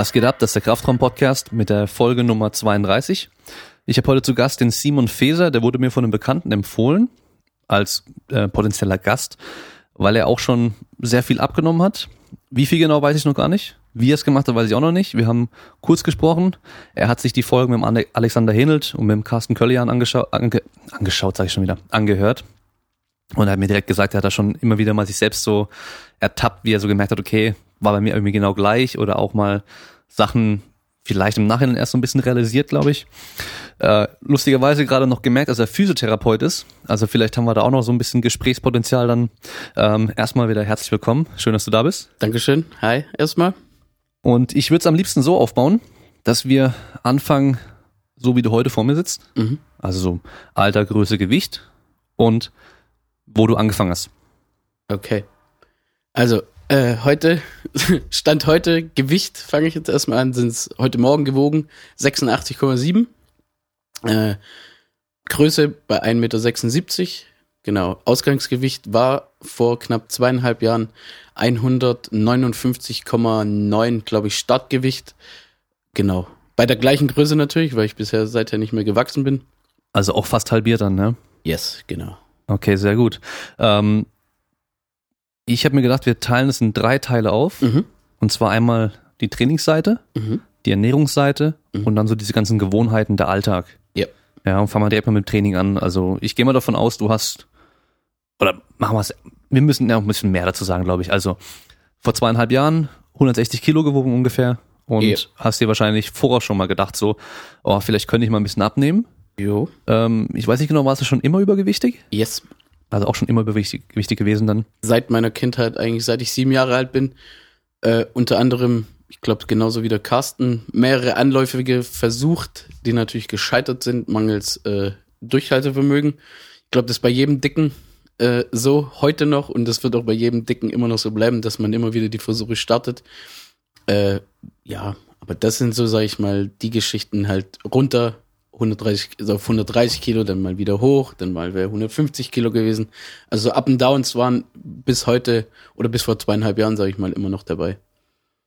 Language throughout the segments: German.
Was geht ab? Das ist der Kraftraum-Podcast mit der Folge Nummer 32. Ich habe heute zu Gast den Simon Feser, der wurde mir von einem Bekannten empfohlen als äh, potenzieller Gast, weil er auch schon sehr viel abgenommen hat. Wie viel genau weiß ich noch gar nicht. Wie er es gemacht hat, weiß ich auch noch nicht. Wir haben kurz gesprochen. Er hat sich die Folgen mit dem Alexander Henelt und mit dem Carsten Köllian angeschaut, ange, angeschaut, sage ich schon wieder, angehört. Und er hat mir direkt gesagt, er hat da schon immer wieder mal sich selbst so ertappt, wie er so gemerkt hat, okay, war bei mir irgendwie genau gleich oder auch mal Sachen vielleicht im Nachhinein erst so ein bisschen realisiert, glaube ich. Äh, lustigerweise gerade noch gemerkt, dass er Physiotherapeut ist. Also vielleicht haben wir da auch noch so ein bisschen Gesprächspotenzial dann. Ähm, erstmal wieder herzlich willkommen. Schön, dass du da bist. Dankeschön. Hi, erstmal. Und ich würde es am liebsten so aufbauen, dass wir anfangen, so wie du heute vor mir sitzt. Mhm. Also so Alter, Größe, Gewicht und wo du angefangen hast. Okay. Also, äh, heute, Stand heute, Gewicht, fange ich jetzt erstmal an, sind es heute Morgen gewogen, 86,7. Äh, Größe bei 1,76 Meter. Genau. Ausgangsgewicht war vor knapp zweieinhalb Jahren 159,9, glaube ich, Startgewicht. Genau. Bei der gleichen Größe natürlich, weil ich bisher seither nicht mehr gewachsen bin. Also auch fast halbiert dann, ne? Yes, genau. Okay, sehr gut. Ähm, ich habe mir gedacht, wir teilen es in drei Teile auf. Mhm. Und zwar einmal die Trainingsseite, mhm. die Ernährungsseite mhm. und dann so diese ganzen Gewohnheiten der Alltag. Ja. Ja, und fangen wir direkt mal mit dem Training an. Also ich gehe mal davon aus, du hast, oder machen wir es, wir müssen ja auch ein bisschen mehr dazu sagen, glaube ich. Also vor zweieinhalb Jahren 160 Kilo gewogen ungefähr und ja. hast dir wahrscheinlich vorher schon mal gedacht, so, oh, vielleicht könnte ich mal ein bisschen abnehmen. Jo. Ähm, ich weiß nicht genau, warst du schon immer übergewichtig? Yes. Also auch schon immer übergewichtig gewesen dann? Seit meiner Kindheit, eigentlich seit ich sieben Jahre alt bin. Äh, unter anderem, ich glaube genauso wie der Carsten, mehrere Anläufige versucht, die natürlich gescheitert sind, mangels äh, Durchhaltevermögen. Ich glaube, das ist bei jedem Dicken äh, so heute noch und das wird auch bei jedem Dicken immer noch so bleiben, dass man immer wieder die Versuche startet. Äh, ja, aber das sind so, sag ich mal, die Geschichten halt runter 130, also auf 130 Kilo, dann mal wieder hoch, dann mal wäre 150 Kilo gewesen. Also Up and Downs waren bis heute oder bis vor zweieinhalb Jahren, sage ich mal, immer noch dabei.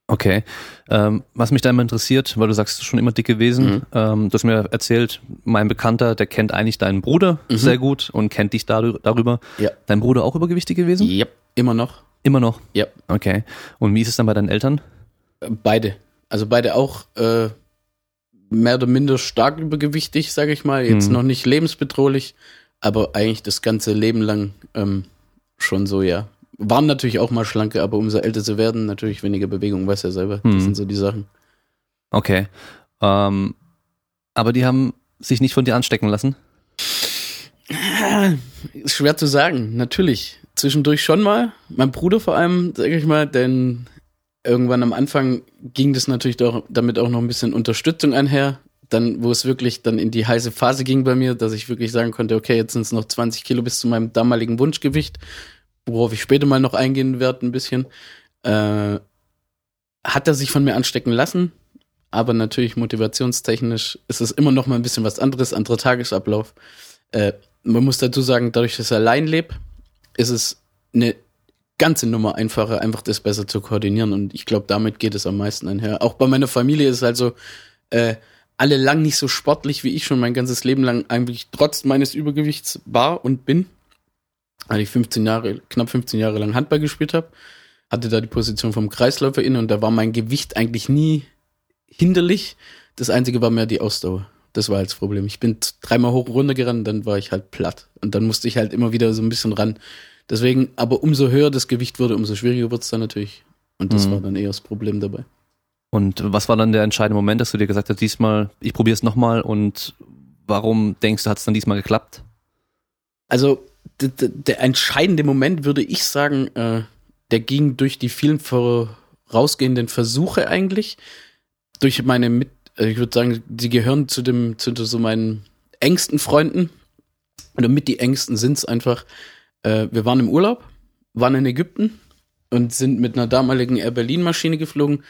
Okay. Ähm, was mich da immer interessiert, weil du sagst, du bist schon immer dick gewesen. Mhm. Ähm, du hast mir erzählt, mein Bekannter, der kennt eigentlich deinen Bruder mhm. sehr gut und kennt dich darüber. Ja. Dein Bruder auch übergewichtig gewesen? Ja, immer noch. Immer noch? Ja. Okay. Und wie ist es dann bei deinen Eltern? Beide. Also beide auch äh, mehr oder minder stark übergewichtig, sage ich mal. Jetzt mhm. noch nicht lebensbedrohlich, aber eigentlich das ganze Leben lang ähm, schon so, ja. Waren natürlich auch mal schlanke, aber umso älter sie werden, natürlich weniger Bewegung, weiß ja selber. Mhm. Das sind so die Sachen. Okay. Ähm, aber die haben sich nicht von dir anstecken lassen? Schwer zu sagen, natürlich. Zwischendurch schon mal. Mein Bruder vor allem, sage ich mal, denn irgendwann am Anfang ging das natürlich doch damit auch noch ein bisschen Unterstützung einher. Dann, wo es wirklich dann in die heiße Phase ging bei mir, dass ich wirklich sagen konnte, okay, jetzt sind es noch 20 Kilo bis zu meinem damaligen Wunschgewicht, worauf ich später mal noch eingehen werde, ein bisschen. Äh, hat er sich von mir anstecken lassen, aber natürlich motivationstechnisch ist es immer noch mal ein bisschen was anderes, anderer Tagesablauf. Äh, man muss dazu sagen, dadurch, dass er allein lebt, ist es eine ganze Nummer einfacher, einfach das besser zu koordinieren. Und ich glaube, damit geht es am meisten einher. Auch bei meiner Familie ist es also äh, alle lang nicht so sportlich, wie ich schon mein ganzes Leben lang eigentlich trotz meines Übergewichts war und bin. Weil ich 15 Jahre, knapp 15 Jahre lang Handball gespielt habe, hatte da die Position vom Kreisläufer inne und da war mein Gewicht eigentlich nie hinderlich. Das Einzige war mehr die Ausdauer. Das war halt das Problem. Ich bin dreimal hoch und runter gerannt, dann war ich halt platt. Und dann musste ich halt immer wieder so ein bisschen ran Deswegen, aber umso höher das Gewicht wurde, umso schwieriger wird es dann natürlich. Und das mhm. war dann eher das Problem dabei. Und was war dann der entscheidende Moment, dass du dir gesagt hast, diesmal, ich probiere es nochmal und warum denkst du, hat es dann diesmal geklappt? Also, der entscheidende Moment, würde ich sagen, äh, der ging durch die vielen vorausgehenden Versuche eigentlich. Durch meine mit, äh, ich würde sagen, die gehören zu dem, zu so meinen engsten Freunden. Oder mit die engsten sind es einfach, äh, wir waren im Urlaub, waren in Ägypten und sind mit einer damaligen Air Berlin Maschine geflogen.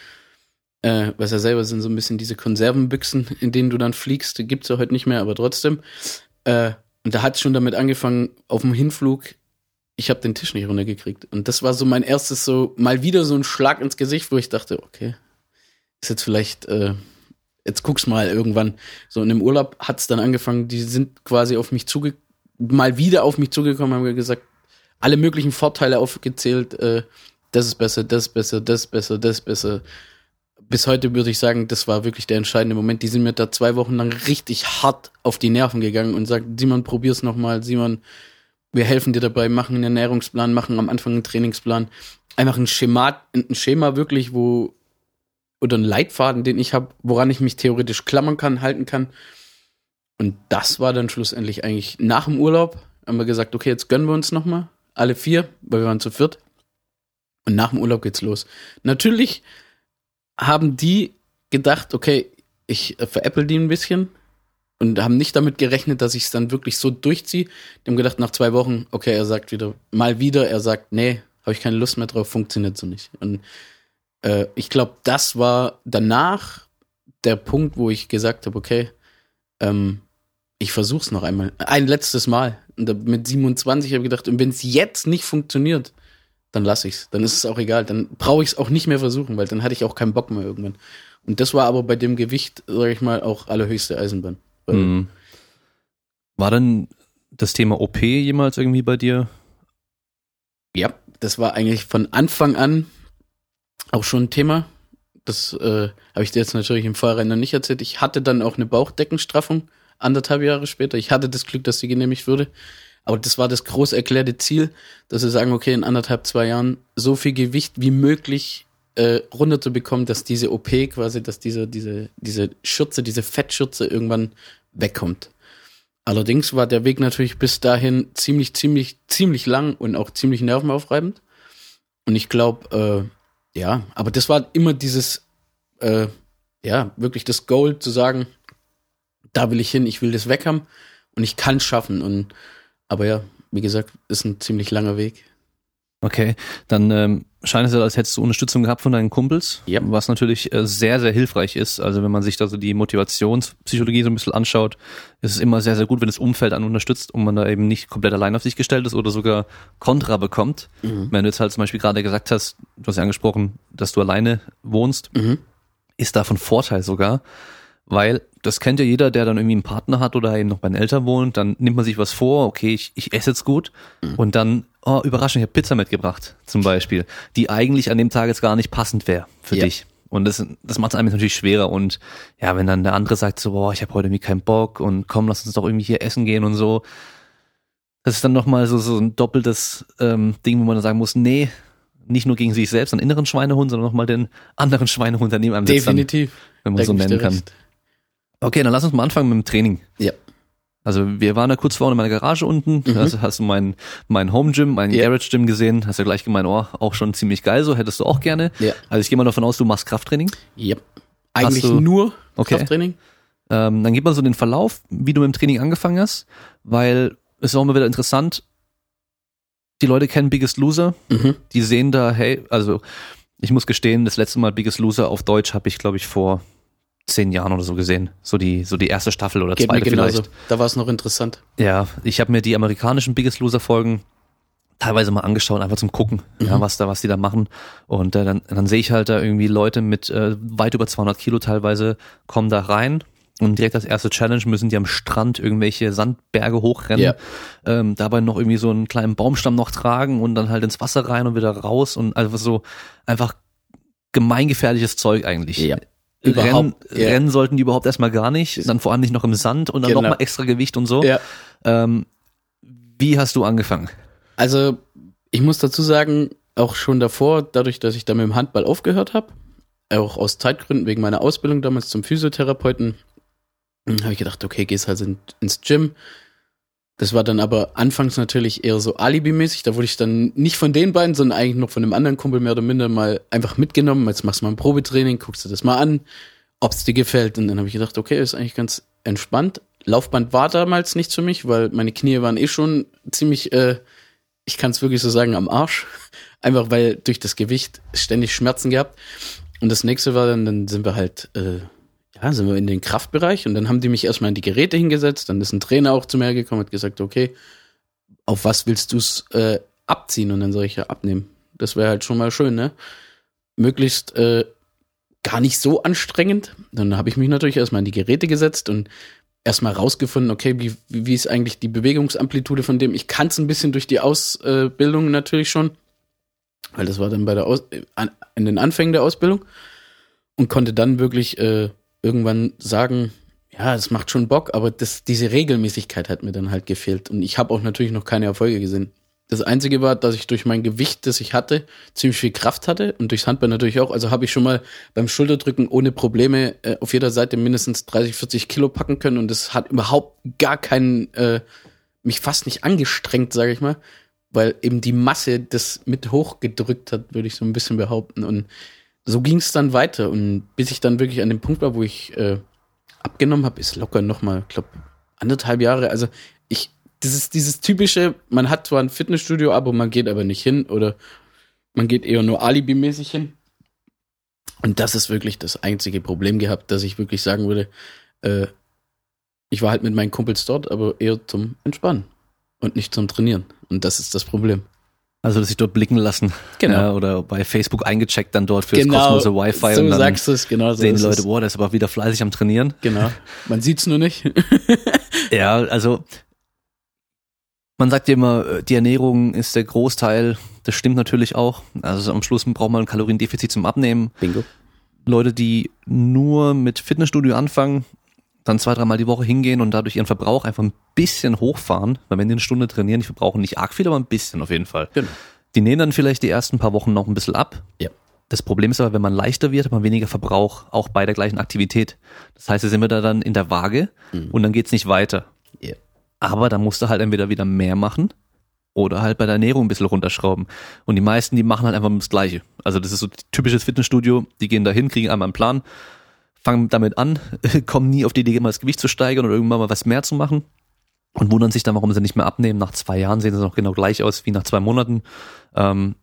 Äh, was ja selber sind so ein bisschen diese Konservenbüchsen, in denen du dann fliegst. Die gibt's ja heute nicht mehr, aber trotzdem. Äh, und da hat schon damit angefangen, auf dem Hinflug, ich habe den Tisch nicht runtergekriegt. Und das war so mein erstes so, mal wieder so ein Schlag ins Gesicht, wo ich dachte, okay, ist jetzt vielleicht, äh, jetzt guck's mal irgendwann. So, und im Urlaub hat's dann angefangen, die sind quasi auf mich zuge, mal wieder auf mich zugekommen, haben gesagt, alle möglichen Vorteile aufgezählt, äh, das ist besser, das ist besser, das ist besser, das ist besser. Bis heute würde ich sagen, das war wirklich der entscheidende Moment. Die sind mir da zwei Wochen lang richtig hart auf die Nerven gegangen und sagen, Simon, probier's nochmal, Simon, wir helfen dir dabei, machen einen Ernährungsplan, machen am Anfang einen Trainingsplan. Einfach ein Schema, ein Schema wirklich, wo, oder ein Leitfaden, den ich habe, woran ich mich theoretisch klammern kann, halten kann. Und das war dann schlussendlich eigentlich nach dem Urlaub, haben wir gesagt, okay, jetzt gönnen wir uns nochmal, alle vier, weil wir waren zu viert. Und nach dem Urlaub geht's los. Natürlich haben die gedacht, okay, ich äh, veräpple die ein bisschen und haben nicht damit gerechnet, dass ich es dann wirklich so durchziehe. Die haben gedacht, nach zwei Wochen, okay, er sagt wieder, mal wieder, er sagt, nee, habe ich keine Lust mehr drauf, funktioniert so nicht. Und äh, ich glaube, das war danach der Punkt, wo ich gesagt habe, okay, ähm, ich versuch's noch einmal. Ein letztes Mal. Und mit 27 habe ich gedacht, und wenn es jetzt nicht funktioniert, dann lasse ich's. Dann ist es auch egal. Dann brauche ich es auch nicht mehr versuchen, weil dann hatte ich auch keinen Bock mehr irgendwann. Und das war aber bei dem Gewicht, sage ich mal, auch allerhöchste Eisenbahn. Mhm. War denn das Thema OP jemals irgendwie bei dir? Ja, das war eigentlich von Anfang an auch schon ein Thema. Das äh, habe ich dir jetzt natürlich im Vorrennen noch nicht erzählt. Ich hatte dann auch eine Bauchdeckenstraffung anderthalb Jahre später. Ich hatte das Glück, dass sie genehmigt wurde. Aber das war das groß erklärte Ziel, dass sie sagen, okay, in anderthalb, zwei Jahren so viel Gewicht wie möglich äh, runterzubekommen, dass diese OP quasi, dass diese, diese, diese Schürze, diese Fettschürze irgendwann wegkommt. Allerdings war der Weg natürlich bis dahin ziemlich, ziemlich, ziemlich lang und auch ziemlich nervenaufreibend. Und ich glaube, äh, ja, aber das war immer dieses, äh, ja, wirklich das Goal zu sagen, da will ich hin, ich will das weg haben und ich kann es schaffen. Und aber ja, wie gesagt, ist ein ziemlich langer Weg. Okay, dann ähm, scheint es ja, als hättest du Unterstützung gehabt von deinen Kumpels, Ja. was natürlich äh, sehr, sehr hilfreich ist. Also wenn man sich da so die Motivationspsychologie so ein bisschen anschaut, ist es immer sehr, sehr gut, wenn das Umfeld einen unterstützt und man da eben nicht komplett allein auf sich gestellt ist oder sogar Kontra bekommt. Mhm. Wenn du jetzt halt zum Beispiel gerade gesagt hast, du hast ja angesprochen, dass du alleine wohnst, Mhm. ist davon Vorteil sogar, weil das kennt ja jeder, der dann irgendwie einen Partner hat oder eben noch bei den Eltern wohnt, dann nimmt man sich was vor, okay, ich, ich esse jetzt gut und dann, oh, Überraschung, ich habe Pizza mitgebracht, zum Beispiel, die eigentlich an dem Tag jetzt gar nicht passend wäre für Ja. dich. Und das, das macht es einem natürlich schwerer. Und ja, wenn dann der andere sagt so, boah, ich habe heute irgendwie keinen Bock und komm, lass uns doch irgendwie hier essen gehen und so. Das ist dann nochmal so, so ein doppeltes ähm, Ding, wo man dann sagen muss, nee, nicht nur gegen sich selbst, einen inneren Schweinehund, sondern nochmal den anderen Schweinehund, der neben einem sitzt, dann, Definitiv. wenn man so nennen kann. recht. Okay, dann lass uns mal anfangen mit dem Training. Ja. Also wir waren da kurz vorne in meiner Garage unten, Mhm. also hast du mein, mein Home Gym, mein Ja. Garage Gym gesehen, hast ja gleich gemeint, oh, auch schon ziemlich geil, so hättest du auch gerne. Ja. Also ich gehe mal davon aus, du machst Krafttraining. Ja. Eigentlich du- nur Okay. Krafttraining. Ähm, dann gib mal so den Verlauf, wie du mit dem Training angefangen hast, weil es ist auch immer wieder interessant, die Leute kennen Biggest Loser, Mhm. die sehen da, hey, also ich muss gestehen, das letzte Mal Biggest Loser auf Deutsch habe ich, glaube ich, vor zehn Jahren oder so gesehen. So die, so die erste Staffel oder Geht mir zweite genauso. vielleicht. Da war es noch interessant. Ja, ich habe mir die amerikanischen Biggest Loser Folgen teilweise mal angeschaut, einfach zum Gucken, ja, was da, was die da machen. Und äh, dann, dann sehe ich halt da irgendwie Leute mit äh, weit über 200 Kilo teilweise kommen da rein. Und direkt als erste Challenge müssen die am Strand irgendwelche Sandberge hochrennen, Ja. ähm, dabei noch irgendwie so einen kleinen Baumstamm noch tragen und dann halt ins Wasser rein und wieder raus und einfach so einfach gemeingefährliches Zeug eigentlich. Ja. Rennen, Überhaupt, ja. Rennen sollten die überhaupt erstmal gar nicht, dann vor allem nicht noch im Sand und dann Genau. nochmal extra Gewicht und so. Ja. Ähm, wie hast du angefangen? Also, ich muss dazu sagen, auch schon davor, dadurch, dass ich da mit dem Handball aufgehört habe, auch aus Zeitgründen wegen meiner Ausbildung damals zum Physiotherapeuten, habe ich gedacht, okay, gehst halt in, ins Gym. Das war dann aber anfangs natürlich eher so Alibi-mäßig. Da wurde ich dann nicht von den beiden, sondern eigentlich noch von einem anderen Kumpel mehr oder minder mal einfach mitgenommen. Jetzt machst du mal ein Probetraining, guckst du das mal an, ob es dir gefällt. Und dann habe ich gedacht, okay, ist eigentlich ganz entspannt. Laufband war damals nichts für mich, weil meine Knie waren eh schon ziemlich, äh, ich kann es wirklich so sagen, am Arsch. Einfach weil durch das Gewicht ständig Schmerzen gehabt. Und das nächste war dann, dann sind wir halt, äh, ja, sind wir in den Kraftbereich und dann haben die mich erstmal in die Geräte hingesetzt. Dann ist ein Trainer auch zu mir gekommen und hat gesagt, okay, auf was willst du's äh, abziehen? Und dann soll ich ja abnehmen. Das wäre halt schon mal schön, ne? Möglichst äh, gar nicht so anstrengend. Dann habe ich mich natürlich erstmal in die Geräte gesetzt und erstmal rausgefunden, okay, wie, wie ist eigentlich die Bewegungsamplitude von dem? Ich kann es ein bisschen durch die Ausbildung natürlich schon, weil das war dann bei der Aus in den Anfängen der Ausbildung und konnte dann wirklich äh, irgendwann sagen, ja, es macht schon Bock, aber das, diese Regelmäßigkeit hat mir dann halt gefehlt und ich habe auch natürlich noch keine Erfolge gesehen. Das Einzige war, dass ich durch mein Gewicht, das ich hatte, ziemlich viel Kraft hatte und durchs Handball natürlich auch. Also habe ich schon mal beim Schulterdrücken ohne Probleme äh, auf jeder Seite mindestens 30, 40 Kilo packen können und das hat überhaupt gar keinen, äh, mich fast nicht angestrengt, sage ich mal, weil eben die Masse das mit hochgedrückt hat, würde ich so ein bisschen behaupten. Und so ging es dann weiter und bis ich dann wirklich an dem Punkt war, wo ich äh, abgenommen habe, ist locker noch mal, glaube anderthalb Jahre. Also ich das ist dieses typische, man hat zwar ein Fitnessstudio, aber man geht aber nicht hin oder man geht eher nur alibimäßig hin. Und das ist wirklich das einzige Problem gehabt, dass ich wirklich sagen würde, äh, ich war halt mit meinen Kumpels dort, aber eher zum Entspannen und nicht zum Trainieren. Und das ist das Problem. Also dass sich dort blicken lassen. Genau. Ja, oder bei Facebook eingecheckt dann dort für das Genau, kostenlose Wi-Fi so und dann sagst du es, genau so sehen die Leute, boah, der ist aber wieder fleißig am Trainieren. Genau. Man sieht's nur nicht. Ja, also man sagt ja immer, äh, die Ernährung ist der Großteil. Das stimmt natürlich auch. Also am Schluss braucht man ein Kaloriendefizit zum Abnehmen. Bingo. Leute, die nur mit Fitnessstudio anfangen, dann zwei, dreimal die Woche hingehen und dadurch ihren Verbrauch einfach ein bisschen hochfahren, weil wenn die eine Stunde trainieren, die verbrauchen nicht arg viel, aber ein bisschen auf jeden Fall. Genau. Die nehmen dann vielleicht die ersten paar Wochen noch ein bisschen ab. Ja. Das Problem ist aber, wenn man leichter wird, hat man weniger Verbrauch, auch bei der gleichen Aktivität. Das heißt, da sind wir da dann in der Waage Mhm. und dann geht's nicht weiter. Ja. Aber da musst du halt entweder wieder mehr machen oder halt bei der Ernährung ein bisschen runterschrauben. Und die meisten, die machen halt einfach das Gleiche. Also das ist so typisches Fitnessstudio, die gehen dahin, kriegen einmal einen Plan, fangen damit an, kommen nie auf die Idee, mal das Gewicht zu steigern oder irgendwann mal was mehr zu machen und wundern sich dann, warum sie nicht mehr abnehmen. Nach zwei Jahren sehen sie noch genau gleich aus wie nach zwei Monaten. Ähm,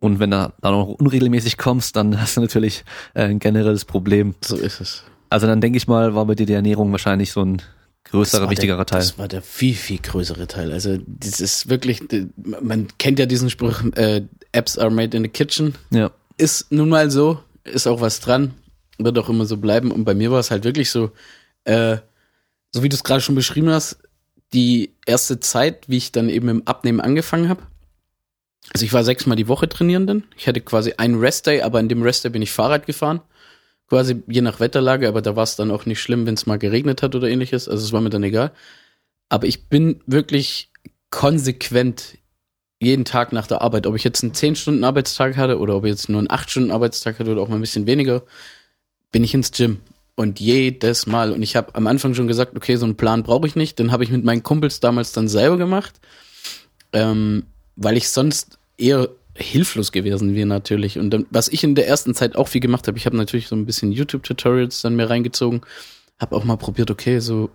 und wenn du dann auch unregelmäßig kommst, dann hast du natürlich äh, ein generelles Problem. So ist es. Also dann denke ich mal, war bei dir die Ernährung wahrscheinlich so ein größerer, wichtigerer der, Teil. Das war der viel, viel größere Teil. Also das ist wirklich, man kennt ja diesen Spruch, äh, Apps are made in the kitchen. Ja. Ist nun mal so, ist auch was dran, wird auch immer so bleiben. Und bei mir war es halt wirklich so, äh, so wie du es gerade schon beschrieben hast, die erste Zeit, wie ich dann eben im Abnehmen angefangen habe. Also ich war sechsmal die Woche trainieren dann. Ich hatte quasi einen Restday, aber an dem Restday bin ich Fahrrad gefahren. Quasi je nach Wetterlage, aber da war es dann auch nicht schlimm, wenn es mal geregnet hat oder ähnliches. Also es war mir dann egal. Aber ich bin wirklich konsequent jeden Tag nach der Arbeit, ob ich jetzt einen 10-Stunden-Arbeitstag hatte oder ob ich jetzt nur einen 8-Stunden-Arbeitstag hatte oder auch mal ein bisschen weniger, bin ich ins Gym. Und jedes Mal. Und ich habe am Anfang schon gesagt, okay, so einen Plan brauche ich nicht. Den habe ich mit meinen Kumpels damals dann selber gemacht. Ähm, weil ich sonst eher hilflos gewesen wäre natürlich. Und dann, was ich in der ersten Zeit auch viel gemacht habe, ich habe natürlich so ein bisschen YouTube-Tutorials dann mir reingezogen, habe auch mal probiert, okay, so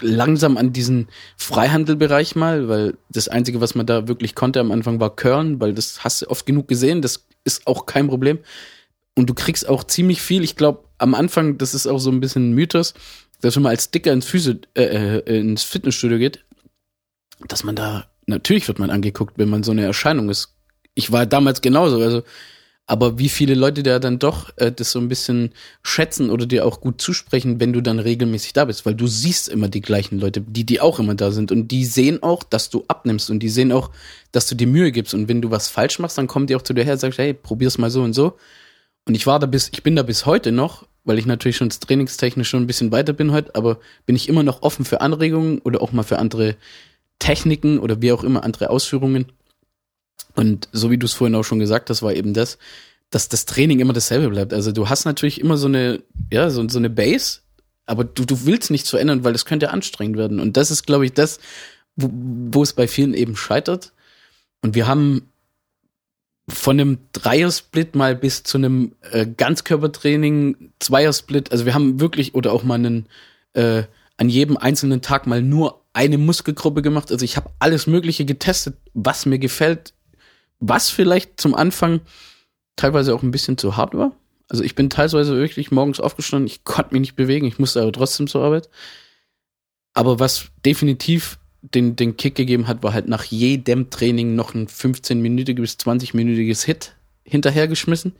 langsam an diesen Freihandelbereich mal, weil das Einzige, was man da wirklich konnte am Anfang war Körn, weil das hast du oft genug gesehen, das ist auch kein Problem. Und du kriegst auch ziemlich viel. Ich glaube, am Anfang, das ist auch so ein bisschen ein Mythos, dass wenn man als Dicker ins, Physio, äh, äh, ins Fitnessstudio geht, dass man da, natürlich wird man angeguckt, wenn man so eine Erscheinung ist. Ich war damals genauso, also, aber wie viele Leute da dann doch äh, das so ein bisschen schätzen oder dir auch gut zusprechen, wenn du dann regelmäßig da bist, weil du siehst immer die gleichen Leute, die, die auch immer da sind und die sehen auch, dass du abnimmst und die sehen auch, dass du dir Mühe gibst und wenn du was falsch machst, dann kommen die auch zu dir her und sagst, hey, probier's mal so und so. Und ich war da bis, ich bin da bis heute noch, weil ich natürlich schon trainingstechnisch schon ein bisschen weiter bin heute, aber bin ich immer noch offen für Anregungen oder auch mal für andere Techniken oder wie auch immer andere Ausführungen. Und so wie du es vorhin auch schon gesagt hast, war eben das, dass das Training immer dasselbe bleibt. Also du hast natürlich immer so eine, ja, so, so eine Base, aber du, du willst nichts verändern, weil das könnte anstrengend werden. Und das ist, glaube ich, das, wo, wo es bei vielen eben scheitert. Und wir haben von einem Dreiersplit mal bis zu einem äh, Ganzkörpertraining, Zweiersplit, also wir haben wirklich oder auch mal einen äh, an jedem einzelnen Tag mal nur eine Muskelgruppe gemacht. Also ich habe alles Mögliche getestet, was mir gefällt, was vielleicht zum Anfang teilweise auch ein bisschen zu hart war. Also ich bin teilweise wirklich morgens aufgestanden, ich konnte mich nicht bewegen, ich musste aber trotzdem zur Arbeit. Aber was definitiv den, den Kick gegeben hat, war halt nach jedem Training noch ein 15-minütiges bis 20-minütiges Hit hinterhergeschmissen,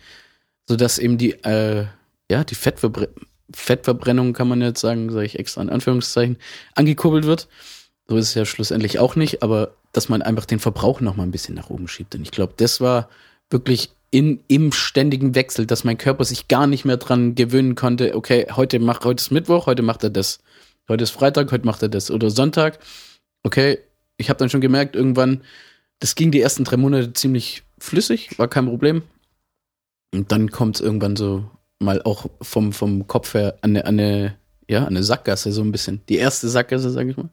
sodass eben die, äh, ja, die Fettverbre Fettverbrennung kann man jetzt sagen, sage ich extra in Anführungszeichen, angekurbelt wird. So ist es ja schlussendlich auch nicht, aber dass man einfach den Verbrauch noch mal ein bisschen nach oben schiebt. Und ich glaube, das war wirklich in, im ständigen Wechsel, dass mein Körper sich gar nicht mehr dran gewöhnen konnte, okay, heute macht, heute ist Mittwoch, heute macht er das. Heute ist Freitag, heute macht er das. Oder Sonntag. Okay, ich habe dann schon gemerkt, irgendwann, das ging die ersten drei Monate ziemlich flüssig, war kein Problem. Und dann kommt es irgendwann so mal auch vom, vom Kopf her an eine, an eine, ja, an eine Sackgasse so ein bisschen. Die erste Sackgasse, sag ich mal.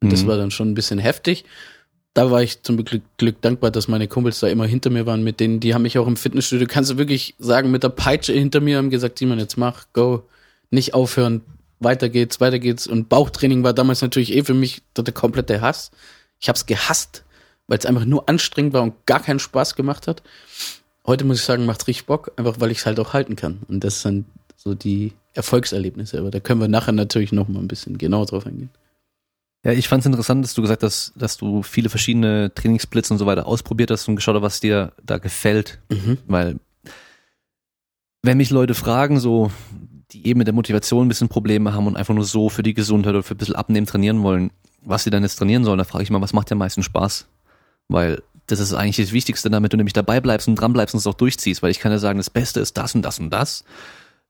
Und das Mhm. war dann schon ein bisschen heftig. Da war ich zum Glück, Glück dankbar, dass meine Kumpels da immer hinter mir waren, mit denen, die haben mich auch im Fitnessstudio, kannst du wirklich sagen, mit der Peitsche hinter mir haben gesagt, Simon, jetzt mach, go, nicht aufhören, weiter geht's, weiter geht's. Und Bauchtraining war damals natürlich eh für mich der komplette Hass. Ich hab's gehasst, weil es einfach nur anstrengend war und gar keinen Spaß gemacht hat. Heute muss ich sagen, macht's richtig Bock, einfach weil ich es halt auch halten kann. Und das sind so die Erfolgserlebnisse. Aber da können wir nachher natürlich noch mal ein bisschen genauer drauf eingehen. Ja, ich fand es interessant, dass du gesagt hast, dass du viele verschiedene Trainingsblitze und so weiter ausprobiert hast und geschaut hast, was dir da gefällt. Mhm. Weil, wenn mich Leute fragen, so, die eben mit der Motivation ein bisschen Probleme haben und einfach nur so für die Gesundheit oder für ein bisschen Abnehmen trainieren wollen, was sie dann jetzt trainieren sollen, da frage ich mal, was macht dir am meisten Spaß? Weil das ist eigentlich das Wichtigste, damit du nämlich dabei bleibst und dran bleibst und es auch durchziehst, weil ich kann ja sagen, das Beste ist das und das und das.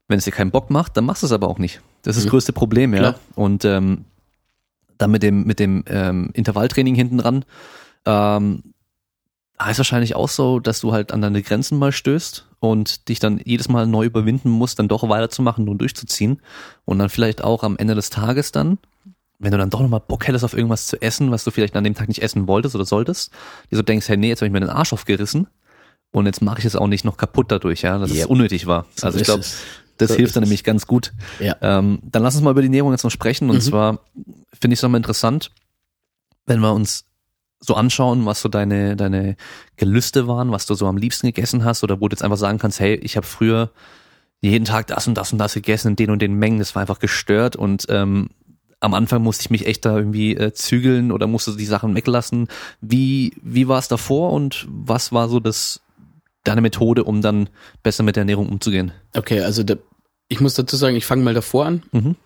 Wenn es dir keinen Bock macht, dann machst du es aber auch nicht. Das ist das Mhm. größte Problem, ja. Klar. Und ähm, dann mit dem, mit dem ähm, Intervalltraining hinten dran, ähm, heißt wahrscheinlich auch so, dass du halt an deine Grenzen mal stößt und dich dann jedes Mal neu überwinden musst, dann doch weiterzumachen und durchzuziehen. Und dann vielleicht auch am Ende des Tages dann, wenn du dann doch nochmal Bock hättest auf irgendwas zu essen, was du vielleicht an dem Tag nicht essen wolltest oder solltest, dir so denkst, hey, nee, jetzt habe ich mir den Arsch aufgerissen und jetzt mache ich es auch nicht noch kaputt dadurch, ja, dass es Yep. unnötig war. So also ich glaube, es. das So hilft dann es. nämlich ganz gut. Ja. Ähm, dann lass uns mal über die Ernährung jetzt noch sprechen. Und Mhm. zwar finde ich es nochmal interessant, wenn wir uns so anschauen, was so deine, deine Gelüste waren, was du so am liebsten gegessen hast oder wo du jetzt einfach sagen kannst, hey, ich habe früher jeden Tag das und das und das gegessen in den und den Mengen, das war einfach gestört und ähm, am Anfang musste ich mich echt da irgendwie äh, zügeln oder musste die Sachen weglassen. Wie, wie war es davor und was war so das, deine Methode, um dann besser mit der Ernährung umzugehen? Okay, also da, ich muss dazu sagen, ich fange mal davor an. Mhm.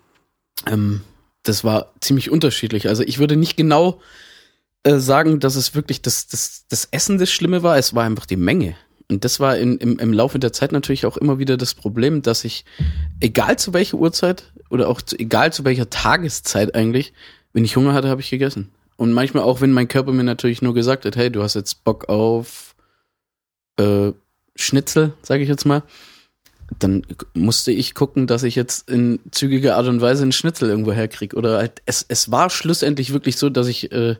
Ähm, das war ziemlich unterschiedlich. Also ich würde nicht genau äh, sagen, dass es wirklich das, das, das Essen das Schlimme war, es war einfach die Menge. Und das war in, im, im Laufe der Zeit natürlich auch immer wieder das Problem, dass ich, egal zu welcher Uhrzeit oder auch zu, egal zu welcher Tageszeit eigentlich, wenn ich Hunger hatte, habe ich gegessen. Und manchmal auch, wenn mein Körper mir natürlich nur gesagt hat, hey, du hast jetzt Bock auf äh, Schnitzel, sage ich jetzt mal, dann musste ich gucken, dass ich jetzt in zügiger Art und Weise einen Schnitzel irgendwo herkriege. Oder halt, es, es war schlussendlich wirklich so, dass ich, äh,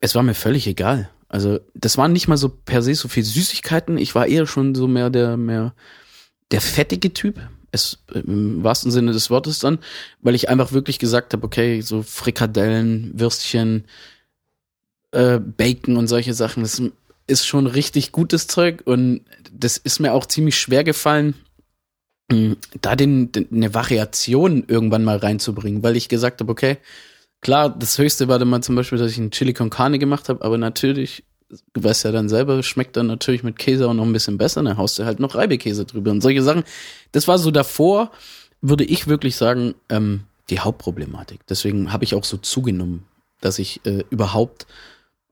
es war mir völlig egal. Also, das waren nicht mal so per se so viel Süßigkeiten. Ich war eher schon so mehr der, mehr der fettige Typ. Es, im wahrsten Sinne des Wortes dann, weil ich einfach wirklich gesagt habe, okay, so Frikadellen, Würstchen, äh, Bacon und solche Sachen, das ist schon richtig gutes Zeug und das ist mir auch ziemlich schwer gefallen, mh, da den, den, eine Variation irgendwann mal reinzubringen, weil ich gesagt habe, okay, klar, das höchste war dann mal zum Beispiel, dass ich einen Chili con Carne gemacht habe, aber natürlich, du weißt ja dann selber, schmeckt dann natürlich mit Käse auch noch ein bisschen besser, dann haust du halt noch Reibekäse drüber und solche Sachen. Das war so davor, würde ich wirklich sagen, ähm, die Hauptproblematik. Deswegen habe ich auch so zugenommen, dass ich äh, überhaupt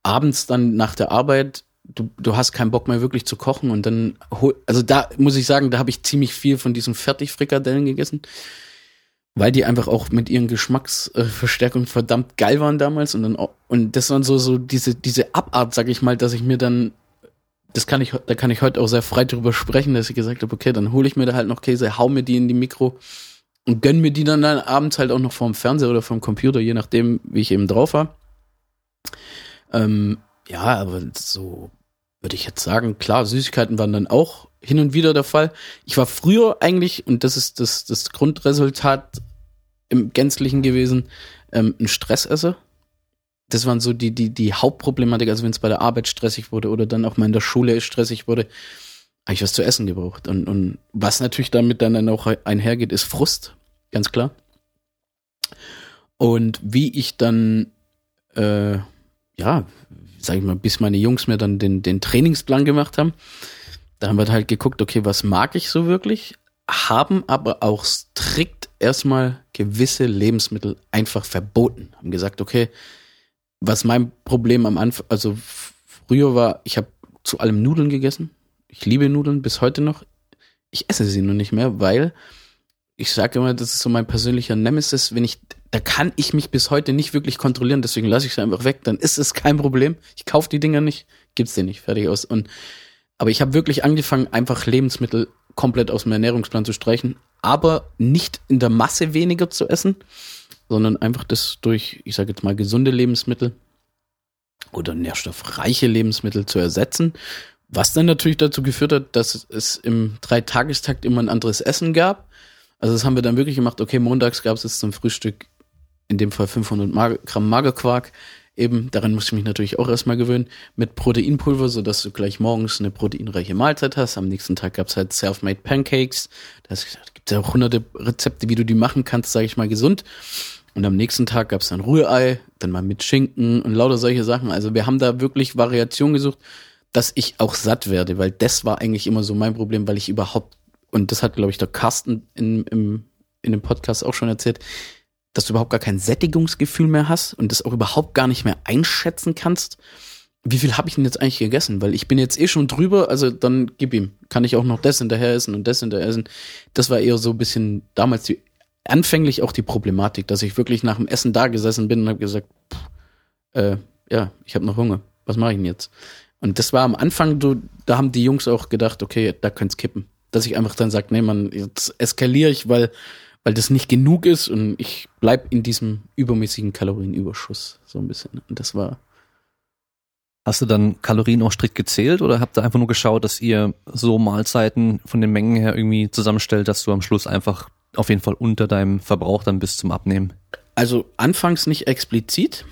abends dann nach der Arbeit du, du hast keinen Bock mehr wirklich zu kochen und dann hol, also da muss ich sagen, da habe ich ziemlich viel von diesen Fertigfrikadellen gegessen, weil die einfach auch mit ihren Geschmacksverstärkungen verdammt geil waren damals und dann auch, und das waren so so diese diese Abart, sag ich mal, dass ich mir dann das kann ich da kann ich heute auch sehr frei drüber sprechen, dass ich gesagt habe, okay, dann hole ich mir da halt noch Käse, hau mir die in die Mikro und gönn mir die dann, dann abends halt auch noch vorm Fernseher oder vom Computer, je nachdem, wie ich eben drauf war. Ähm, ja, aber so würde ich jetzt sagen, klar, Süßigkeiten waren dann auch hin und wieder der Fall. Ich war früher eigentlich, und das ist das, das Grundresultat im Gänzlichen gewesen, ähm, ein Stressesser. Das waren so die, die, die Hauptproblematik, also wenn es bei der Arbeit stressig wurde oder dann auch mal in der Schule stressig wurde, habe ich was zu essen gebraucht. Und, und was natürlich damit dann, dann auch einhergeht, ist Frust, ganz klar. Und wie ich dann, äh, ja, sag ich mal, bis meine Jungs mir dann den, den Trainingsplan gemacht haben, da haben wir halt geguckt, okay, was mag ich so wirklich? haben aber auch strikt erstmal gewisse Lebensmittel einfach verboten. Haben gesagt, okay, was mein Problem am Anfang, also früher war, ich habe zu allem Nudeln gegessen. Ich liebe Nudeln bis heute noch. Ich esse sie nur nicht mehr, weil ich sage immer, das ist so mein persönlicher Nemesis, wenn ich, da kann ich mich bis heute nicht wirklich kontrollieren, deswegen lasse ich sie einfach weg, dann ist es kein Problem. Ich kaufe die Dinger nicht, gibt's die nicht, fertig aus. Und aber ich habe wirklich angefangen, einfach Lebensmittel komplett aus dem Ernährungsplan zu streichen, aber nicht in der Masse weniger zu essen, sondern einfach das durch, ich sage jetzt mal, gesunde Lebensmittel oder nährstoffreiche Lebensmittel zu ersetzen. Was dann natürlich dazu geführt hat, dass es im Dreitagestakt immer ein anderes Essen gab also das haben wir dann wirklich gemacht. Okay, montags gab es jetzt zum Frühstück in dem Fall 500 Mag Gramm Magerquark. Eben, daran musste ich mich natürlich auch erstmal gewöhnen, mit Proteinpulver, so dass du gleich morgens eine proteinreiche Mahlzeit hast. Am nächsten Tag gab es halt Self-Made Pancakes. Da gibt es ja auch hunderte Rezepte, wie du die machen kannst, sage ich mal, gesund. Und am nächsten Tag gab es dann Rührei, dann mal mit Schinken und lauter solche Sachen. Also wir haben da wirklich Variation gesucht, dass ich auch satt werde, weil das war eigentlich immer so mein Problem, weil ich überhaupt und das hat, glaube ich, der Carsten in, im, in dem Podcast auch schon erzählt, dass du überhaupt gar kein Sättigungsgefühl mehr hast und das auch überhaupt gar nicht mehr einschätzen kannst. Wie viel habe ich denn jetzt eigentlich gegessen? Weil ich bin jetzt eh schon drüber, also dann gib ihm. Kann ich auch noch das hinterher essen und das hinterher essen. Das war eher so ein bisschen damals die, anfänglich auch die Problematik, dass ich wirklich nach dem Essen da gesessen bin und habe gesagt, pff, äh, ja, ich habe noch Hunger. Was mache ich denn jetzt? Und das war am Anfang, du, da haben die Jungs auch gedacht, okay, da könnte kippen dass ich einfach dann sage, nee, man, jetzt eskaliere ich, weil, weil das nicht genug ist und ich bleib in diesem übermäßigen Kalorienüberschuss so ein bisschen. Und das war. Hast du dann Kalorien auch strikt gezählt oder habt ihr einfach nur geschaut, dass ihr so Mahlzeiten von den Mengen her irgendwie zusammenstellt, dass du am Schluss einfach auf jeden Fall unter deinem Verbrauch dann bist zum Abnehmen? Also anfangs nicht explizit,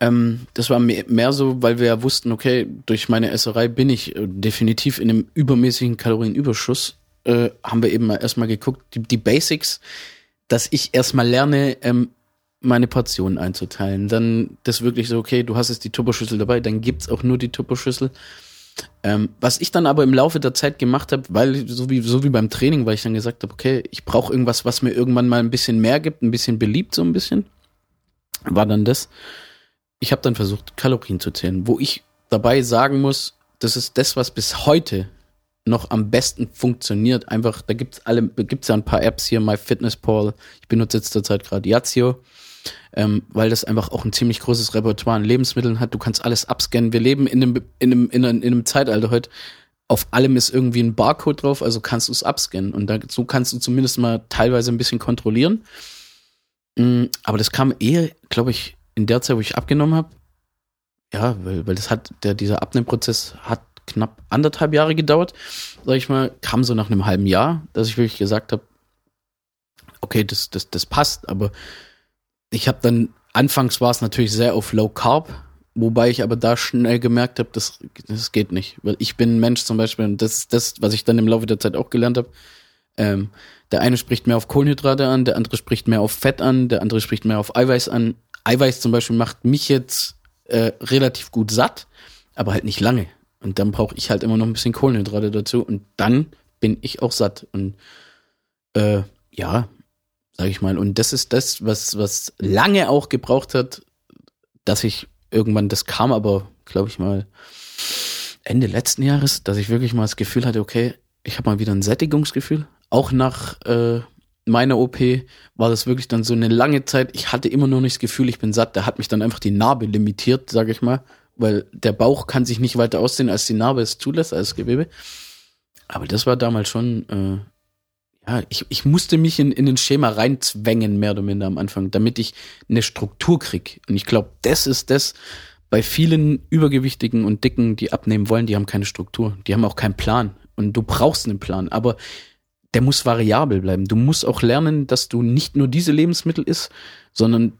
ähm, das war mehr, mehr, so, weil wir ja wussten, okay, durch meine Esserei bin ich äh, definitiv in einem übermäßigen Kalorienüberschuss. Äh, haben wir eben mal erstmal geguckt, die, die Basics, dass ich erstmal lerne, ähm, meine Portionen einzuteilen. Dann das wirklich so, okay, du hast jetzt die Tupperschüssel dabei, dann gibt's auch nur die Tupperschüssel. Ähm, was ich dann aber im Laufe der Zeit gemacht habe, weil so wie so wie beim Training, weil ich dann gesagt habe, okay, ich brauche irgendwas, was mir irgendwann mal ein bisschen mehr gibt, ein bisschen beliebt so ein bisschen, war dann das ich habe dann versucht, Kalorien zu zählen, wo ich dabei sagen muss, das ist das, was bis heute noch am besten funktioniert. Einfach, da gibt's alle, gibt's ja ein paar Apps hier, MyFitnessPal. Ich benutze jetzt zurzeit gerade Yazio, ähm, weil das einfach auch ein ziemlich großes Repertoire an Lebensmitteln hat. Du kannst alles abscannen. Wir leben in einem, in einem, in einem, in einem Zeitalter heute. Auf allem ist irgendwie ein Barcode drauf, also kannst du es abscannen. Und da, so kannst du zumindest mal teilweise ein bisschen kontrollieren. Mm, aber das kam eher, glaube ich, in der Zeit, wo ich abgenommen habe, ja, weil, weil das hat, der, dieser Abnehmprozess hat knapp anderthalb Jahre gedauert, sag ich mal, kam so nach einem halben Jahr, dass ich wirklich gesagt habe, okay, das, das, das passt, aber ich habe dann, anfangs war es natürlich sehr auf Low Carb, wobei ich aber da schnell gemerkt habe, das, das geht nicht, weil ich bin ein Mensch zum Beispiel, und das ist das, was ich dann im Laufe der Zeit auch gelernt habe, ähm, der eine spricht mehr auf Kohlenhydrate an, der andere spricht mehr auf Fett an, der andere spricht mehr auf Eiweiß an. Eiweiß zum Beispiel macht mich jetzt äh, relativ gut satt, aber halt nicht lange. Und dann brauche ich halt immer noch ein bisschen Kohlenhydrate dazu und dann bin ich auch satt. Und äh, ja, sag ich mal. Und das ist das, was, was lange auch gebraucht hat, dass ich irgendwann, das kam aber, glaube ich mal, Ende letzten Jahres, dass ich wirklich mal das Gefühl hatte, okay, ich habe mal wieder ein Sättigungsgefühl. Auch nach äh, meiner OP war das wirklich dann so eine lange Zeit. Ich hatte immer noch nicht das Gefühl, ich bin satt. Da hat mich dann einfach die Narbe limitiert, sage ich mal, weil der Bauch kann sich nicht weiter aussehen, als die Narbe es zulässt, als Gewebe. Aber das war damals schon, äh, ja, ich, ich musste mich in, in den Schema reinzwängen, mehr oder minder am Anfang, damit ich eine Struktur krieg. Und ich glaube, das ist das, bei vielen Übergewichtigen und Dicken, die abnehmen wollen, die haben keine Struktur. Die haben auch keinen Plan. Und du brauchst einen Plan. Aber der muss variabel bleiben. Du musst auch lernen, dass du nicht nur diese Lebensmittel isst, sondern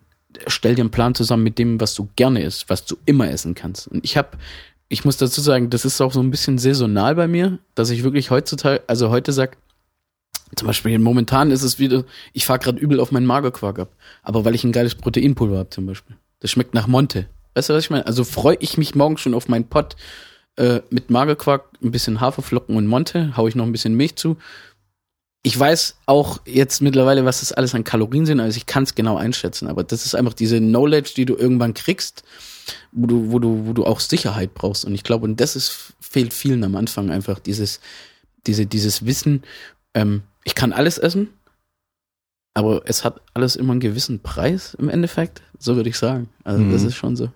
stell dir einen Plan zusammen mit dem, was du gerne isst, was du immer essen kannst. Und ich habe, ich muss dazu sagen, das ist auch so ein bisschen saisonal bei mir, dass ich wirklich heutzutage, also heute sag, zum Beispiel momentan ist es wieder, ich fahre gerade übel auf meinen Magerquark ab, aber weil ich ein geiles Proteinpulver habe zum Beispiel. Das schmeckt nach Monte. Weißt du, was ich meine? Also freue ich mich morgen schon auf meinen Pott äh, mit Magerquark, ein bisschen Haferflocken und Monte, hau ich noch ein bisschen Milch zu ich weiß auch jetzt mittlerweile, was das alles an Kalorien sind, also ich kann es genau einschätzen, aber das ist einfach diese Knowledge, die du irgendwann kriegst, wo du, wo du, wo du auch Sicherheit brauchst. Und ich glaube, und das ist, fehlt vielen am Anfang einfach, dieses, diese, dieses Wissen, ähm, ich kann alles essen, aber es hat alles immer einen gewissen Preis im Endeffekt, so würde ich sagen. Also mhm. das ist schon so.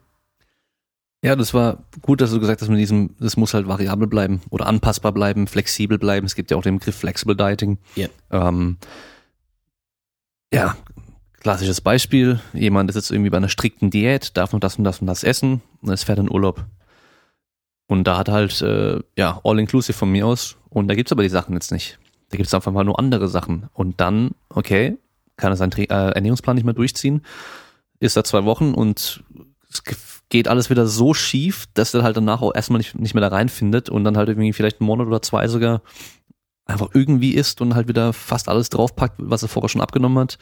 Ja, das war gut, dass du gesagt hast, mit diesem, das muss halt variabel bleiben oder anpassbar bleiben, flexibel bleiben. Es gibt ja auch den Begriff Flexible Dieting. Yeah. Ähm, ja, klassisches Beispiel. Jemand ist jetzt irgendwie bei einer strikten Diät, darf nur das und das und das essen und es fährt in Urlaub. Und da hat halt, äh, ja, all-inclusive von mir aus. Und da gibt's aber die Sachen jetzt nicht. Da gibt's einfach mal nur andere Sachen. Und dann, okay, kann er seinen Tra äh, Ernährungsplan nicht mehr durchziehen, ist da zwei Wochen und es geht alles wieder so schief, dass er halt danach auch erstmal nicht, nicht mehr da reinfindet und dann halt irgendwie vielleicht einen Monat oder zwei sogar einfach irgendwie isst und halt wieder fast alles draufpackt, was er vorher schon abgenommen hat.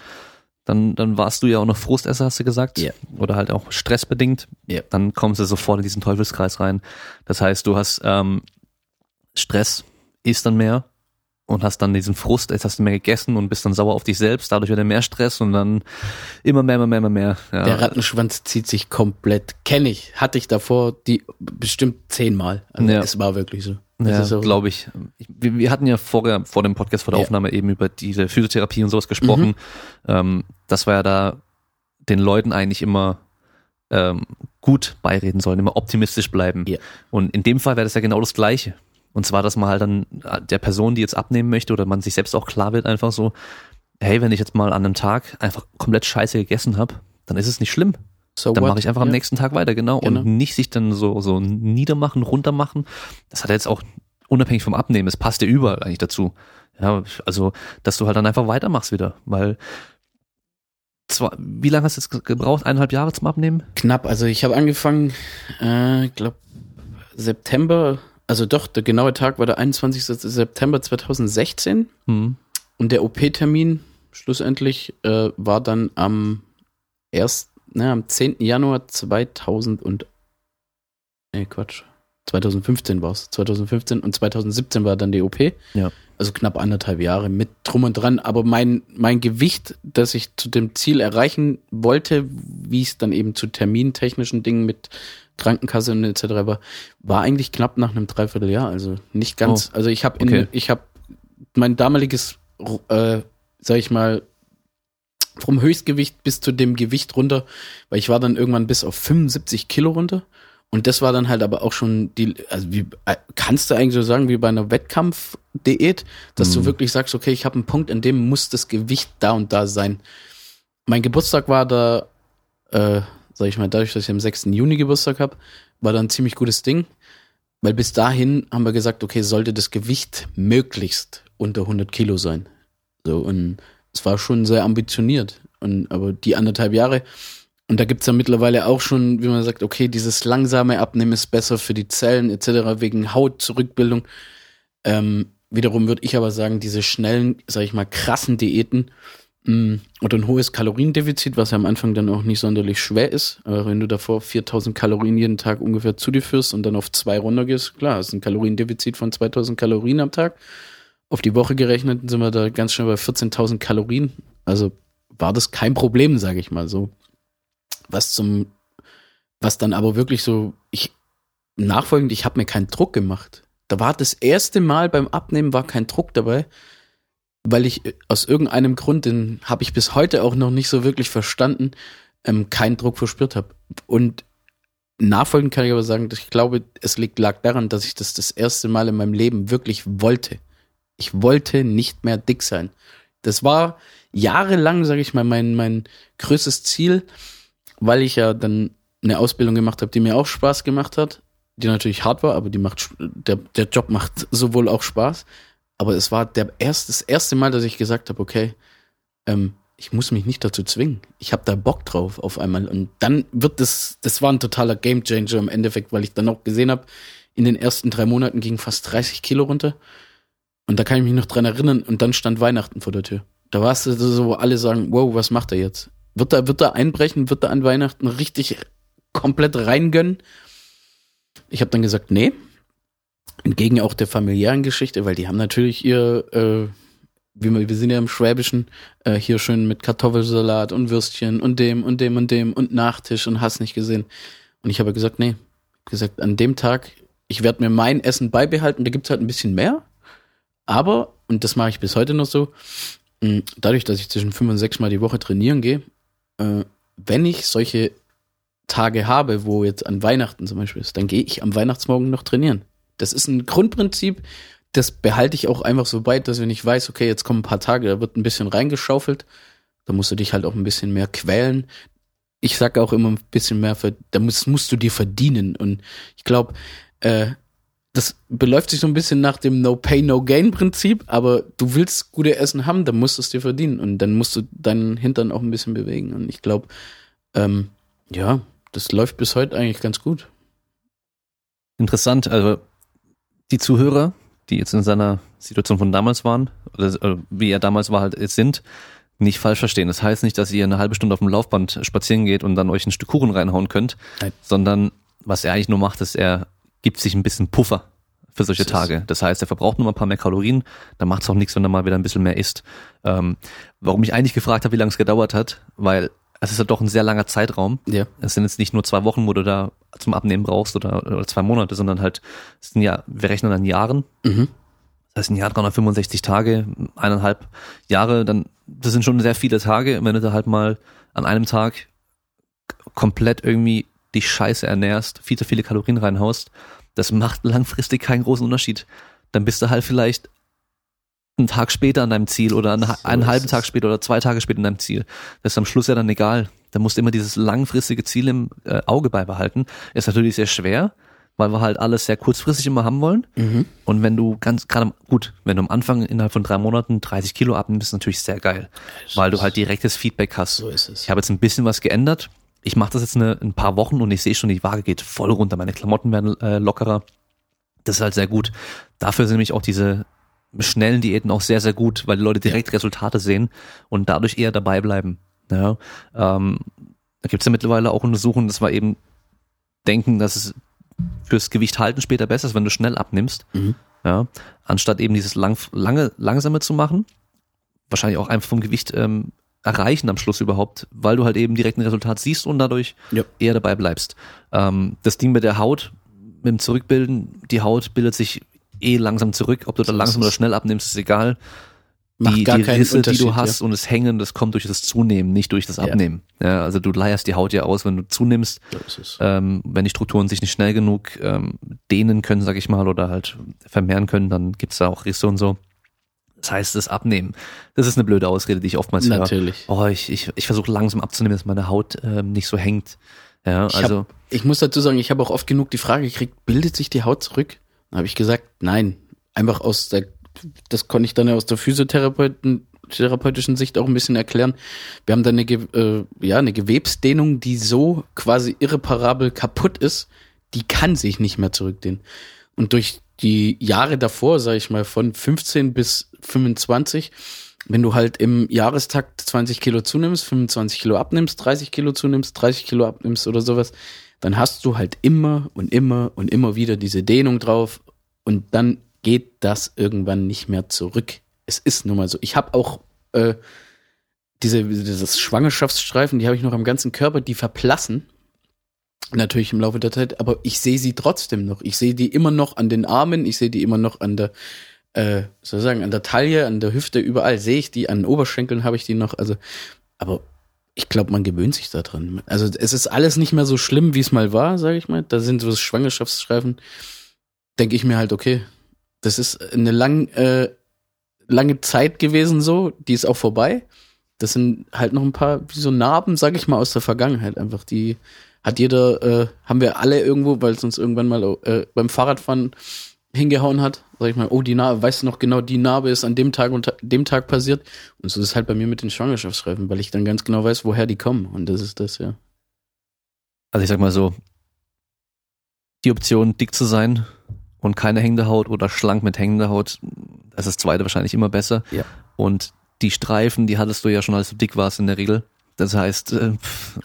Dann, dann warst du ja auch noch Frustesser, hast du gesagt. Yeah. Oder halt auch stressbedingt. Yeah. Dann kommst du sofort in diesen Teufelskreis rein. Das heißt, du hast ähm, Stress, isst dann mehr, und hast dann diesen Frust, jetzt hast du mehr gegessen und bist dann sauer auf dich selbst, dadurch wieder mehr Stress und dann immer mehr, immer mehr, immer mehr. Ja. Der Rattenschwanz zieht sich komplett. Kenne ich, hatte ich davor die bestimmt zehnmal. Also ja. es war wirklich so. Das ja, so. glaube ich. Wir, wir, hatten ja vorher, vor dem Podcast, vor der ja. Aufnahme eben über diese Physiotherapie und sowas gesprochen. Mhm. Ähm, das war ja da den Leuten eigentlich immer ähm, gut beireden sollen, immer optimistisch bleiben. Ja. Und in dem Fall wäre das ja genau das Gleiche. Und zwar, dass man halt dann äh, der Person, die jetzt abnehmen möchte oder man sich selbst auch klar wird, einfach so, hey, wenn ich jetzt mal an einem Tag einfach komplett scheiße gegessen habe, dann ist es nicht schlimm. So dann mache ich einfach ja. am nächsten Tag weiter, genau. genau. Und nicht sich dann so, so niedermachen, runtermachen. Das hat jetzt auch unabhängig vom Abnehmen, es passt dir überall eigentlich dazu. Ja, also, dass du halt dann einfach weitermachst wieder, weil zwar, wie lange hast du jetzt gebraucht? Eineinhalb Jahre zum Abnehmen? Knapp, also ich habe angefangen, äh, ich glaube September also doch, der genaue Tag war der 21. September 2016 mhm. und der OP-Termin schlussendlich äh, war dann am erst, ne, am 10. Januar 2000 und nee, Quatsch. 2015 war es. 2015 und 2017 war dann die OP. Ja. Also knapp anderthalb Jahre mit drum und dran. Aber mein, mein Gewicht, das ich zu dem Ziel erreichen wollte, wie es dann eben zu termintechnischen Dingen mit Krankenkasse und etc. war, war eigentlich knapp nach einem Dreivierteljahr. Also nicht ganz. Oh, also ich habe okay. ich habe mein damaliges, äh, sag ich mal, vom Höchstgewicht bis zu dem Gewicht runter, weil ich war dann irgendwann bis auf 75 Kilo runter. Und das war dann halt aber auch schon die, also wie, äh, kannst du eigentlich so sagen, wie bei einer Wettkampfdiät, dass mhm. du wirklich sagst, okay, ich habe einen Punkt, in dem muss das Gewicht da und da sein. Mein Geburtstag war da, äh, sag ich mal, dadurch, dass ich am 6. Juni Geburtstag habe, war da ein ziemlich gutes Ding. Weil bis dahin haben wir gesagt, okay, sollte das Gewicht möglichst unter 100 Kilo sein. So, und es war schon sehr ambitioniert. Und, aber die anderthalb Jahre, und da gibt's ja mittlerweile auch schon, wie man sagt, okay, dieses langsame Abnehmen ist besser für die Zellen etc. wegen Hautzurückbildung. Ähm, wiederum würde ich aber sagen, diese schnellen, sag ich mal, krassen Diäten Mm, oder ein hohes Kaloriendefizit, was ja am Anfang dann auch nicht sonderlich schwer ist. Aber wenn du davor 4000 Kalorien jeden Tag ungefähr zu dir führst und dann auf zwei runtergehst, klar, ist ein Kaloriendefizit von 2000 Kalorien am Tag. Auf die Woche gerechnet sind wir da ganz schnell bei 14.000 Kalorien. Also war das kein Problem, sage ich mal so. Was zum, was dann aber wirklich so, ich, nachfolgend, ich habe mir keinen Druck gemacht. Da war das erste Mal beim Abnehmen war kein Druck dabei weil ich äh, aus irgendeinem Grund, den habe ich bis heute auch noch nicht so wirklich verstanden, ähm, keinen Druck verspürt habe. Und nachfolgend kann ich aber sagen, dass ich glaube, es liegt, lag daran, dass ich das das erste Mal in meinem Leben wirklich wollte. Ich wollte nicht mehr dick sein. Das war jahrelang, sage ich mal, mein, mein größtes Ziel, weil ich ja dann eine Ausbildung gemacht habe, die mir auch Spaß gemacht hat, die natürlich hart war, aber die macht der, der Job macht sowohl auch Spaß aber es war der erst, das erste Mal, dass ich gesagt habe, okay, ähm, ich muss mich nicht dazu zwingen. Ich habe da Bock drauf auf einmal. Und dann wird das, das war ein totaler Gamechanger im Endeffekt, weil ich dann auch gesehen habe, in den ersten drei Monaten ging fast 30 Kilo runter. Und da kann ich mich noch dran erinnern. Und dann stand Weihnachten vor der Tür. Da war es so, wo alle sagen, wow, was macht er jetzt? Wird er, wird er einbrechen? Wird er an Weihnachten richtig komplett reingönnen? Ich habe dann gesagt, nee, Entgegen auch der familiären Geschichte, weil die haben natürlich ihr, äh, wir, wir sind ja im Schwäbischen, äh, hier schön mit Kartoffelsalat und Würstchen und dem und dem und dem und Nachtisch und hast nicht gesehen. Und ich habe gesagt, nee, gesagt, an dem Tag, ich werde mir mein Essen beibehalten, da gibt's halt ein bisschen mehr. Aber, und das mache ich bis heute noch so, dadurch, dass ich zwischen fünf und sechs Mal die Woche trainieren gehe, äh, wenn ich solche Tage habe, wo jetzt an Weihnachten zum Beispiel ist, dann gehe ich am Weihnachtsmorgen noch trainieren. Das ist ein Grundprinzip, das behalte ich auch einfach so bei, dass wenn ich weiß, okay, jetzt kommen ein paar Tage, da wird ein bisschen reingeschaufelt, da musst du dich halt auch ein bisschen mehr quälen. Ich sage auch immer ein bisschen mehr, da musst, musst du dir verdienen. Und ich glaube, äh, das beläuft sich so ein bisschen nach dem No Pay, No Gain Prinzip, aber du willst gute Essen haben, dann musst du es dir verdienen und dann musst du deinen Hintern auch ein bisschen bewegen. Und ich glaube, ähm, ja, das läuft bis heute eigentlich ganz gut. Interessant, also die Zuhörer, die jetzt in seiner Situation von damals waren, oder äh, wie er damals war, halt jetzt sind, nicht falsch verstehen. Das heißt nicht, dass ihr eine halbe Stunde auf dem Laufband spazieren geht und dann euch ein Stück Kuchen reinhauen könnt, Nein. sondern was er eigentlich nur macht, ist, er gibt sich ein bisschen Puffer für solche Das Tage. Das heißt, er verbraucht nur mal ein paar mehr Kalorien, dann macht es auch nichts, wenn er mal wieder ein bisschen mehr isst. Ähm, warum ich eigentlich gefragt habe, wie lange es gedauert hat, weil es ist ja doch ein sehr langer Zeitraum. Ja. Es sind jetzt nicht nur zwei Wochen, wo du da zum Abnehmen brauchst oder, oder zwei Monate, sondern halt, sind ja, wir rechnen an Jahren. Mhm. Das heißt, ein Jahr 365 Tage, eineinhalb Jahre, dann, das sind schon sehr viele Tage. Wenn du da halt mal an einem Tag komplett irgendwie die Scheiße ernährst, viel zu viele Kalorien reinhaust, das macht langfristig keinen großen Unterschied. Dann bist du halt vielleicht einen Tag später an deinem Ziel oder einen, So einen halben. Tag später oder zwei Tage später an deinem Ziel. Das ist am Schluss ja dann egal. Da musst du immer dieses langfristige Ziel im äh, Auge beibehalten. Ist natürlich sehr schwer, weil wir halt alles sehr kurzfristig immer haben wollen. Mhm. Und wenn du ganz, gerade gut, wenn du am Anfang innerhalb von drei Monaten 30 Kilo abnimmst, ist natürlich sehr geil, weil du halt direktes Feedback hast. So ist es. Ich habe jetzt ein bisschen was geändert. Ich mache das jetzt eine, ein paar Wochen und ich sehe schon, die Waage geht voll runter. Meine Klamotten werden äh, lockerer. Das ist halt sehr gut. Dafür sind nämlich auch diese schnellen Diäten auch sehr, sehr gut, weil die Leute direkt Resultate sehen und dadurch eher dabei bleiben. Ja, ähm, da gibt's ja mittlerweile auch Untersuchungen, dass wir eben denken, dass es fürs Gewicht halten später besser ist, wenn du schnell abnimmst. Mhm. Ja, anstatt eben dieses lang, lange, langsame zu machen. Wahrscheinlich auch einfach vom Gewicht ähm, erreichen am Schluss überhaupt, weil du halt eben direkt ein Resultat siehst und dadurch Ja. eher dabei bleibst. Ähm, das Ding mit der Haut, mit dem Zurückbilden, die Haut bildet sich eh langsam zurück. Ob du da langsam es. oder schnell abnimmst, ist egal. Macht die, die Risse, die du hast und das Hängen, das kommt durch das Zunehmen, nicht durch das Ja. Abnehmen. Ja. also du leierst die Haut ja aus, wenn du zunimmst, ähm, wenn die Strukturen sich nicht schnell genug ähm, dehnen können, sag ich mal, oder halt vermehren können, dann gibt's da auch Risse und so. Das heißt, das Abnehmen, das ist eine blöde Ausrede, die ich oftmals höre. Natürlich. Oh, ich, ich, ich versuche langsam abzunehmen, dass meine Haut ähm, nicht so hängt. Ja, Ich also hab, ich muss dazu sagen, ich habe auch oft genug die Frage gekriegt, bildet sich die Haut zurück? Dann habe ich gesagt, nein. Einfach aus der, das konnte ich dann ja aus der Physiotherapeuten therapeutischen Sicht auch ein bisschen erklären. Wir haben da eine, äh, ja, eine Gewebsdehnung, die so quasi irreparabel kaputt ist, die kann sich nicht mehr zurückdehnen. Und durch die Jahre davor, sage ich mal, von 15 bis 25, wenn du halt im Jahrestakt 20 Kilo zunimmst, 25 Kilo abnimmst, 30 Kilo zunimmst, 30 Kilo abnimmst oder sowas, dann hast du halt immer und immer und immer wieder diese Dehnung drauf und dann geht das irgendwann nicht mehr zurück. Es ist nun mal so. Ich habe auch äh, diese dieses Schwangerschaftsstreifen, die habe ich noch am ganzen Körper, die verblassen natürlich im Laufe der Zeit, aber ich sehe sie trotzdem noch. Ich sehe die immer noch an den Armen, ich sehe die immer noch an der äh, sozusagen an der Taille, an der Hüfte, überall sehe ich die, an den Oberschenkeln habe ich die noch, also aber ich glaube, man gewöhnt sich daran. Also es ist alles nicht mehr so schlimm, wie es mal war, sage ich mal. Da sind so Schwangerschaftsstreifen, denke ich mir halt, okay, das ist eine lang, äh, lange Zeit gewesen so, die ist auch vorbei. Das sind halt noch ein paar, wie so Narben, sage ich mal, aus der Vergangenheit einfach. Die hat jeder, äh, haben wir alle irgendwo, weil es uns irgendwann mal äh, beim Fahrradfahren hingehauen hat, sag ich mal, oh, die Narbe, weißt du noch genau, die Narbe ist an dem Tag und dem Tag passiert. Und so ist es halt bei mir mit den Schwangerschaftsstreifen, weil ich dann ganz genau weiß, woher die kommen. Und das ist das, ja. Also ich sag mal so, die Option, dick zu sein und keine hängende Haut oder schlank mit hängender Haut, das ist das zweite wahrscheinlich immer besser. Ja. Und die Streifen, die hattest du ja schon, als du dick warst in der Regel. Das heißt, äh,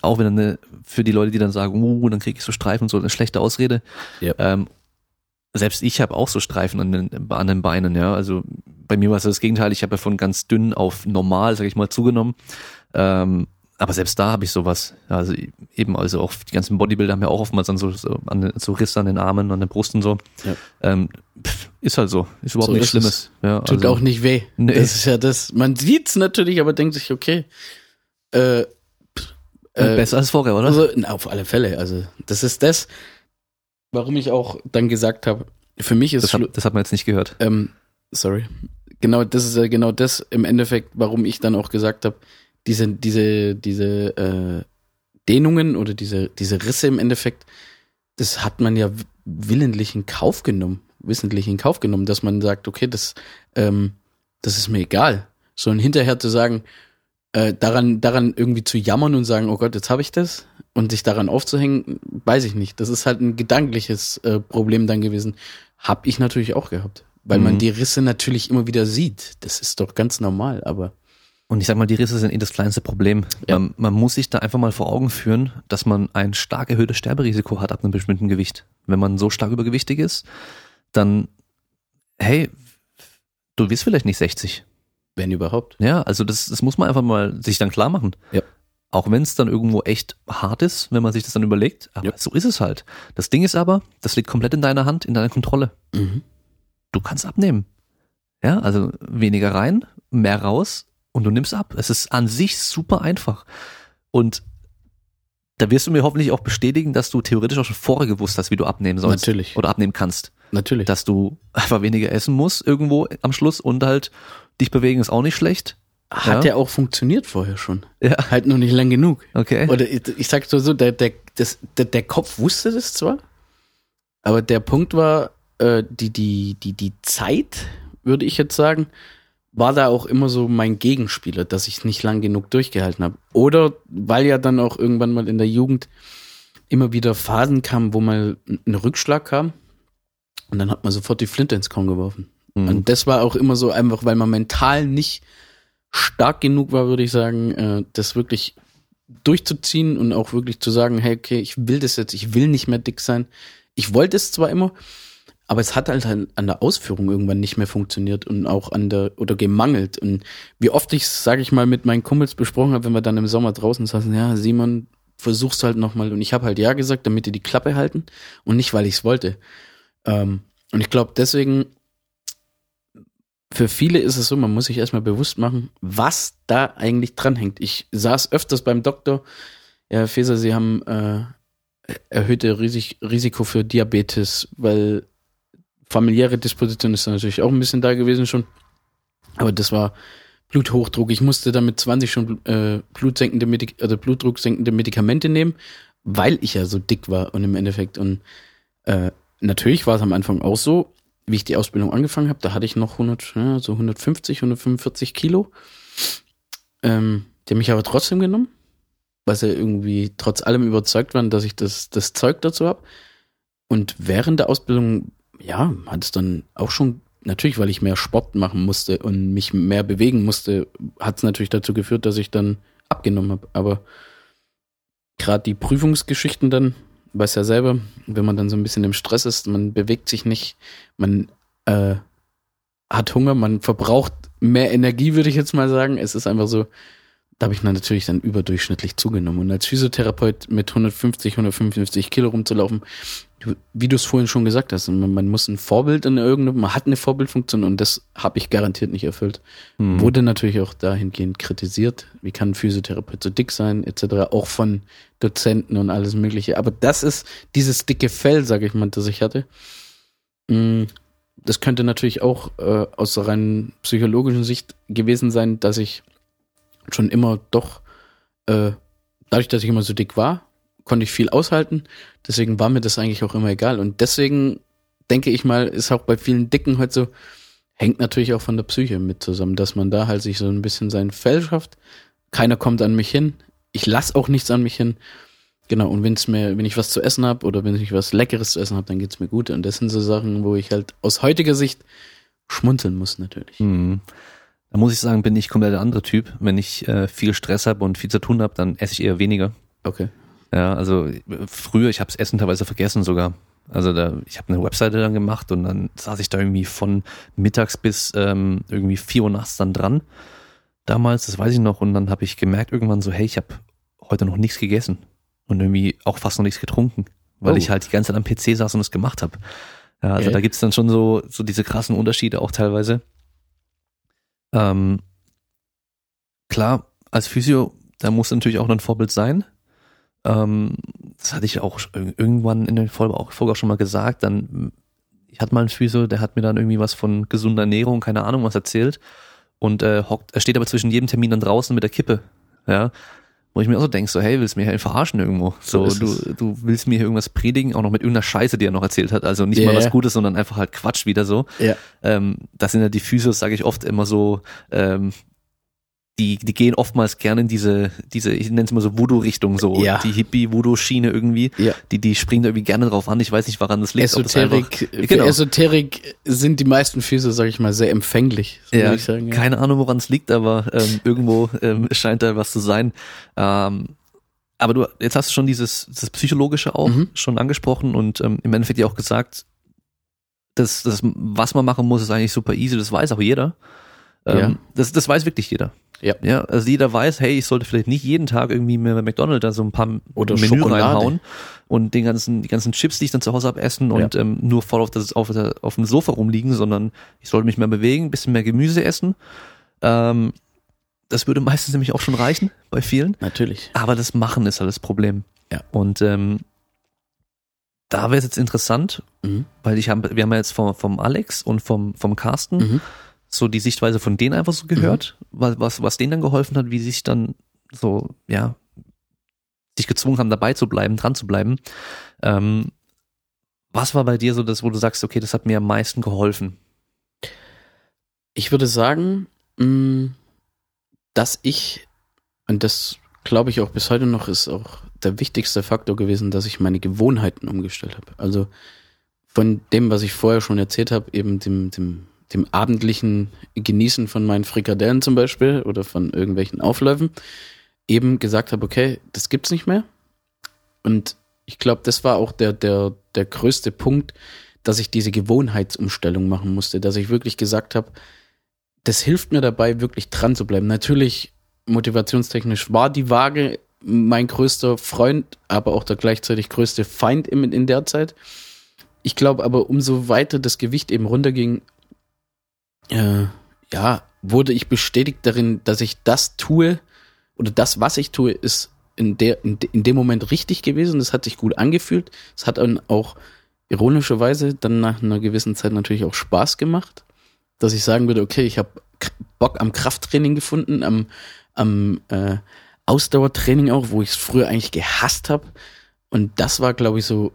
auch wenn eine, für die Leute, die dann sagen, uh, dann krieg ich so Streifen, so eine schlechte Ausrede. Ja. Ähm, selbst ich habe auch so Streifen an den, an den Beinen, ja. Also bei mir war es das Gegenteil. Ich habe ja von ganz dünn auf normal, sag ich mal, zugenommen. Ähm, aber selbst da habe ich sowas. Also eben, also auch die ganzen Bodybuilder haben ja auch oftmals dann so, so, an, so Risse an den Armen, an der Brust und so. Ja. Ähm, pff, ist halt so. Ist überhaupt so nichts Schlimmes. Ja, Tut also, auch nicht weh. Nee. Das ist ja das. Man sieht's natürlich, aber denkt sich, okay. Äh, äh, Besser als vorher, oder? Also, na, auf alle Fälle. Also das ist das, warum ich auch dann gesagt habe, für mich ist das, hat, das hat man jetzt nicht gehört. Ähm, sorry. Genau, das ist ja genau das im Endeffekt, warum ich dann auch gesagt habe, diese, diese, diese äh, Dehnungen oder diese, diese Risse im Endeffekt, das hat man ja willentlich in Kauf genommen, wissentlich in Kauf genommen, dass man sagt, okay, das, ähm, das ist mir egal. So und hinterher zu sagen, äh, daran, daran irgendwie zu jammern und sagen, oh Gott, jetzt habe ich das und sich daran aufzuhängen, weiß ich nicht. Das ist halt ein gedankliches äh, Problem dann gewesen. Hab ich natürlich auch gehabt, weil mhm. man die Risse natürlich immer wieder sieht. Das ist doch ganz normal, aber und ich sag mal, die Risse sind eh das kleinste Problem. Ja. Man, man, muss sich da einfach mal vor Augen führen, dass man ein stark erhöhtes Sterberisiko hat ab einem bestimmten Gewicht. Wenn man so stark übergewichtig ist, dann, hey, du wirst vielleicht nicht 60. Wenn überhaupt. Ja, also das, das muss man einfach mal sich dann klar machen. Ja. Auch wenn es dann irgendwo echt hart ist, wenn man sich das dann überlegt. Aber ja. so ist es halt. Das Ding ist aber, das liegt komplett in deiner Hand, in deiner Kontrolle. Mhm. Du kannst abnehmen. Ja, also weniger rein, mehr raus und du nimmst ab. Es ist an sich super einfach. Und da wirst du mir hoffentlich auch bestätigen, dass du theoretisch auch schon vorher gewusst hast, wie du abnehmen sollst. Natürlich. Oder abnehmen kannst. Natürlich. Dass du einfach weniger essen musst irgendwo am Schluss und halt dich bewegen ist auch nicht schlecht. Hat ja, ja auch funktioniert vorher schon. Ja. Halt noch nicht lang genug. Okay. Oder ich, ich sag so, der, der, das, der, der Kopf wusste das zwar, aber der Punkt war, äh, die, die, die, die Zeit, würde ich jetzt sagen, war da auch immer so mein Gegenspieler, dass ich nicht lang genug durchgehalten habe. Oder weil ja dann auch irgendwann mal in der Jugend immer wieder Phasen kamen, wo mal ein Rückschlag kam und dann hat man sofort die Flinte ins Korn geworfen. Mhm. Und das war auch immer so einfach, weil man mental nicht stark genug war, würde ich sagen, äh, das wirklich durchzuziehen und auch wirklich zu sagen, hey, okay, ich will das jetzt, ich will nicht mehr dick sein. Ich wollte es zwar immer, aber es hat halt an der Ausführung irgendwann nicht mehr funktioniert und auch an der oder gemangelt. Und wie oft ich, sage ich mal, mit meinen Kumpels besprochen habe, wenn wir dann im Sommer draußen saßen, ja, Simon, versuch's halt nochmal. Und ich habe halt ja gesagt, damit die die Klappe halten und nicht, weil ich's wollte. Ähm, und ich glaube, deswegen, für viele ist es so, man muss sich erstmal bewusst machen, was da eigentlich dranhängt. Ich saß öfters beim Doktor, ja, Herr Feser, Sie haben äh, erhöhte Risiko für Diabetes, weil familiäre Disposition ist natürlich auch ein bisschen da gewesen schon. Aber das war Bluthochdruck. Ich musste damit 20 schon äh, blutsenkende Medik also blutdrucksenkende Medikamente nehmen, weil ich ja so dick war und im Endeffekt und äh, natürlich war es am Anfang auch so, wie ich die Ausbildung angefangen habe, da hatte ich noch 100, ja, so 150, 145 Kilo. Ähm, die haben mich aber trotzdem genommen, weil sie irgendwie trotz allem überzeugt waren, dass ich das, das Zeug dazu habe. Und während der Ausbildung ja, hat es dann auch schon, natürlich, weil ich mehr Sport machen musste und mich mehr bewegen musste, hat es natürlich dazu geführt, dass ich dann abgenommen habe. Aber gerade die Prüfungsgeschichten dann, weiß ja selber, wenn man dann so ein bisschen im Stress ist, man bewegt sich nicht, man äh, hat Hunger, man verbraucht mehr Energie, würde ich jetzt mal sagen. Es ist einfach so, da habe ich dann natürlich dann überdurchschnittlich zugenommen. Und als Physiotherapeut mit 150, 155 Kilo rumzulaufen, wie du es vorhin schon gesagt hast, man, man, muss ein Vorbild in irgendeinem, man hat eine Vorbildfunktion und das habe ich garantiert nicht erfüllt. Hm. Wurde natürlich auch dahingehend kritisiert. Wie kann ein Physiotherapeut so dick sein, etc., auch von Dozenten und alles Mögliche. Aber das ist dieses dicke Fell, sage ich mal, das ich hatte. Hm, das könnte natürlich auch äh, aus der rein psychologischen Sicht gewesen sein, dass ich schon immer doch, äh, dadurch, dass ich immer so dick war, konnte ich viel aushalten. Deswegen war mir das eigentlich auch immer egal. Und deswegen denke ich mal, ist auch bei vielen Dicken halt so, hängt natürlich auch von der Psyche mit zusammen, dass man da halt sich so ein bisschen sein Fell schafft. Keiner kommt an mich hin. Ich lass auch nichts an mich hin. Genau, und wenn's mir, wenn ich was zu essen habe oder wenn ich was Leckeres zu essen habe, dann geht's mir gut. Und das sind so Sachen, wo ich halt aus heutiger Sicht schmunzeln muss, natürlich. Mhm. Da muss ich sagen, bin ich komplett der andere Typ. Wenn ich äh, viel Stress habe und viel zu tun habe, dann esse ich eher weniger. Okay. Ja, also früher, ich habe das Essen teilweise vergessen sogar. Also da, ich habe eine Webseite dann gemacht und dann saß ich da irgendwie von mittags bis ähm, irgendwie vier Uhr nachts dann dran. Damals, das weiß ich noch, und dann habe ich gemerkt irgendwann so, hey, ich habe heute noch nichts gegessen und irgendwie auch fast noch nichts getrunken, weil Oh. ich halt die ganze Zeit am PC saß und es gemacht habe. Ja, also Okay. da gibt's dann schon so, so diese krassen Unterschiede auch teilweise. Ähm, klar, als Physio, da muss natürlich auch ein Vorbild sein. Ähm, das hatte ich auch ir- irgendwann in der Folge auch, Folge auch schon mal gesagt. Dann, ich hatte mal einen Physio, der hat mir dann irgendwie was von gesunder Ernährung, keine Ahnung was erzählt. Und äh, hockt, er steht aber zwischen jedem Termin dann draußen mit der Kippe. Ja. Wo ich mir auch so denke, so, hey, willst du mich halt verarschen irgendwo? So, So du, du willst mir hier irgendwas predigen, auch noch mit irgendeiner Scheiße, die er noch erzählt hat. Also nicht mal Ja, was. Gutes, sondern einfach halt Quatsch wieder so. Ja. Ähm, das sind ja die Physios, sage ich oft immer so, ähm, die, die gehen oftmals gerne in diese, diese, ich nenne es mal so Voodoo-Richtung, so Ja. die Hippie-Voodoo-Schiene irgendwie. Ja. Die, die springen da irgendwie gerne drauf an. Ich weiß nicht, woran das liegt. ob das Esoterik, einfach- für genau. Esoterik sind die meisten Füße, sag ich mal, sehr empfänglich, Ja, sagen. Ja. keine Ahnung, woran es liegt, aber ähm, irgendwo ähm, scheint da was zu sein. Ähm, aber du, jetzt hast du schon dieses, das Psychologische auch Mhm. schon angesprochen und ähm, im Endeffekt ja auch gesagt, das, das, was man machen muss, ist eigentlich super easy, das weiß auch jeder. Ähm, Ja. das, das weiß wirklich jeder. Ja. ja. Also jeder weiß, hey, ich sollte vielleicht nicht jeden Tag irgendwie mir bei McDonald's da so ein paar Oder Menü Schokolade. reinhauen und den ganzen, die ganzen Chips, die ich dann zu Hause hab, essen und ähm, nur voll auf, das, auf, auf dem Sofa rumliegen, sondern ich sollte mich mehr bewegen, ein bisschen mehr Gemüse essen. Ähm, das würde meistens nämlich auch schon reichen bei vielen. Natürlich. Aber das Machen ist halt das Problem. Ja. Und ähm, da wäre es jetzt interessant, Mhm. weil ich hab, wir haben ja jetzt vom, vom Alex und vom, vom Carsten Mhm. So die Sichtweise von denen einfach so gehört, was, was, was denen dann geholfen hat, wie sie sich dann so, ja, sich gezwungen haben, dabei zu bleiben, dran zu bleiben. Ähm, was war bei dir so das, wo du sagst, okay, das hat mir am meisten geholfen? Ich würde sagen, mh, dass ich, und das glaube ich auch bis heute noch, ist auch der wichtigste Faktor gewesen, dass ich meine Gewohnheiten umgestellt habe. Also von dem, was ich vorher schon erzählt habe, eben dem, dem, dem abendlichen Genießen von meinen Frikadellen zum Beispiel oder von irgendwelchen Aufläufen, eben gesagt habe, okay, das gibt's nicht mehr. Und ich glaube, das war auch der, der, der größte Punkt, dass ich diese Gewohnheitsumstellung machen musste, dass ich wirklich gesagt habe, das hilft mir dabei, wirklich dran zu bleiben. Natürlich, motivationstechnisch war die Waage mein größter Freund, aber auch der gleichzeitig größte Feind in, in der Zeit. Ich glaube aber, umso weiter das Gewicht eben runterging, äh, ja, wurde ich bestätigt darin, dass ich das tue oder das, was ich tue, ist in, der, in, in dem Moment richtig gewesen. Das hat sich gut angefühlt. Es hat dann auch ironischerweise dann nach einer gewissen Zeit natürlich auch Spaß gemacht, dass ich sagen würde, okay, ich habe Bock am Krafttraining gefunden, am, am äh, Ausdauertraining auch, wo ich es früher eigentlich gehasst habe. Und das war, glaube ich, so,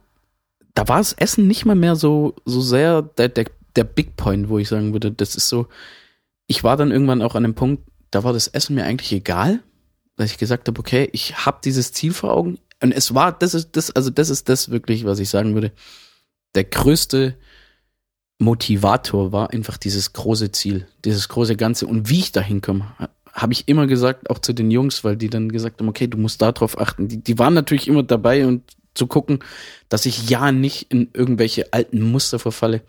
da war das Essen nicht mal mehr so, so sehr der, der, der Big Point, wo ich sagen würde, das ist so, ich war dann irgendwann auch an einem Punkt, da war das Essen mir eigentlich egal, dass ich gesagt habe, okay, ich habe dieses Ziel vor Augen. Und es war, das ist das, also das ist das wirklich, was ich sagen würde, der größte Motivator war einfach dieses große Ziel, dieses große Ganze. Und wie ich da hinkomme, habe ich immer gesagt, auch zu den Jungs, weil die dann gesagt haben, okay, du musst darauf achten. Die, die waren natürlich immer dabei und zu gucken, dass ich ja nicht in irgendwelche alten Muster verfalle.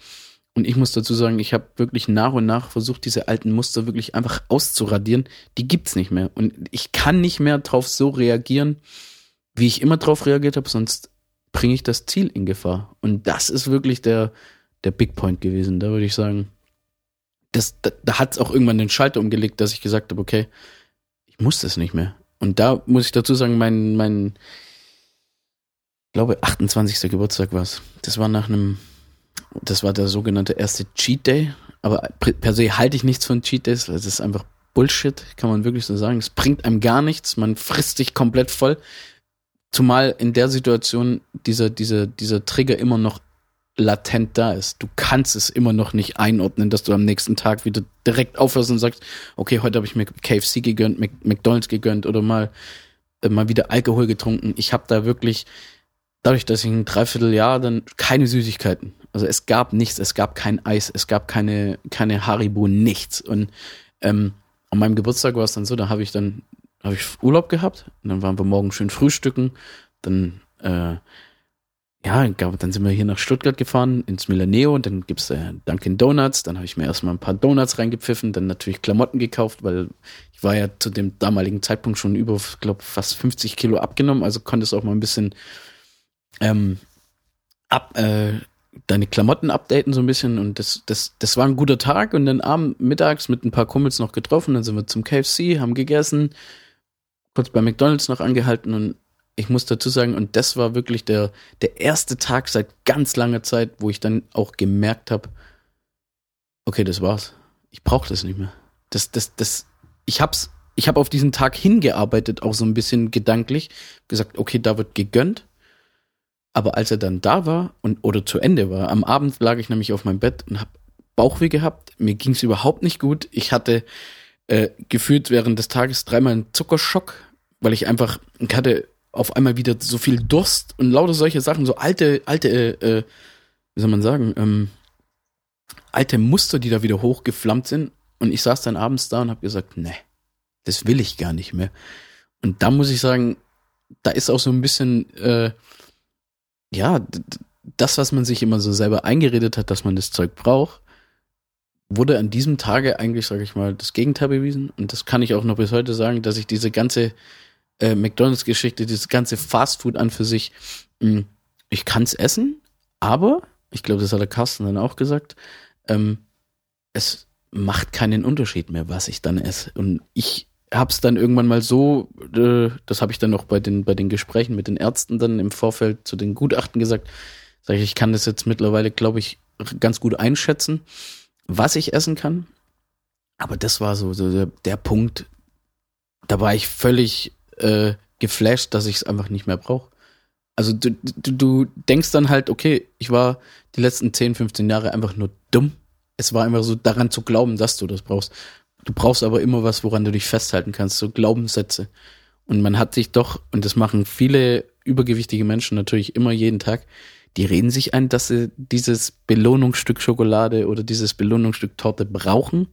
Und ich muss dazu sagen, ich habe wirklich nach und nach versucht, diese alten Muster wirklich einfach auszuradieren. Die gibt's nicht mehr. Und ich kann nicht mehr drauf so reagieren, wie ich immer drauf reagiert habe, sonst bringe ich das Ziel in Gefahr. Und das ist wirklich der, der Big Point gewesen. Da würde ich sagen, das, da, da hat es auch irgendwann den Schalter umgelegt, dass ich gesagt habe, okay, ich muss das nicht mehr. Und da muss ich dazu sagen, mein, mein, glaube, 28. Geburtstag war es. Das war nach einem, das war der sogenannte erste Cheat Day. Aber per se halte ich nichts von Cheat Days, es ist einfach Bullshit, kann man wirklich so sagen. Es bringt einem gar nichts, man frisst sich komplett voll. Zumal in der Situation dieser, dieser, dieser Trigger immer noch latent da ist. Du kannst es immer noch nicht einordnen, dass du am nächsten Tag wieder direkt aufhörst und sagst, okay, heute habe ich mir KFC gegönnt, Mc- McDonalds gegönnt oder mal, äh, mal wieder Alkohol getrunken. Ich habe da wirklich, dadurch, dass ich ein Dreivierteljahr dann keine Süßigkeiten, also es gab nichts, es gab kein Eis, es gab keine, keine Haribo, nichts. Und ähm, an meinem Geburtstag war es dann so, da habe ich dann habe ich Urlaub gehabt und dann waren wir morgen schön frühstücken, dann äh, ja, dann sind wir hier nach Stuttgart gefahren, ins Milaneo und dann gibt's äh, Dunkin' Donuts. Dann habe ich mir erstmal ein paar Donuts reingepfiffen, dann natürlich Klamotten gekauft, weil ich war ja zu dem damaligen Zeitpunkt schon über, glaube fast 50 Kilo abgenommen, also konnte es auch mal ein bisschen ähm, ab, äh, deine Klamotten updaten so ein bisschen und das, das, das war ein guter Tag und dann abend, mittags mit ein paar Kumpels noch getroffen, dann sind wir zum KFC, haben gegessen, kurz bei McDonalds noch angehalten und ich muss dazu sagen, und das war wirklich der, der erste Tag seit ganz langer Zeit, wo ich dann auch gemerkt habe, okay, das war's. Ich brauche das nicht mehr. Das, das, das, ich hab's, ich habe auf diesen Tag hingearbeitet, auch so ein bisschen gedanklich, gesagt, okay, da wird gegönnt. Aber als er dann da war und oder zu Ende war, am Abend lag ich nämlich auf meinem Bett und habe Bauchweh gehabt. Mir ging's überhaupt nicht gut. Ich hatte äh, gefühlt während des Tages dreimal einen Zuckerschock, weil ich einfach, ich hatte auf einmal wieder so viel Durst und lauter solche Sachen, so alte, alte, äh, wie soll man sagen, ähm, alte Muster, die da wieder hochgeflammt sind. Und ich saß dann abends da und habe gesagt, nee, das will ich gar nicht mehr. Und da muss ich sagen, da ist auch so ein bisschen, äh, ja, das, was man sich immer so selber eingeredet hat, dass man das Zeug braucht, wurde an diesem Tage eigentlich, sage ich mal, das Gegenteil bewiesen. Und das kann ich auch noch bis heute sagen, dass ich diese ganze äh, McDonalds-Geschichte, dieses ganze Fastfood an für sich, mh, hm, ich kann's essen, aber, ich glaube, das hat der Carsten dann auch gesagt, ähm, es macht keinen Unterschied mehr, was ich dann esse. Und ich hab's dann irgendwann mal so, äh, das habe ich dann noch bei den, bei den Gesprächen mit den Ärzten dann im Vorfeld zu den Gutachten gesagt, sag ich, ich kann das jetzt mittlerweile, glaube ich, ganz gut einschätzen, was ich essen kann. Aber das war so, so der, der Punkt, da war ich völlig äh, geflasht, dass ich es einfach nicht mehr brauche. Also du, du, du denkst dann halt, okay, ich war die letzten 10, 15 Jahre einfach nur dumm. Es war einfach so daran zu glauben, dass du das brauchst. Du brauchst aber immer was, woran du dich festhalten kannst, so Glaubenssätze. Und man hat sich doch, und das machen viele übergewichtige Menschen natürlich immer jeden Tag, die reden sich ein, dass sie dieses Belohnungsstück Schokolade oder dieses Belohnungsstück Torte brauchen.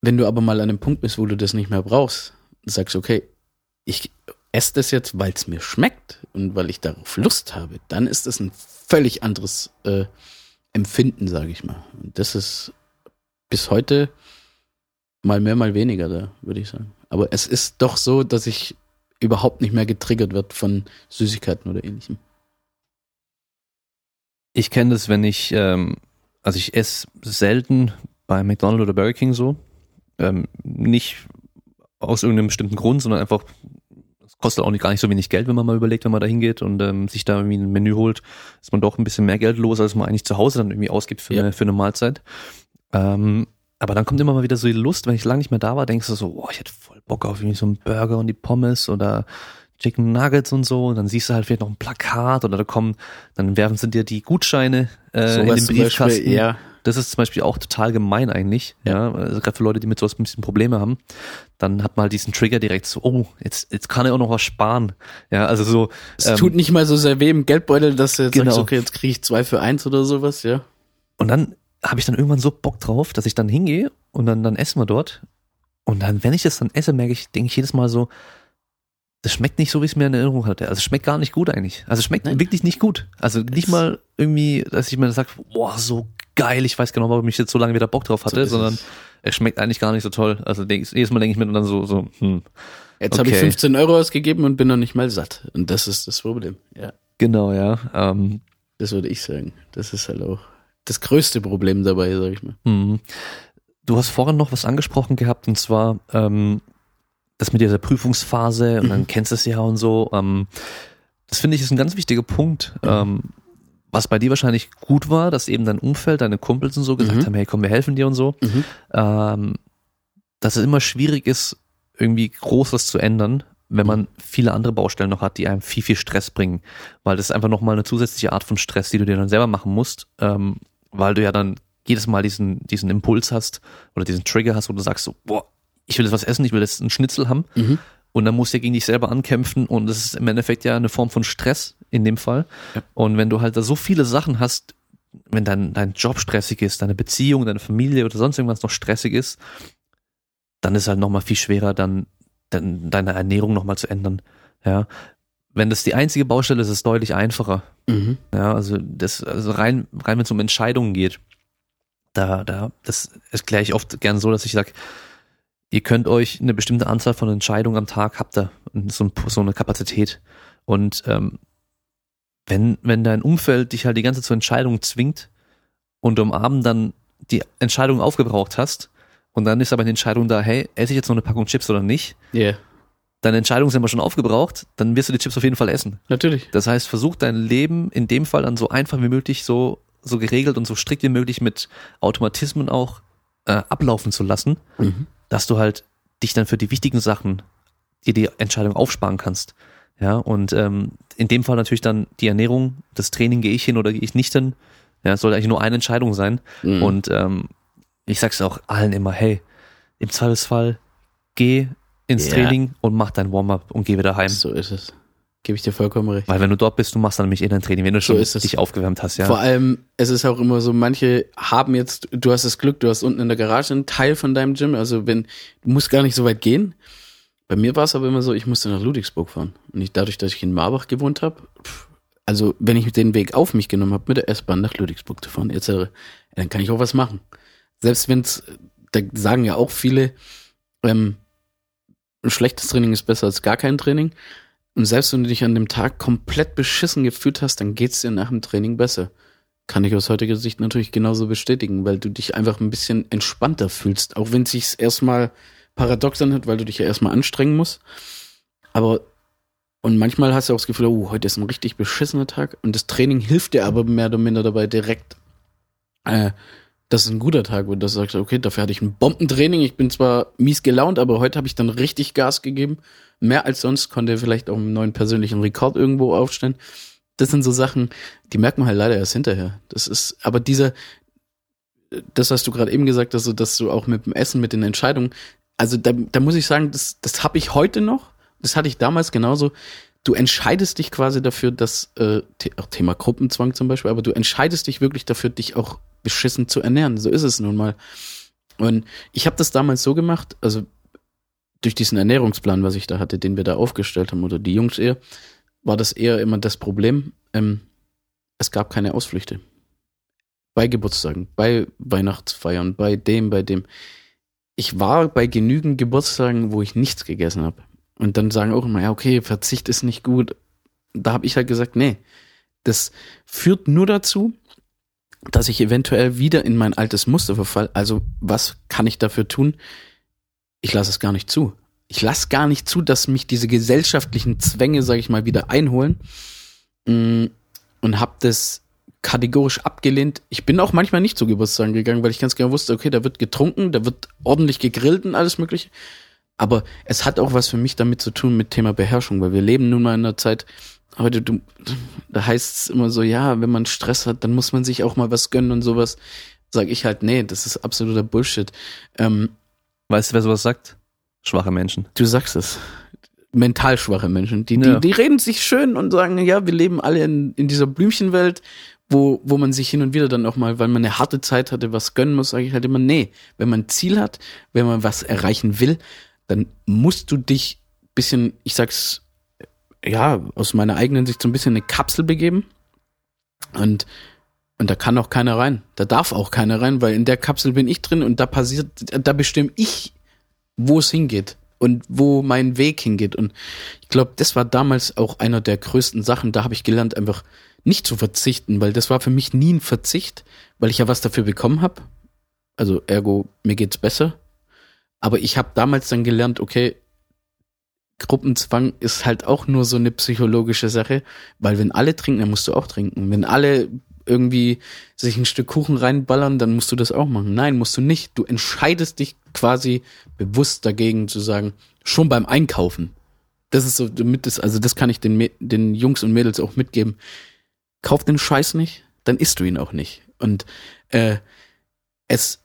Wenn du aber mal an einem Punkt bist, wo du das nicht mehr brauchst, sagst, okay, ich esse das jetzt, weil es mir schmeckt und weil ich darauf Lust habe, dann ist das ein völlig anderes äh, Empfinden, sage ich mal. Und das ist bis heute mal mehr, mal weniger da, würde ich sagen. Aber es ist doch so, dass ich überhaupt nicht mehr getriggert wird von Süßigkeiten oder ähnlichem. Ich kenne das, wenn ich, ähm, also ich esse selten bei McDonald's oder Burger King so. Ähm, nicht aus irgendeinem bestimmten Grund, sondern einfach, es kostet auch nicht, gar nicht so wenig Geld, wenn man mal überlegt, wenn man da hingeht und ähm, sich da irgendwie ein Menü holt, ist man doch ein bisschen mehr Geld los, als man eigentlich zu Hause dann irgendwie ausgibt für, ja. eine, für eine Mahlzeit. Ähm, aber dann kommt immer mal wieder so die Lust, wenn ich lange nicht mehr da war, denkst du so, boah, ich hätte voll Bock auf irgendwie so einen Burger und die Pommes oder Chicken Nuggets und so. Und dann siehst du halt vielleicht noch ein Plakat oder da kommen, dann werfen sie dir die Gutscheine äh, so in den Briefkasten. Beispiel, ja. Das ist zum Beispiel auch total gemein eigentlich, ja, ja also gerade für Leute, die mit sowas ein bisschen Probleme haben. Dann hat man halt diesen Trigger direkt so, oh, jetzt, jetzt kann er auch noch was sparen. Ja, also so. Es ähm, tut nicht mal so sehr weh im Geldbeutel, dass du jetzt genau. sagst, okay, jetzt kriege ich zwei für eins oder sowas, ja. Und dann habe ich dann irgendwann so Bock drauf, dass ich dann hingehe und dann, dann essen wir dort. Und dann, wenn ich das dann esse, merke ich, denke ich jedes Mal so, das schmeckt nicht so, wie ich es mir in Erinnerung hatte. Also es schmeckt gar nicht gut eigentlich. Also es schmeckt Nein. wirklich nicht gut. Also nicht mal irgendwie, dass ich mir sage, boah, so geil, ich weiß genau, warum ich jetzt so lange wieder Bock drauf hatte, so sondern es. es. schmeckt eigentlich gar nicht so toll. Also jedes Mal denke ich mir dann so, so hm. Jetzt okay. habe ich 15 Euro ausgegeben und bin noch nicht mal satt. Und das ist das Problem. Ja. Genau, ja. Ähm, das würde ich sagen. Das ist halt auch das größte Problem dabei, sag ich mal. Mhm. Du hast vorhin noch was angesprochen gehabt, und zwar ähm, das mit dieser Prüfungsphase und dann mhm. kennst du es ja und so. Ähm, das finde ich ist ein ganz wichtiger Punkt. Mhm. Ähm, was bei dir wahrscheinlich gut war, dass eben dein Umfeld, deine Kumpels und so gesagt mhm. haben, hey, komm, wir helfen dir und so. Mhm. Ähm, dass es immer schwierig ist, irgendwie groß was zu ändern, wenn man viele andere Baustellen noch hat, die einem viel, viel Stress bringen. Weil das ist einfach nochmal eine zusätzliche Art von Stress, die du dir dann selber machen musst, ähm, weil du ja dann jedes Mal diesen, diesen Impuls hast oder diesen Trigger hast, wo du sagst so, boah, ich will jetzt was essen, ich will jetzt einen Schnitzel haben. Mhm. Und dann musst du ja gegen dich selber ankämpfen und das ist im Endeffekt ja eine Form von Stress in dem Fall. Ja. Und wenn du halt da so viele Sachen hast, wenn dein, dein Job stressig ist, deine Beziehung, deine Familie oder sonst irgendwas noch stressig ist, dann ist halt nochmal viel schwerer, dann, dann deine Ernährung nochmal zu ändern. Ja. Wenn das die einzige Baustelle ist, ist es deutlich einfacher. Mhm. Ja, also das, also rein, rein wenn es um Entscheidungen geht, da, da, das erkläre ich oft gern so, dass ich sage, ihr könnt euch eine bestimmte Anzahl von Entscheidungen am Tag habt ihr, so, so eine Kapazität. Und ähm, wenn, wenn dein Umfeld dich halt die ganze Zeit zur Entscheidung zwingt und du am Abend dann die Entscheidung aufgebraucht hast und dann ist aber eine Entscheidung da, hey, esse ich jetzt noch eine Packung Chips oder nicht? Yeah. Deine Entscheidungen sind aber schon aufgebraucht, dann wirst du die Chips auf jeden Fall essen. Natürlich. Das heißt, versuch dein Leben in dem Fall dann so einfach wie möglich, so, so geregelt und so strikt wie möglich mit Automatismen auch äh, ablaufen zu lassen, Mhm. dass du halt dich dann für die wichtigen Sachen dir die Entscheidung aufsparen kannst. Ja, und ähm, in dem Fall natürlich dann die Ernährung, das Training, gehe ich hin oder gehe ich nicht hin. Ja, es soll eigentlich nur eine Entscheidung sein. Mhm. Und ähm, ich sag's auch allen immer, hey, im Zweifelsfall geh ins Ja. Training und mach dein Warm-up und geh wieder heim. So ist es. Gebe ich dir vollkommen recht. Weil wenn du dort bist, du machst dann nämlich eh dein Training, wenn du So schon dich aufgewärmt hast, ja. Vor allem, es ist auch immer so, manche haben jetzt, du hast das Glück, du hast unten in der Garage einen Teil von deinem Gym, also wenn, du musst gar nicht so weit gehen. Bei mir war es aber immer so, ich musste nach Ludwigsburg fahren. Und ich, dadurch, dass ich in Marbach gewohnt habe, also wenn ich den Weg auf mich genommen habe, mit der S-Bahn nach Ludwigsburg zu fahren, etc., dann kann ich auch was machen. Selbst wenn es, da sagen ja auch viele, ähm, schlechtes Training ist besser als gar kein Training. Und selbst wenn du dich an dem Tag komplett beschissen gefühlt hast, dann geht's dir nach dem Training besser. Kann ich aus heutiger Sicht natürlich genauso bestätigen, weil du dich einfach ein bisschen entspannter fühlst. Auch wenn es sich erstmal paradox anhört, weil du dich ja erstmal anstrengen musst. Aber, und manchmal hast du auch das Gefühl, oh, heute ist ein richtig beschissener Tag. Und das Training hilft dir aber mehr oder minder dabei direkt, äh, das ist ein guter Tag, wo du sagst, okay, dafür hatte ich ein Bombentraining. Ich bin zwar mies gelaunt, aber heute habe ich dann richtig Gas gegeben. Mehr als sonst, konnte vielleicht auch einen neuen persönlichen Rekord irgendwo aufstellen. Das sind so Sachen, die merkt man halt leider erst hinterher. Das ist, aber dieser, das, was du gerade eben gesagt hast, so, dass du auch mit dem Essen, mit den Entscheidungen, also da, da muss ich sagen, das, das habe ich heute noch, das hatte ich damals genauso. Du entscheidest dich quasi dafür, dass, äh, auch Thema Gruppenzwang zum Beispiel, aber du entscheidest dich wirklich dafür, dich auch beschissen zu ernähren. So ist es nun mal. Und ich habe das damals so gemacht, also durch diesen Ernährungsplan, was ich da hatte, den wir da aufgestellt haben, oder die Jungs eher, war das eher immer das Problem. Ähm, es gab keine Ausflüchte. Bei Geburtstagen, bei Weihnachtsfeiern, bei dem, bei dem. Ich war bei genügend Geburtstagen, wo ich nichts gegessen habe. Und dann sagen auch immer, ja, okay, Verzicht ist nicht gut. Da habe ich halt gesagt, nee, das führt nur dazu, dass ich eventuell wieder in mein altes Muster verfall. Also was kann ich dafür tun? Ich lasse es gar nicht zu. Ich lasse gar nicht zu, dass mich diese gesellschaftlichen Zwänge, sage ich mal, wieder einholen. Mm, Und habe das kategorisch abgelehnt. Ich bin auch manchmal nicht zu Geburtstagen gegangen, weil ich ganz genau wusste, okay, da wird getrunken, da wird ordentlich gegrillt und alles mögliche. Aber es hat auch was für mich damit zu tun mit Thema Beherrschung, weil wir leben nun mal in einer Zeit, aber du, du, da heißt es immer so, ja, wenn man Stress hat, dann muss man sich auch mal was gönnen und sowas. Sag ich halt, nee, das ist absoluter Bullshit. Ähm, Weißt du, wer sowas sagt? Schwache Menschen. du sagst es. Mental schwache Menschen. Die, Ja. die, die reden sich schön und sagen, ja, wir leben alle in, in dieser Blümchenwelt, wo, wo man sich hin und wieder dann auch mal, weil man eine harte Zeit hatte, was gönnen muss, sage ich halt immer, nee, wenn man ein Ziel hat, wenn man was erreichen will, dann musst du dich bisschen, ich sag's, ja, aus meiner eigenen Sicht so ein bisschen eine Kapsel begeben. Und, und da kann auch keiner rein. Da darf auch keiner rein, weil in der Kapsel bin ich drin und da passiert, da bestimme ich, wo es hingeht und wo mein Weg hingeht. Und ich glaube, das war damals auch einer der größten Sachen. Da habe ich gelernt, einfach nicht zu verzichten, weil das war für mich nie ein Verzicht, weil ich ja was dafür bekommen habe. Also ergo, mir geht's besser. Aber ich habe damals dann gelernt, okay, Gruppenzwang ist halt auch nur so eine psychologische Sache, weil wenn alle trinken, dann musst du auch trinken. Wenn alle irgendwie sich ein Stück Kuchen reinballern, dann musst du das auch machen. Nein, musst du nicht. Du entscheidest dich quasi bewusst dagegen zu sagen, schon beim Einkaufen. Das ist so, damit das, also das kann ich den, den Jungs und Mädels auch mitgeben. Kauf den Scheiß nicht, dann isst du ihn auch nicht. Und äh, es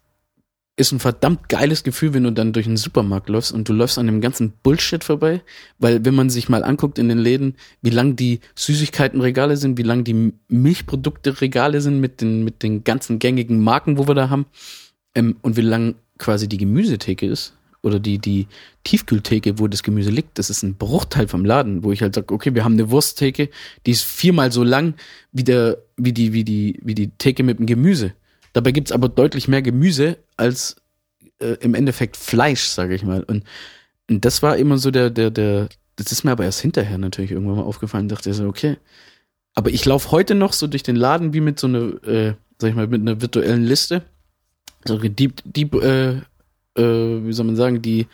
ist ein verdammt geiles Gefühl, wenn du dann durch den Supermarkt läufst und du läufst an dem ganzen Bullshit vorbei, weil wenn man sich mal anguckt in den Läden, wie lang die Süßigkeitenregale sind, wie lang die Milchprodukte-Regale sind mit den, mit den ganzen gängigen Marken, wo wir da haben, ähm, und wie lang quasi die Gemüsetheke ist oder die, die Tiefkühltheke, wo das Gemüse liegt, das ist ein Bruchteil vom Laden, wo ich halt sage, okay, wir haben eine Wursttheke, die ist viermal so lang wie der, wie die, wie die, wie die Theke mit dem Gemüse. Dabei gibt's aber deutlich mehr Gemüse als äh, im Endeffekt Fleisch, sage ich mal. Und, und das war immer so der, der, der, das ist mir aber erst hinterher natürlich irgendwann mal aufgefallen, dachte ich so, okay. Aber ich laufe heute noch so durch den Laden wie mit so einer, äh, sag ich mal, mit einer virtuellen Liste. So die, die äh, äh, wie soll man sagen, die,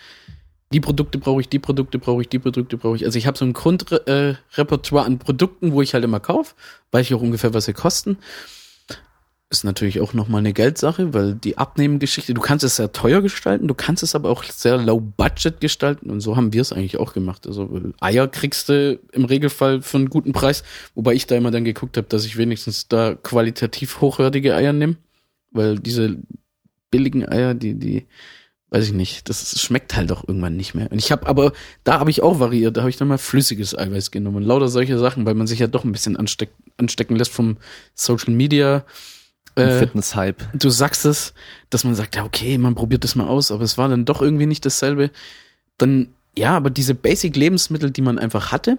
die Produkte brauche ich, die Produkte brauche ich, die Produkte brauche ich. Also ich habe so ein Grundrepertoire äh, an Produkten, wo ich halt immer kaufe, weiß ich auch ungefähr, was sie kosten. Ist natürlich auch nochmal eine Geldsache, weil die Abnehmengeschichte, du kannst es sehr teuer gestalten, du kannst es aber auch sehr low budget gestalten und so haben wir es eigentlich auch gemacht. Also Eier kriegst du im Regelfall für einen guten Preis, wobei ich da immer dann geguckt habe, dass ich wenigstens da qualitativ hochwertige Eier nehme, weil diese billigen Eier, die, die, weiß ich nicht, das schmeckt halt auch irgendwann nicht mehr. Und ich habe aber, da habe ich auch variiert, da habe ich dann mal flüssiges Eiweiß genommen. Lauter solche Sachen, weil man sich ja doch ein bisschen ansteck, anstecken lässt vom Social Media. Äh, Fitness-Hype. Du sagst es, dass man sagt, ja, okay, man probiert das mal aus, aber es war dann doch irgendwie nicht dasselbe. Dann, ja, aber diese Basic-Lebensmittel, die man einfach hatte,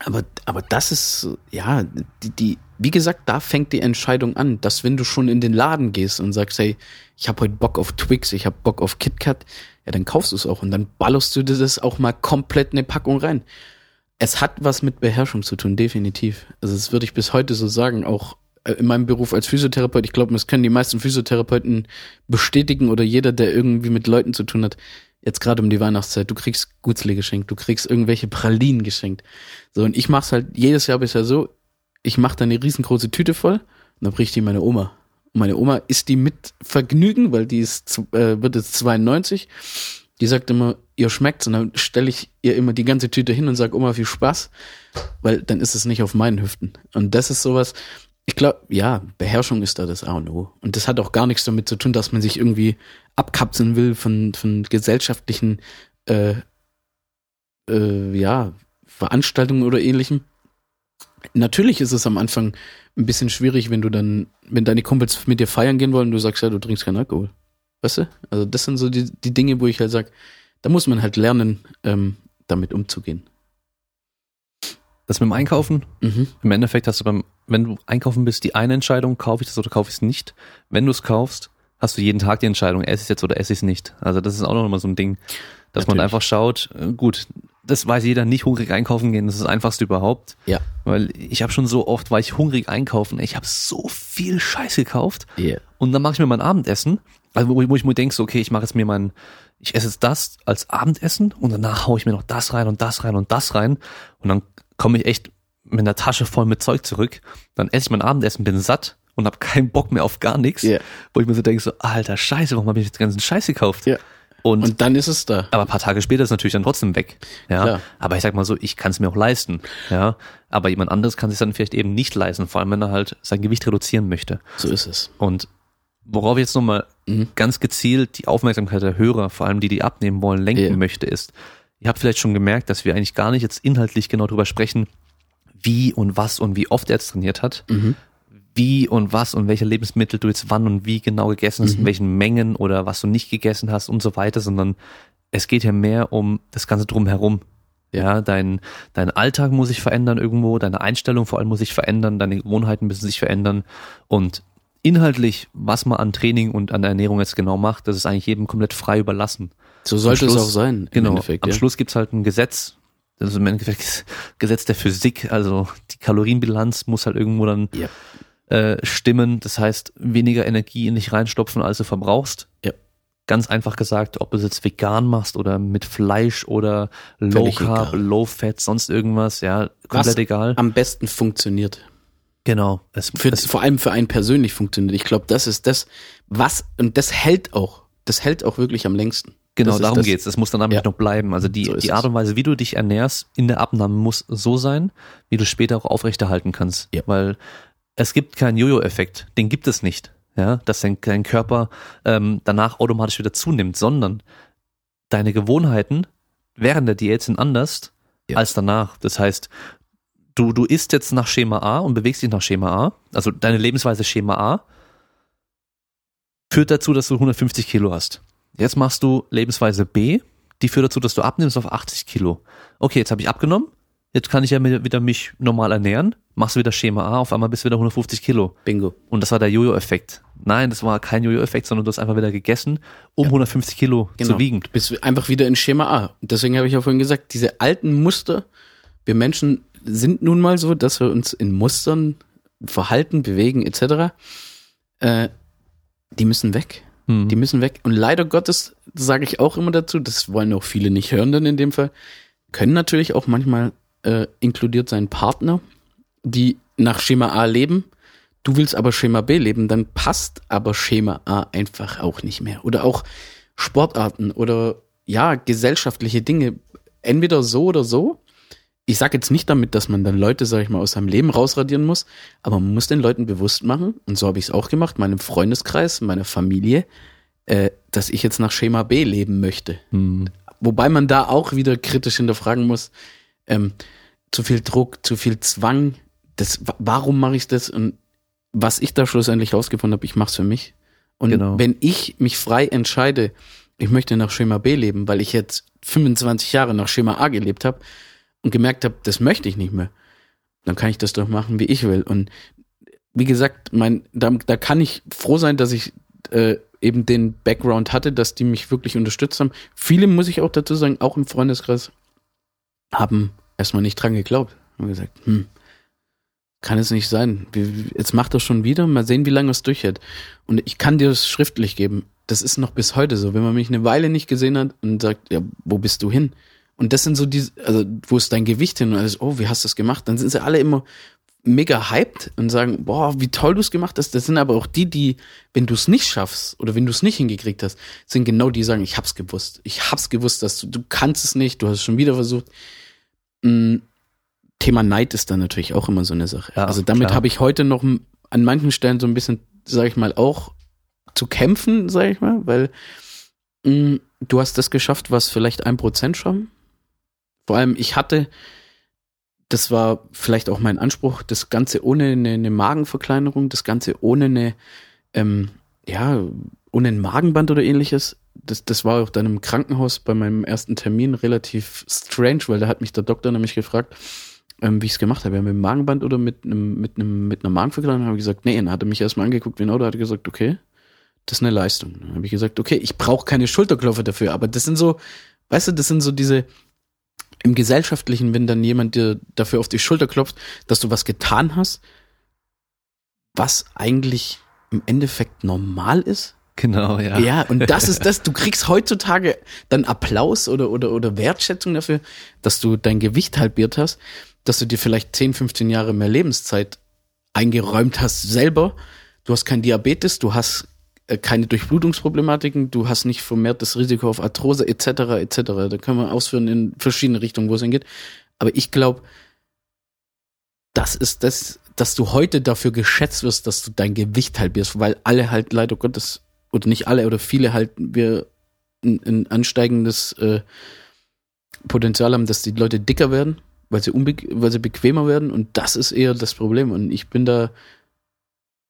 aber, aber das ist, ja, die, die, wie gesagt, da fängt die Entscheidung an, dass wenn du schon in den Laden gehst und sagst, hey, ich habe heute Bock auf Twix, ich habe Bock auf KitKat, ja, dann kaufst du es auch und dann ballerst du das auch mal komplett in eine Packung rein. Es hat was mit Beherrschung zu tun, definitiv. Also das würde ich bis heute so sagen, auch in meinem Beruf als Physiotherapeut. Ich glaube, das können die meisten Physiotherapeuten bestätigen oder jeder, der irgendwie mit Leuten zu tun hat jetzt gerade um die Weihnachtszeit, du kriegst Gutzle geschenkt, du kriegst irgendwelche Pralinen geschenkt. So, und ich mach's halt jedes Jahr bisher so, ich mach da eine riesengroße Tüte voll und dann bricht die meine Oma. Und meine Oma isst die mit Vergnügen, weil die ist, äh, wird jetzt 92. Die sagt immer, ihr schmeckt's und dann stelle ich ihr immer die ganze Tüte hin und sag Oma, viel Spaß, weil dann ist es nicht auf meinen Hüften. Und das ist sowas, ich glaube, ja, Beherrschung ist da das A und O. Und das hat auch gar nichts damit zu tun, dass man sich irgendwie abkapseln will von, von gesellschaftlichen äh, äh, ja, Veranstaltungen oder ähnlichem. Natürlich ist es am Anfang ein bisschen schwierig, wenn du dann, wenn deine Kumpels mit dir feiern gehen wollen, du sagst ja, du trinkst keinen Alkohol. Weißt du? Also das sind so die, die Dinge, wo ich halt sage, da muss man halt lernen, ähm, damit umzugehen. Das mit dem Einkaufen, mhm. im Endeffekt hast du beim, wenn du einkaufen bist, die eine Entscheidung, kaufe ich das oder kaufe ich es nicht. Wenn du es kaufst, hast du jeden Tag die Entscheidung, esse ich es jetzt oder esse ich es nicht. Also das ist auch noch mal so ein Ding, dass Natürlich. man einfach schaut, äh, gut, das weiß jeder, nicht hungrig einkaufen gehen, das ist das einfachste überhaupt. Ja. Weil ich habe schon so oft, war ich hungrig einkaufen, ich habe so viel Scheiß gekauft. Yeah. Und dann mache ich mir mein Abendessen, also wo, wo ich mir denke, so, okay, ich mache jetzt mir mein, ich esse jetzt das als Abendessen und danach haue ich mir noch das rein und das rein und das rein und dann komme ich echt mit einer Tasche voll mit Zeug zurück. Dann esse ich mein Abendessen, bin satt und habe keinen Bock mehr auf gar nichts. Yeah. Wo ich mir so denke, so, alter Scheiße, warum habe ich jetzt den ganzen Scheiß gekauft? Yeah. Und, und dann ist es da. Aber ein paar Tage später ist es natürlich dann trotzdem weg. Ja. Klar. Aber ich sag mal so, ich kann es mir auch leisten. Ja. Aber jemand anderes kann sich dann vielleicht eben nicht leisten, vor allem wenn er halt sein Gewicht reduzieren möchte. So ist es. Und worauf ich jetzt nochmal mhm. ganz gezielt die Aufmerksamkeit der Hörer, vor allem die, die abnehmen wollen, lenken yeah. möchte, ist, ihr habt vielleicht schon gemerkt, dass wir eigentlich gar nicht jetzt inhaltlich genau darüber sprechen, wie und was und wie oft er jetzt trainiert hat, mhm. wie und was und welche Lebensmittel du jetzt wann und wie genau gegessen hast, mhm. in welchen Mengen oder was du nicht gegessen hast und so weiter, sondern es geht ja mehr um das Ganze drumherum. Ja, dein, dein Alltag muss sich verändern irgendwo, deine Einstellung vor allem muss sich verändern, deine Gewohnheiten müssen sich verändern und inhaltlich, was man an Training und an Ernährung jetzt genau macht, das ist eigentlich jedem komplett frei überlassen. So sollte Schluss, es auch sein. genau. Endeffekt, am ja. Schluss gibt's halt ein Gesetz, das ist im Endeffekt Gesetz der Physik, also die Kalorienbilanz muss halt irgendwo dann ja. äh, stimmen. Das heißt, weniger Energie in dich reinstopfen, als du verbrauchst. Ja. Ganz einfach gesagt, ob du es jetzt vegan machst oder mit Fleisch oder Low Völlig Carb, egal. Low Fat, sonst irgendwas, ja, komplett Was egal. Am besten funktioniert. Genau. Es, für, es, vor allem für einen persönlich funktioniert. Ich glaube, das ist das, was, und das hält auch. Das hält auch wirklich am längsten. Genau, darum das. geht's. Es muss dann nämlich ja. noch bleiben. Also die, so die Art und Weise, wie du dich ernährst in der Abnahme muss so sein, wie du später auch aufrechterhalten kannst. Ja. Weil es gibt keinen Jojo-Effekt. Den gibt es nicht. Ja, dass dein, dein Körper ähm, danach automatisch wieder zunimmt, sondern deine Gewohnheiten während der Diät sind anders ja. als danach. Das heißt, du, du isst jetzt nach Schema A und bewegst dich nach Schema A, also deine Lebensweise Schema A, führt dazu, dass du 150 Kilo hast. Jetzt machst du Lebensweise B, die führt dazu, dass du abnimmst auf 80 Kilo. Okay, jetzt habe ich abgenommen, jetzt kann ich ja wieder mich normal ernähren, machst du wieder Schema A, auf einmal bist du wieder 150 Kilo. Bingo. Und das war der Jojo-Effekt. Nein, das war kein Jojo-Effekt, sondern du hast einfach wieder gegessen, um 150 Kilo Genau. zu wiegen. Du bist einfach wieder in Schema A. Und deswegen habe ich ja vorhin gesagt, diese alten Muster, wir Menschen sind nun mal so, dass wir uns in Mustern verhalten, bewegen etc. Äh, die müssen weg. Hm. Die müssen weg. Und leider Gottes sage ich auch immer dazu, das wollen auch viele nicht hören dann in dem Fall, können natürlich auch manchmal äh, inkludiert sein Partner, die nach Schema A leben. Du willst aber Schema B leben, dann passt aber Schema A einfach auch nicht mehr. Oder auch Sportarten oder ja, gesellschaftliche Dinge. Entweder so oder so. Ich sage jetzt nicht damit, dass man dann Leute, sag ich mal, aus seinem Leben rausradieren muss, aber man muss den Leuten bewusst machen, und so habe ich es auch gemacht, meinem Freundeskreis, meiner Familie, äh, dass ich jetzt nach Schema B leben möchte. Hm. Wobei man da auch wieder kritisch hinterfragen muss, ähm, zu viel Druck, zu viel Zwang, das, wa- warum mache ich das? Und was ich da schlussendlich rausgefunden habe, ich mache es für mich. Und Genau. wenn ich mich frei entscheide, ich möchte nach Schema B leben, weil ich jetzt 25 Jahre nach Schema A gelebt habe und gemerkt habe, das möchte ich nicht mehr, dann kann ich das doch machen, wie ich will. Und wie gesagt, mein, da, da kann ich froh sein, dass ich äh, eben den Background hatte, dass die mich wirklich unterstützt haben. Viele, muss ich auch dazu sagen, auch im Freundeskreis, haben erstmal nicht dran geglaubt. Haben gesagt, hm, kann es nicht sein. Jetzt macht er schon wieder, mal sehen, wie lange es durchhält. Und ich kann dir das schriftlich geben. Das ist noch bis heute so. Wenn man mich eine Weile nicht gesehen hat und sagt, ja, wo bist du hin? Und das sind so die, also wo ist dein Gewicht hin? Und alles, oh, wie hast du das gemacht? Dann sind sie alle immer mega hyped und sagen, boah, wie toll du es gemacht hast. Das sind aber auch die, die, wenn du es nicht schaffst oder wenn du es nicht hingekriegt hast, sind genau die, die sagen, ich hab's gewusst. Ich hab's gewusst, dass du, du kannst es nicht, du hast es schon wieder versucht. Mm, Thema Neid ist dann natürlich auch immer so eine Sache. Ja, also damit habe ich heute noch an manchen Stellen so ein bisschen, sag ich mal, auch zu kämpfen, sag ich mal, weil mm, du hast das geschafft, was vielleicht ein Prozent schaffen. Vor allem, ich hatte, das war vielleicht auch mein Anspruch, das Ganze ohne eine, eine Magenverkleinerung, das Ganze ohne eine, ähm, ja, ohne ein Magenband oder ähnliches. Das, das war auch dann im Krankenhaus bei meinem ersten Termin relativ strange, weil da hat mich der Doktor nämlich gefragt, ähm, wie ich es gemacht habe, ja, mit dem Magenband oder mit einem, mit einem, mit einer Magenverkleinerung. habe ich gesagt, nee, dann hat er mich erstmal angeguckt, genau, da hat er gesagt, okay, das ist eine Leistung. Dann habe ich gesagt, okay, ich brauche keine Schulterklopfer dafür, aber das sind so, weißt du, das sind so diese, im Gesellschaftlichen, wenn dann jemand dir dafür auf die Schulter klopft, dass du was getan hast, was eigentlich im Endeffekt normal ist. Genau, ja. Ja, und das ist das, du kriegst heutzutage dann Applaus oder, oder, oder Wertschätzung dafür, dass du dein Gewicht halbiert hast, dass du dir vielleicht 10, 15 Jahre mehr Lebenszeit eingeräumt hast selber. Du hast kein Diabetes, du hast keine Durchblutungsproblematiken, du hast nicht vermehrt das Risiko auf Arthrose etc. etc. Da können wir ausführen in verschiedene Richtungen, wo es hingeht. Aber ich glaube, das ist das, dass du heute dafür geschätzt wirst, dass du dein Gewicht halbierst, weil alle halt leider Gottes, oder nicht alle, oder viele halt wir ein, ein ansteigendes äh, Potenzial haben, dass die Leute dicker werden, weil sie, weil sie bequemer werden und das ist eher das Problem und ich bin da,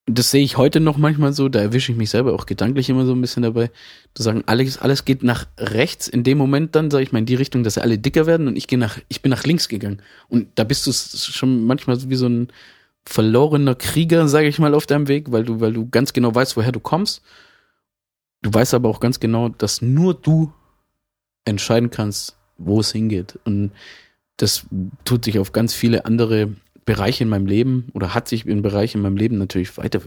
das sehe ich heute noch manchmal so, da erwische ich mich selber auch gedanklich immer so ein bisschen dabei, zu sagen, alles, alles geht nach rechts, in dem Moment dann, sage ich mal, in die Richtung, dass alle dicker werden und ich gehe nach, ich bin nach links gegangen und da bist du schon manchmal wie so ein verlorener Krieger, sage ich mal, auf deinem Weg, weil du, weil du ganz genau weißt, woher du kommst. Du weißt aber auch ganz genau, dass nur du entscheiden kannst, wo es hingeht. Und das tut sich auf ganz viele andere Bereiche in meinem Leben oder hat sich in Bereichen in meinem Leben natürlich weiter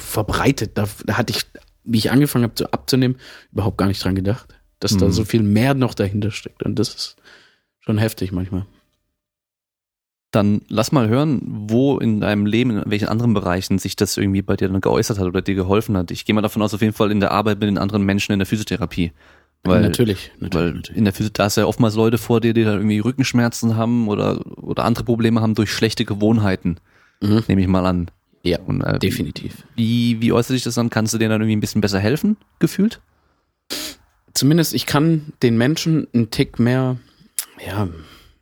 verbreitet. Da, da hatte ich, wie ich angefangen habe zu abzunehmen, überhaupt gar nicht dran gedacht, dass da Mhm. so viel mehr noch dahinter steckt. Und das ist schon heftig manchmal. Dann lass mal hören, wo in deinem Leben, in welchen anderen Bereichen sich das irgendwie bei dir dann geäußert hat oder dir geholfen hat. Ich gehe mal davon aus, auf jeden Fall in der Arbeit mit den anderen Menschen in der Physiotherapie. Weil, natürlich, natürlich. weil natürlich. in der Physik, da ist ja oftmals Leute vor dir, die dann irgendwie Rückenschmerzen haben oder, oder andere Probleme haben durch schlechte Gewohnheiten, Mhm. nehme ich mal an. Ja, Und, äh, definitiv. Wie, wie äußert sich das dann? Kannst du denen dann irgendwie ein bisschen besser helfen, gefühlt? Zumindest ich kann den Menschen einen Tick mehr, ja,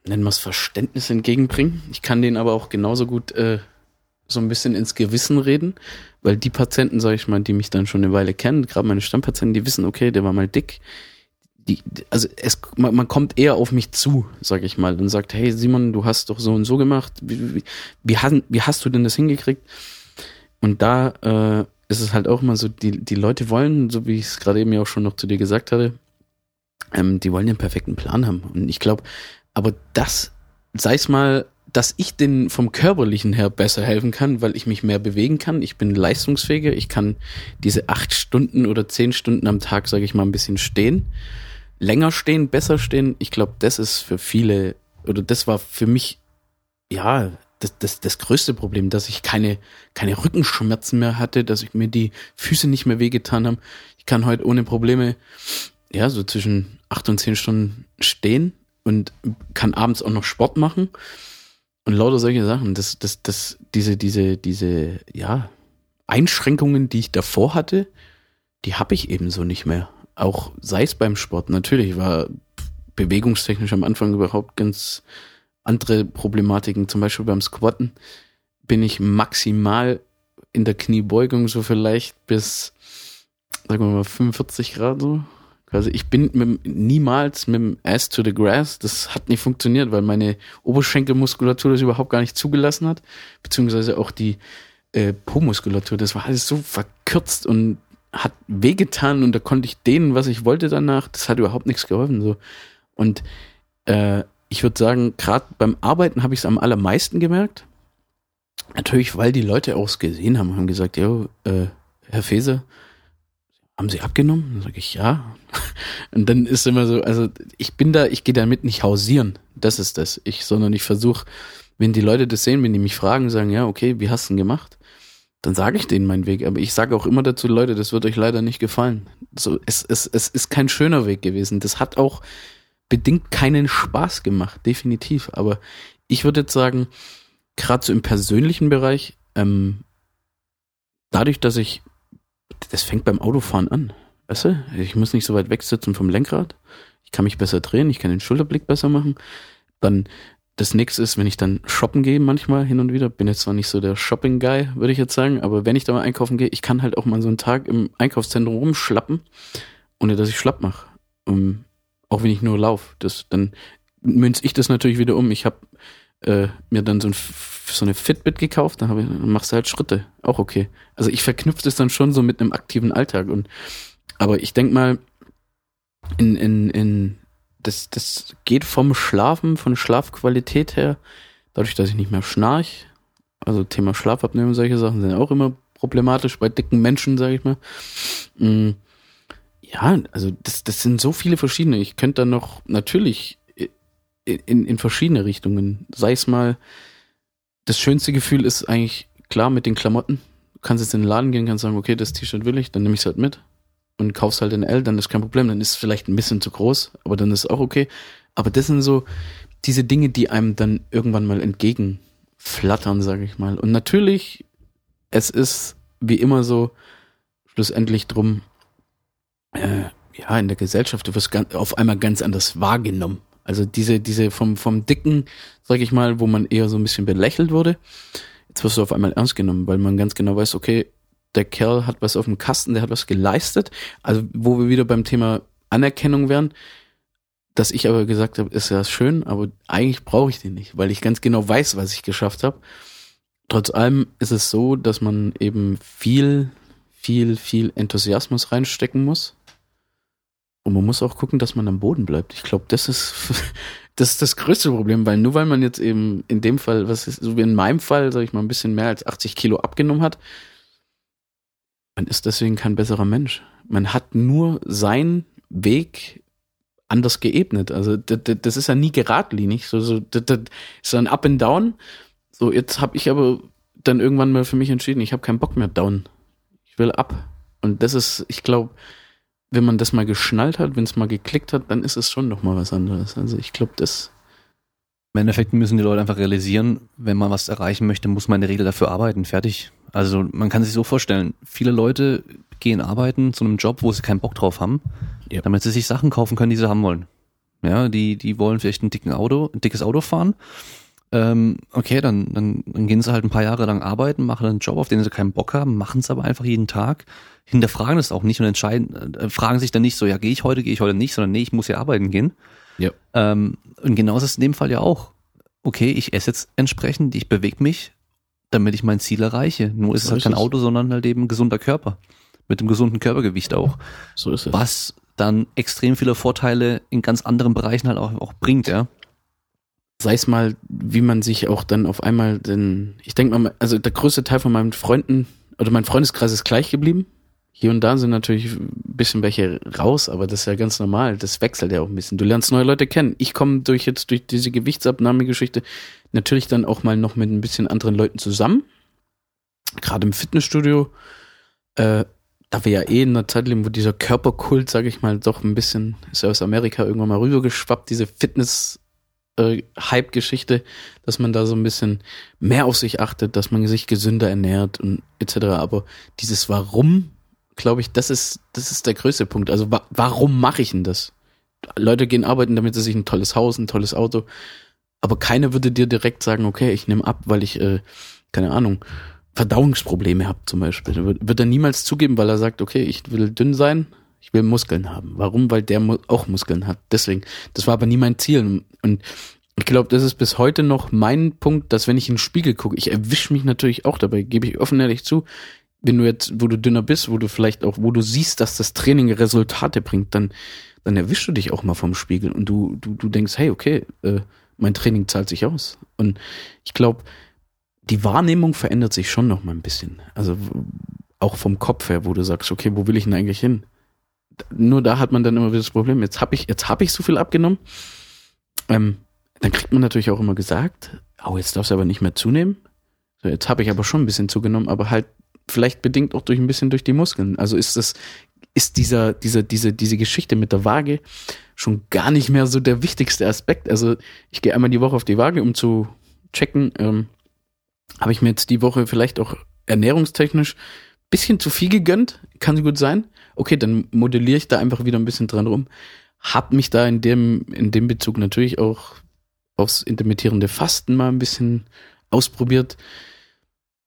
nennen wir es Verständnis entgegenbringen. Ich kann denen aber auch genauso gut äh, so ein bisschen ins Gewissen reden, weil die Patienten, sage ich mal, die mich dann schon eine Weile kennen, gerade meine Stammpatienten, die wissen, okay, der war mal dick. Die, also es, man, man kommt eher auf mich zu, sage ich mal, und sagt, hey Simon, du hast doch so und so gemacht. Wie, wie, wie, hast, wie hast du denn das hingekriegt? Und da äh, ist es halt auch immer so, die, die Leute wollen, so wie ich es gerade eben ja auch schon noch zu dir gesagt hatte, ähm, die wollen den perfekten Plan haben. Und ich glaube, aber das, sei es mal dass ich den vom körperlichen her besser helfen kann, weil ich mich mehr bewegen kann. Ich bin leistungsfähiger. Ich kann diese acht Stunden oder zehn Stunden am Tag, sage ich mal, ein bisschen stehen. Länger stehen, besser stehen. Ich glaube, das ist für viele, oder das war für mich, ja, das, das, das größte Problem, dass ich keine, keine Rückenschmerzen mehr hatte, dass ich mir die Füße nicht mehr wehgetan haben. Ich kann heute ohne Probleme, ja, so zwischen acht und zehn Stunden stehen und kann abends auch noch Sport machen. Und lauter solche Sachen, das, das, das, diese, diese, diese, ja, Einschränkungen, die ich davor hatte, die habe ich ebenso nicht mehr. Auch sei es beim Sport. Natürlich war bewegungstechnisch am Anfang überhaupt ganz andere Problematiken. Zum Beispiel beim Squatten bin ich maximal in der Kniebeugung so vielleicht bis, sagen wir mal, 45 Grad so also ich bin mit, niemals mit dem Ass to the Grass. Das hat nicht funktioniert, weil meine Oberschenkelmuskulatur das überhaupt gar nicht zugelassen hat. Beziehungsweise auch die äh, Po-Muskulatur. Das war alles so verkürzt und hat wehgetan und da konnte ich dehnen, was ich wollte danach. Das hat überhaupt nichts geholfen. So. Und äh, ich würde sagen, gerade beim Arbeiten habe ich es am allermeisten gemerkt. Natürlich, weil die Leute auch es gesehen haben, haben gesagt, ja, äh, Herr Feser, haben Sie abgenommen? Dann sage ich, ja. Und dann ist immer so, also ich bin da, ich gehe damit nicht hausieren. Das ist das. Ich, sondern ich versuche, wenn die Leute das sehen, wenn die mich fragen, sagen, ja, okay, wie hast du denn gemacht? Dann sage ich denen meinen Weg. Aber ich sage auch immer dazu, Leute, das wird euch leider nicht gefallen. So, es, es, es ist kein schöner Weg gewesen. Das hat auch bedingt keinen Spaß gemacht, definitiv. Aber ich würde jetzt sagen, gerade so im persönlichen Bereich, ähm, dadurch, dass ich das fängt beim Autofahren an. Weißt du? Ich muss nicht so weit wegsitzen vom Lenkrad. Ich kann mich besser drehen, ich kann den Schulterblick besser machen. Dann das nächste ist, wenn ich dann shoppen gehe, manchmal hin und wieder, bin jetzt zwar nicht so der Shopping-Guy, würde ich jetzt sagen, aber wenn ich da mal einkaufen gehe, ich kann halt auch mal so einen Tag im Einkaufszentrum rumschlappen, ohne dass ich schlapp mache. Um, auch wenn ich nur laufe. Dann münze ich das natürlich wieder um. Ich habe äh, mir dann so, ein, so eine Fitbit gekauft, dann, hab ich, dann machst du halt Schritte. Auch okay. Also ich verknüpfe das dann schon so mit einem aktiven Alltag. Und aber ich denk mal, in, in, in das, das geht vom Schlafen, von Schlafqualität her, dadurch, dass ich nicht mehr schnarch, also Thema Schlafapnoe und solche Sachen sind auch immer problematisch bei dicken Menschen, sage ich mal. Mm, ja, also das, das sind so viele verschiedene. Ich könnte da noch natürlich in, in verschiedene Richtungen. Sei es mal, das schönste Gefühl ist eigentlich klar mit den Klamotten. Du kannst jetzt in den Laden gehen, kannst sagen, okay, das T-Shirt will ich, dann nehme ich es halt mit und kaufst halt in L, dann ist kein Problem, dann ist es vielleicht ein bisschen zu groß, aber dann ist es auch okay. Aber das sind so diese Dinge, die einem dann irgendwann mal entgegenflattern, sage ich mal. Und natürlich, es ist wie immer so schlussendlich drum, äh, ja, in der Gesellschaft, du wirst auf einmal ganz anders wahrgenommen. Also diese, diese vom, vom Dicken, sag ich mal, wo man eher so ein bisschen belächelt wurde, jetzt wirst du auf einmal ernst genommen, weil man ganz genau weiß, okay, der Kerl hat was auf dem Kasten, der hat was geleistet. Also wo wir wieder beim Thema Anerkennung wären, dass ich aber gesagt habe, ist ja schön, aber eigentlich brauche ich den nicht, weil ich ganz genau weiß, was ich geschafft habe. Trotz allem ist es so, dass man eben viel, viel, viel Enthusiasmus reinstecken muss. Und man muss auch gucken, dass man am Boden bleibt. Ich glaube, das ist, das ist das größte Problem, weil nur weil man jetzt eben in dem Fall, was ist, so wie in meinem Fall, sag ich mal, ein bisschen mehr als 80 Kilo abgenommen hat, man ist deswegen kein besserer Mensch. Man hat nur seinen Weg anders geebnet. Also das, ist ja nie geradlinig. So, so, das ist ein Up and Down. So, jetzt habe ich aber dann irgendwann mal für mich entschieden, ich habe keinen Bock mehr down. Ich will ab. Und das ist, ich glaube, wenn man das mal geschnallt hat, wenn es mal geklickt hat, dann ist es schon noch mal was anderes. Also ich glaube, das. Im Endeffekt müssen die Leute einfach realisieren, wenn man was erreichen möchte, muss man in der Regel dafür arbeiten. Fertig. Also man kann sich so vorstellen, viele Leute gehen arbeiten zu einem Job, wo sie keinen Bock drauf haben, ja. damit sie sich Sachen kaufen können, die sie haben wollen. Ja, die, die wollen vielleicht ein dicken Auto, ein dickes Auto fahren, ähm, okay, dann, dann, dann gehen sie halt ein paar Jahre lang arbeiten, machen einen Job, auf den sie keinen Bock haben, machen es aber einfach jeden Tag, hinterfragen das auch nicht und entscheiden, äh, fragen sich dann nicht so, ja, gehe ich heute, gehe ich heute nicht, sondern nee, ich muss ja arbeiten gehen. Ja. Ähm, und genauso ist es in dem Fall ja auch. Okay, ich esse jetzt entsprechend, ich bewege mich, damit ich mein Ziel erreiche. Nur ist So es halt ist kein es. Auto, sondern halt eben ein gesunder Körper. Mit einem gesunden Körpergewicht auch. So ist es. Was dann extrem viele Vorteile in ganz anderen Bereichen halt auch, auch bringt, ja. Sei es mal, wie man sich auch dann auf einmal den, ich denke mal, also der größte Teil von meinen Freunden oder mein Freundeskreis ist gleich geblieben. Hier und da sind natürlich ein bisschen welche raus, aber das ist ja ganz normal. Das wechselt ja auch ein bisschen. Du lernst neue Leute kennen. Ich komme durch jetzt durch diese Gewichtsabnahmegeschichte natürlich dann auch mal noch mit ein bisschen anderen Leuten zusammen. Gerade im Fitnessstudio, äh, da wir ja eh in einer Zeit leben, wo dieser Körperkult, sage ich mal, doch ein bisschen ist ja aus Amerika irgendwann mal rübergeschwappt, diese Fitness äh, Hype-Geschichte, dass man da so ein bisschen mehr auf sich achtet, dass man sich gesünder ernährt und etc. Aber dieses Warum, glaube ich, das ist das ist der größte Punkt. Also wa warum mache ich denn das? Leute gehen arbeiten, damit sie sich ein tolles Haus, ein tolles Auto, aber keiner würde dir direkt sagen, okay, ich nehme ab, weil ich äh, keine Ahnung Verdauungsprobleme habe zum Beispiel. Wird, wird er niemals zugeben, weil er sagt, okay, ich will dünn sein, ich will Muskeln haben. Warum? Weil der auch Muskeln hat. Deswegen. Das war aber nie mein Ziel. Und ich glaube, das ist bis heute noch mein Punkt, dass wenn ich in den Spiegel gucke, ich erwische mich natürlich auch dabei, gebe ich offen ehrlich zu, wenn du jetzt, wo du dünner bist, wo du vielleicht auch, wo du siehst, dass das Training Resultate bringt, dann, dann erwischst du dich auch mal vom Spiegel und du, du, du denkst, hey, okay, äh, mein Training zahlt sich aus. Und ich glaube, die Wahrnehmung verändert sich schon noch mal ein bisschen. Also auch vom Kopf her, wo du sagst, okay, wo will ich denn eigentlich hin? Nur da hat man dann immer wieder das Problem, jetzt habe ich, jetzt habe ich so viel abgenommen. Ähm, dann kriegt man natürlich auch immer gesagt, oh, jetzt darfst du aber nicht mehr zunehmen. So, jetzt habe ich aber schon ein bisschen zugenommen, aber halt vielleicht bedingt auch durch ein bisschen durch die Muskeln. Also ist das, ist dieser, dieser, diese, diese Geschichte mit der Waage schon gar nicht mehr so der wichtigste Aspekt. Also ich gehe einmal die Woche auf die Waage, um zu checken, ähm, habe ich mir jetzt die Woche vielleicht auch ernährungstechnisch bisschen zu viel gegönnt, kann gut sein. Okay, dann modelliere ich da einfach wieder ein bisschen dran rum. Hab mich da in dem, in dem Bezug natürlich auch aufs intermittierende Fasten mal ein bisschen ausprobiert.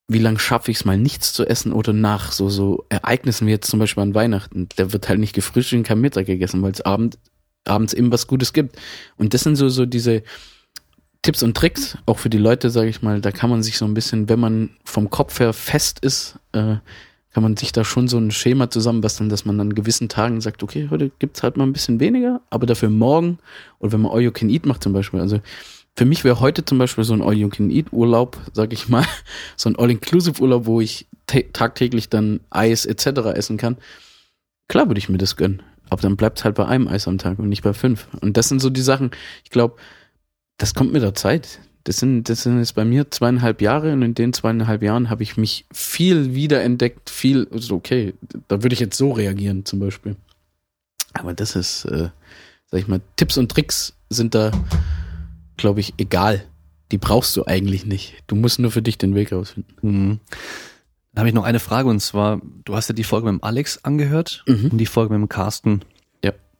Wie lange schaffe ich es mal nichts zu essen oder nach so, so Ereignissen wie jetzt zum Beispiel an Weihnachten. Da wird halt nicht gefrühstückt und kein Mittag gegessen, weil es abend, abends eben was Gutes gibt. Und das sind so, so diese, Tipps und Tricks, auch für die Leute, sage ich mal, da kann man sich so ein bisschen, wenn man vom Kopf her fest ist, äh, kann man sich da schon so ein Schema zusammenbasteln, dass man an gewissen Tagen sagt, okay, heute gibt's halt mal ein bisschen weniger, aber dafür morgen, oder wenn man All You Can Eat macht zum Beispiel, also für mich wäre heute zum Beispiel so ein All You Can Eat Urlaub, sag ich mal, so ein All-Inclusive Urlaub, wo ich ta- tagtäglich dann Eis etc. essen kann. Klar würde ich mir das gönnen, aber dann bleibt's halt bei einem Eis am Tag und nicht bei fünf. Und das sind so die Sachen, ich glaube, das kommt mit der Zeit. Das sind, das sind jetzt bei mir zweieinhalb Jahre und in den zweieinhalb Jahren habe ich mich viel wiederentdeckt, viel, also okay, da würde ich jetzt so reagieren zum Beispiel. Aber das ist, äh, sag ich mal, Tipps und Tricks sind da, glaube ich, egal. Die brauchst du eigentlich nicht. Du musst nur für dich den Weg rausfinden. Mhm. Dann habe ich noch eine Frage und zwar, du hast ja die Folge mit dem Alex angehört Mhm. und die Folge mit dem Carsten.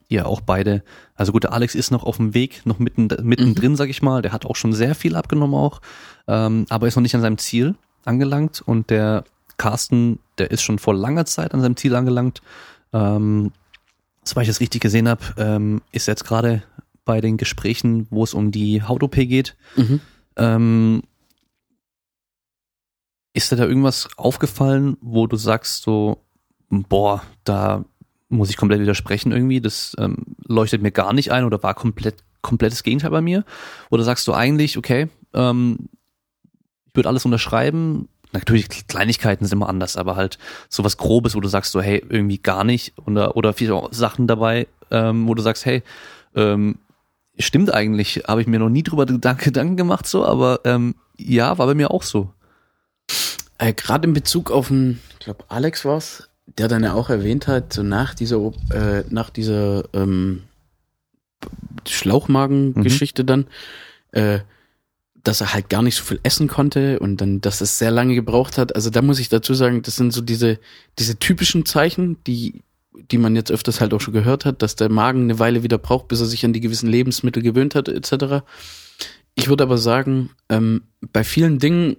Ja. Ja, auch beide. Also gut, der Alex ist noch auf dem Weg, noch mitten, mittendrin, sag ich mal. Der hat auch schon sehr viel abgenommen auch, ähm, aber ist noch nicht an seinem Ziel angelangt. Und der Carsten, der ist schon vor langer Zeit an seinem Ziel angelangt. Ähm, soweit ich das richtig gesehen habe, ähm, ist jetzt gerade bei den Gesprächen, wo es um die Haut-OP geht. Mhm. Ähm, ist dir da irgendwas aufgefallen, wo du sagst so, boah, da muss ich komplett widersprechen irgendwie, das ähm, leuchtet mir gar nicht ein oder war komplett komplettes Gegenteil bei mir? Oder sagst du eigentlich, okay, ähm, ich würde alles unterschreiben, natürlich Kleinigkeiten sind immer anders, aber halt sowas Grobes, wo du sagst so, hey, irgendwie gar nicht oder oder viele Sachen dabei, ähm, wo du sagst, hey, ähm, stimmt eigentlich, habe ich mir noch nie drüber Gedanken, Gedanken gemacht so, aber ähm, ja, war bei mir auch so. Äh, Gerade in Bezug auf den, ich glaube, Alex war's, der dann ja auch erwähnt hat, so nach dieser, äh, nach dieser ähm, Schlauchmagen-Geschichte dann, äh, dass er halt gar nicht so viel essen konnte und dann, dass es sehr lange gebraucht hat. Also da muss ich dazu sagen, das sind so diese, diese typischen Zeichen, die, die man jetzt öfters halt auch schon gehört hat, dass der Magen eine Weile wieder braucht, bis er sich an die gewissen Lebensmittel gewöhnt hat, etc. Ich würde aber sagen, ähm, bei vielen Dingen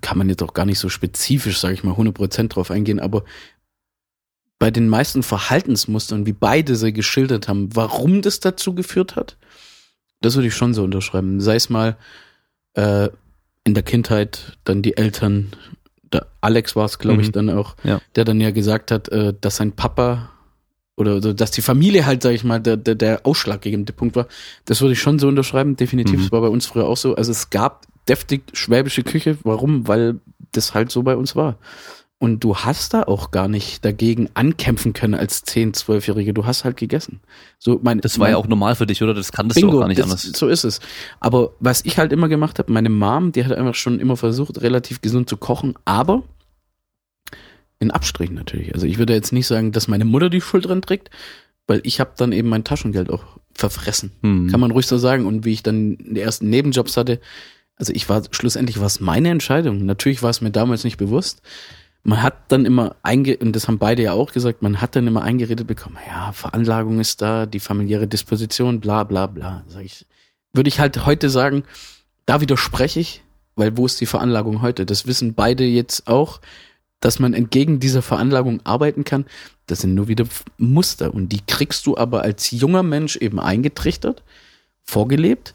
kann man jetzt auch gar nicht so spezifisch, sage ich mal, 100% drauf eingehen, aber bei den meisten Verhaltensmustern, wie beide sie geschildert haben, warum das dazu geführt hat, das würde ich schon so unterschreiben. Sei es mal äh, in der Kindheit, dann die Eltern, der Alex war es, glaube ich, Mhm. dann auch, Ja. der dann ja gesagt hat, äh, dass sein Papa oder, oder dass die Familie halt, sag ich mal, der, der, der ausschlaggebende Punkt war. Das würde ich schon so unterschreiben, definitiv. Mhm. Das war bei uns früher auch so. Also es gab deftig schwäbische Küche. Warum? Weil das halt so bei uns war. Und du hast da auch gar nicht dagegen ankämpfen können als 10-, 12-Jährige. Du hast halt gegessen. So mein, Das war mein, ja auch normal für dich, oder? Das kanntest du Bingo, auch gar nicht das, anders. so ist es. Aber was ich halt immer gemacht habe, meine Mom, die hat einfach schon immer versucht, relativ gesund zu kochen, aber in Abstrichen natürlich. Also ich würde jetzt nicht sagen, dass meine Mutter die Schuld dran trägt, weil ich habe dann eben mein Taschengeld auch verfressen. Hm. Kann man ruhig so sagen. Und wie ich dann die ersten Nebenjobs hatte, also ich war, schlussendlich war es meine Entscheidung. Natürlich war es mir damals nicht bewusst. Man hat dann immer einge, und das haben beide ja auch gesagt, man hat dann immer eingeredet bekommen, ja, Veranlagung ist da, die familiäre Disposition, bla, bla, bla. Sag ich, würde ich halt heute sagen, da widerspreche ich, weil wo ist die Veranlagung heute? Das wissen beide jetzt auch, dass man entgegen dieser Veranlagung arbeiten kann. Das sind nur wieder Muster und die kriegst du aber als junger Mensch eben eingetrichtert, vorgelebt.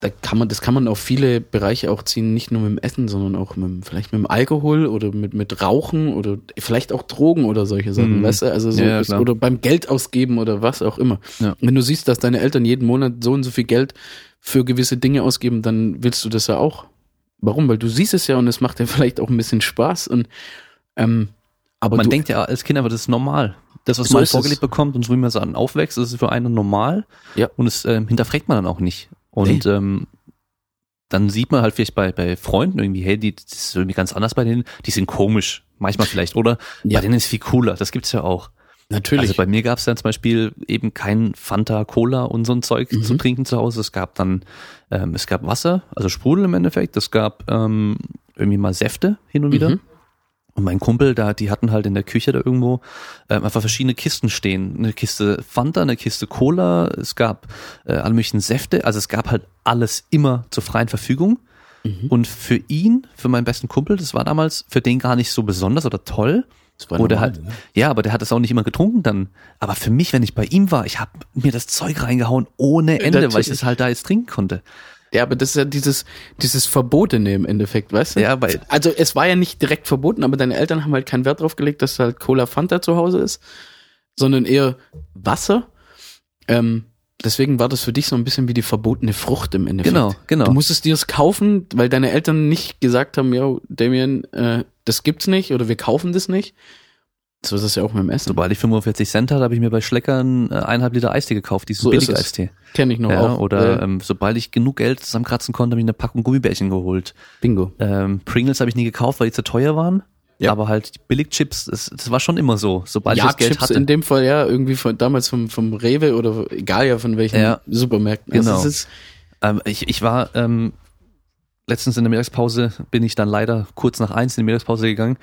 Da kann man, das kann man auf viele Bereiche auch ziehen, nicht nur mit dem Essen, sondern auch mit, vielleicht mit dem Alkohol oder mit, mit Rauchen oder vielleicht auch Drogen oder solche Sachen, Mhm. weißt du? Also so, Ja, das, klar. oder beim Geld ausgeben oder was auch immer. Ja. Wenn du siehst, dass deine Eltern jeden Monat so und so viel Geld für gewisse Dinge ausgeben, dann willst du das ja auch. Warum? Weil du siehst es ja und es macht ja vielleicht auch ein bisschen Spaß und ähm, aber man du, denkt ja als Kind aber das ist normal. Das, was So man ist es. vorgelebt bekommt und so wie man so an aufwächst, das ist für einen normal. Ja. Und es ähm, hinterfragt man dann auch nicht. Und ähm, dann sieht man halt vielleicht bei, bei Freunden irgendwie, hey, die, das ist irgendwie ganz anders bei denen, die sind komisch, manchmal vielleicht, oder? Ja. Bei denen ist viel cooler, das gibt's ja auch. natürlich. Also bei mir gab's dann zum Beispiel eben kein Fanta, Cola und so ein Zeug Mhm. zu trinken zu Hause. Es gab dann, ähm, es gab Wasser, also Sprudel im Endeffekt. Es gab ähm, irgendwie mal Säfte hin und wieder. Mhm. Und mein Kumpel, da, die hatten halt in der Küche da irgendwo ähm, einfach verschiedene Kisten stehen. Eine Kiste Fanta, eine Kiste Cola, es gab äh, alle möglichen Säfte. Also es gab halt alles immer zur freien Verfügung. Mhm. Und für ihn, für meinen besten Kumpel, das war damals für den gar nicht so besonders oder toll. Das war Oder halt, ne? ja, aber der hat es auch nicht immer getrunken dann. Aber für mich, wenn ich bei ihm war, ich habe mir das Zeug reingehauen ohne Ende, weil ich es halt da jetzt trinken konnte. Ja, aber das ist ja dieses, dieses Verbotene im Endeffekt, weißt du? Ja, weil- also es war ja nicht direkt verboten, aber deine Eltern haben halt keinen Wert drauf gelegt, dass halt Cola Fanta zu Hause ist, sondern eher Wasser. Ähm, deswegen war das für dich so ein bisschen wie die verbotene Frucht im Endeffekt. Genau, genau. Du musstest dir es kaufen, weil deine Eltern nicht gesagt haben, ja, Damien, äh, das gibt's nicht oder wir kaufen das nicht. So ist es ja auch mit dem Essen. Sobald ich 45 Cent hatte, habe ich mir bei Schleckern äh, eineinhalb Liter Eistee gekauft, diesen So ist billigen es. Eistee. Kenne ich noch Ja, auch. oder äh, ähm, sobald ich genug Geld zusammenkratzen konnte, habe ich eine Packung Gummibärchen geholt. Bingo. Ähm, Pringles habe ich nie gekauft, weil die zu teuer waren. Ja. Aber halt die Billigchips, das, das war schon immer so. Sobald ich Ja, das Geld Chips hatte. in dem Fall ja irgendwie von damals vom, vom Rewe oder egal ja von welchen Ja. Supermärkten. Genau. Also es ist, Ähm, ich, ich war ähm, letztens in der Mittagspause, bin ich dann leider kurz nach eins in die Mittagspause gegangen.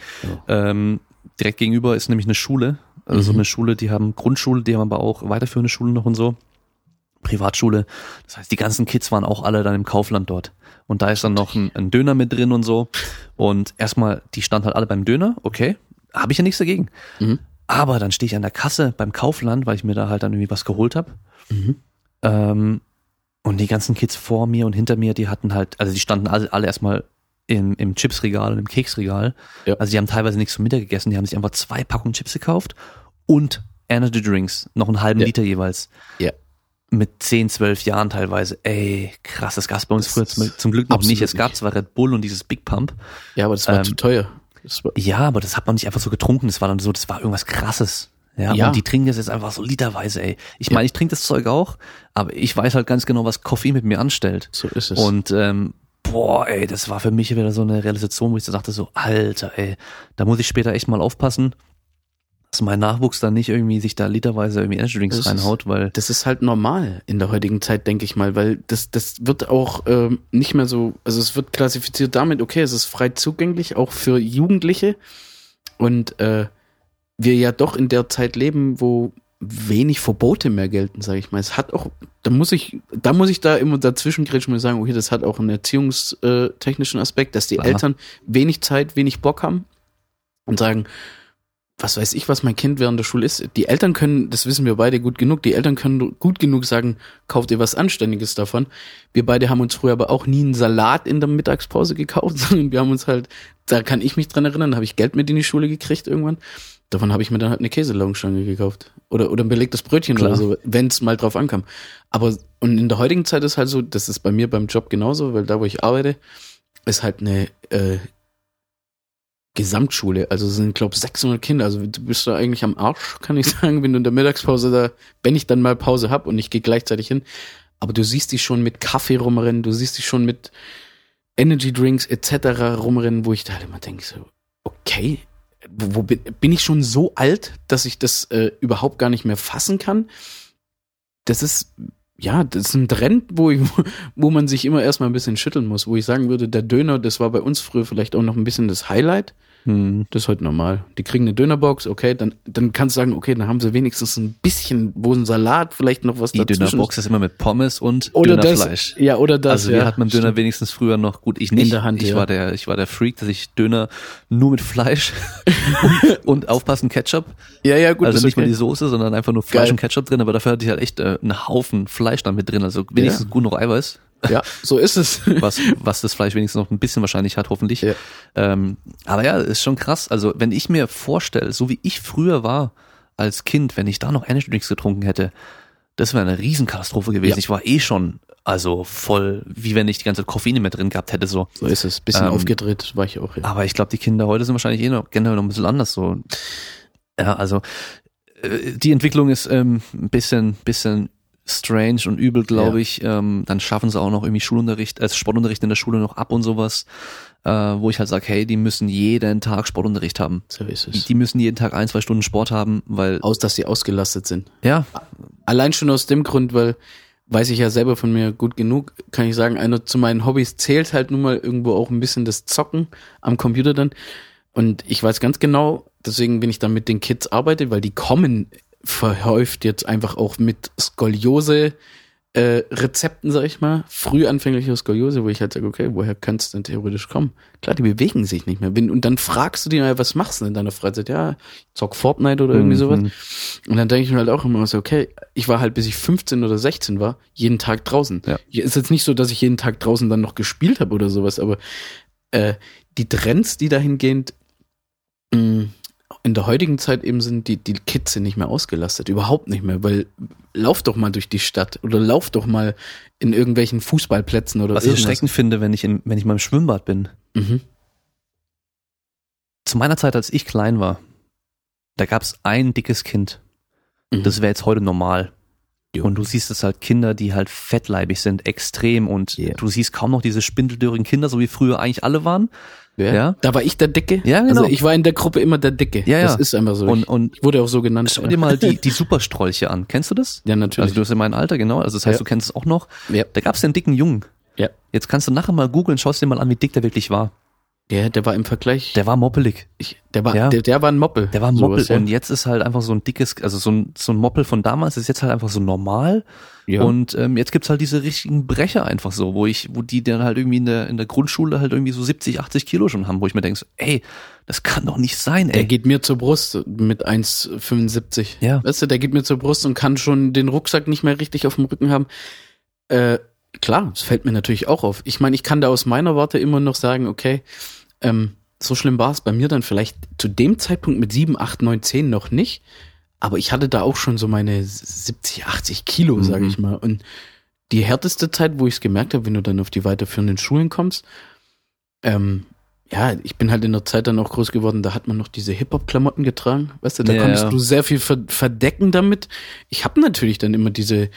Ähm, direkt gegenüber ist nämlich eine Schule. Also so Mhm. eine Schule, die haben Grundschule, die haben aber auch weiterführende Schulen noch und so. Privatschule. Das heißt, die ganzen Kids waren auch alle dann im Kaufland dort. Und da ist dann noch ein, ein Döner mit drin und so. Und erstmal, die standen halt alle beim Döner, okay. Habe ich ja nichts dagegen. Mhm. Aber dann stehe ich an der Kasse beim Kaufland, weil ich mir da halt dann irgendwie was geholt habe. Mhm. Ähm, und die ganzen Kids vor mir und hinter mir, die hatten halt, also die standen alle, alle erstmal im, im Chipsregal und im Keksregal. Ja. Also die haben teilweise nichts zum Mittag gegessen, die haben sich einfach zwei Packungen Chips gekauft und Energy Drinks, noch einen halben Ja. Liter jeweils. Ja. Mit 10, 12 Jahren teilweise. Ey, krass, das gab's bei uns Das früher zum, zum Glück noch nicht. Es gab zwar Red Bull und dieses Big Pump. ja, aber das war Ähm, zu teuer. War, Ja, aber das hat man nicht einfach so getrunken. Das war dann so, das war irgendwas krasses. Ja, Ja. und die trinken das jetzt einfach so literweise, ey. Ich meine, ich trinke das Zeug auch, aber ich weiß halt ganz genau, was Koffein mit mir anstellt. so ist es. Und ähm, boah, ey, das war für mich wieder so eine Realisation, wo ich so dachte so, Alter, ey, da muss ich später echt mal aufpassen, dass mein Nachwuchs dann nicht irgendwie sich da literweise irgendwie Energy Drinks Das ist- reinhaut, weil das ist halt normal in der heutigen Zeit, denke ich mal, weil das, das wird auch ähm, nicht mehr so, also es wird klassifiziert damit, okay, es ist frei zugänglich, auch für Jugendliche. Und äh, wir ja doch in der Zeit leben, wo wenig Verbote mehr gelten, sage ich mal. Es hat auch, da muss ich, da muss ich da immer dazwischen grätschen und sagen, okay, das hat auch einen erziehungstechnischen Aspekt, dass die Aha. Eltern wenig Zeit, wenig Bock haben und sagen, was weiß ich, was mein Kind während der Schule ist. Die Eltern können, das wissen wir beide gut genug, die Eltern können gut genug sagen, kauft ihr was Anständiges davon. Wir beide haben uns früher aber auch nie einen Salat in der Mittagspause gekauft, sondern wir haben uns halt, da kann ich mich dran erinnern, da habe ich Geld mit in die Schule gekriegt irgendwann. Davon habe ich mir dann halt eine Käselaugenstange gekauft. Oder, oder ein belegtes Brötchen Klar. oder so, wenn es mal drauf ankam. Aber, und in der heutigen Zeit ist halt so, das ist bei mir beim Job genauso, weil da, wo ich arbeite, ist halt eine äh, Gesamtschule. Also es sind, glaube 600 Kinder. Also du bist da eigentlich am Arsch, kann ich sagen, wenn du in der Mittagspause da, wenn ich dann mal Pause hab und ich gehe gleichzeitig hin. Aber du siehst dich schon mit Kaffee rumrennen, du siehst dich schon mit Energy Drinks etc. rumrennen, wo ich da halt immer denke, so, okay, wo, bin, bin ich schon so alt, dass ich das äh, überhaupt gar nicht mehr fassen kann? Das ist, ja, das ist ein Trend, wo, ich, wo man sich immer erstmal ein bisschen schütteln muss, wo ich sagen würde, der Döner, das war bei uns früher vielleicht auch noch ein bisschen das Highlight. Hm. Das ist heute normal. Die kriegen eine Dönerbox, okay, dann, dann kannst du sagen, okay, dann haben sie wenigstens ein bisschen, wo ein Salat, vielleicht noch was Die dazwischen. Dönerbox ist immer mit Pommes und oder das, Dönerfleisch. ja, oder das. also ja, hier hat man Döner stimmt. wenigstens früher noch gut. Ich nicht. In der Hand, ich ja. war der, ich war der Freak, dass ich Döner nur mit Fleisch und, und aufpassen Ketchup. Ja, ja, gut, also nicht mal okay. die Soße, sondern einfach nur Fleisch Geil. und Ketchup drin. Aber dafür hatte ich halt echt äh, einen Haufen Fleisch dann mit drin. Also wenigstens Ja. gut noch Eiweiß, Ja, so ist es. was was das Fleisch wenigstens noch ein bisschen wahrscheinlich hat, hoffentlich. Ja. Ähm, aber ja, ist schon krass. Also wenn ich mir vorstelle, so wie ich früher war als Kind, wenn ich da noch Energy Drinks getrunken hätte, das wäre eine Riesenkatastrophe gewesen. Ja. Ich war eh schon also voll, wie wenn ich die ganze Zeit Koffein mehr drin gehabt hätte so. So ist es. Bisschen Ähm, aufgedreht war ich auch, ja. Aber ich glaube, die Kinder heute sind wahrscheinlich eh noch generell noch ein bisschen anders so. Ja, also äh, die Entwicklung ist ähm, ein bisschen, bisschen strange und übel, glaube Ja. ich. Ähm, dann schaffen sie auch noch irgendwie Schulunterricht, äh, Sportunterricht in der Schule noch ab und sowas, äh, wo ich halt sage, hey, die müssen jeden Tag Sportunterricht haben. So ist Die, es. die müssen jeden Tag ein, zwei Stunden Sport haben, weil Aus, dass sie ausgelastet sind. ja, Allein schon aus dem Grund, weil weiß ich ja selber von mir gut genug, kann ich sagen, einer zu meinen Hobbys zählt halt nun mal irgendwo auch ein bisschen das Zocken am Computer dann. Und ich weiß ganz genau, deswegen, wenn ich dann mit den Kids arbeite, weil die kommen verhäuft jetzt einfach auch mit Skoliose äh, Rezepten, sag ich mal, früh anfängliche Skoliose, wo ich halt sage, okay, woher könnte es denn theoretisch kommen? Klar, die bewegen sich nicht mehr. Und dann fragst du die, ja, was machst du denn in deiner Freizeit? Ja, zock Fortnite oder irgendwie Mhm. sowas. Und dann denke ich mir halt auch immer so, okay, ich war halt bis ich 15 oder 16 war, jeden Tag draußen. Ja. Ist jetzt nicht so, dass ich jeden Tag draußen dann noch gespielt habe oder sowas, aber äh, die Trends, die dahingehend mh, in der heutigen Zeit eben sind, die, die Kids sind nicht mehr ausgelastet, überhaupt nicht mehr, weil lauf doch mal durch die Stadt oder lauf doch mal in irgendwelchen Fußballplätzen oder was ich erschreckend finde, wenn ich in, wenn ich mal im Schwimmbad bin. Mhm. Zu meiner Zeit, als ich klein war, da gab es ein dickes Kind. Mhm. Das wäre jetzt heute normal. Jo. Und du siehst es halt Kinder, die halt fettleibig sind, extrem und Ja. du siehst kaum noch diese spindeldürrigen Kinder, so wie früher eigentlich alle waren. Ja. ja. Da war ich der Dicke. Ja, genau. Also ich war in der Gruppe immer der Dicke. Ja, ja. Das ist einfach so. Und, und ich wurde auch so genannt. schau dir mal die, die Superstrolche an. Kennst du das? ja, natürlich. Also du hast ja mein Alter, genau. Also das heißt, Ja. du kennst es auch noch. ja. Da gab es den dicken Jungen. Ja. Jetzt kannst du nachher mal googeln, schaust dir mal an, wie dick der wirklich war. Der, der war im Vergleich. Der war moppelig. ich, der war, Ja. der, der war ein Moppel. Der war ein Moppel Sowas, ja. und jetzt ist halt einfach so ein dickes, also so ein, so ein Moppel von damals ist jetzt halt einfach so normal. Ja. Und ähm, jetzt gibt's halt diese richtigen Brecher einfach so, wo ich, wo die dann halt irgendwie in der, in der Grundschule halt irgendwie so 70, 80 Kilo schon haben, wo ich mir denke, so, ey, das kann doch nicht sein, Der ey. geht mir zur Brust mit 1,75. Ja. Weißt du, der geht mir zur Brust und kann schon den Rucksack nicht mehr richtig auf dem Rücken haben. Äh, klar, es fällt mir natürlich auch auf. Ich meine, ich kann da aus meiner Warte immer noch sagen, okay, ähm, so schlimm war es bei mir dann vielleicht zu dem Zeitpunkt mit 7, 8, 9, 10 noch nicht. Aber ich hatte da auch schon so meine 70, 80 Kilo, Mhm. sage ich mal. Und die härteste Zeit, wo ich es gemerkt habe, wenn du dann auf die weiterführenden Schulen kommst, ähm, ja, ich bin halt in der Zeit dann auch groß geworden, da hat man noch diese Hip-Hop-Klamotten getragen, weißt du, da Ja, konntest ja. du sehr viel ver verdecken damit. Ich habe natürlich dann immer diese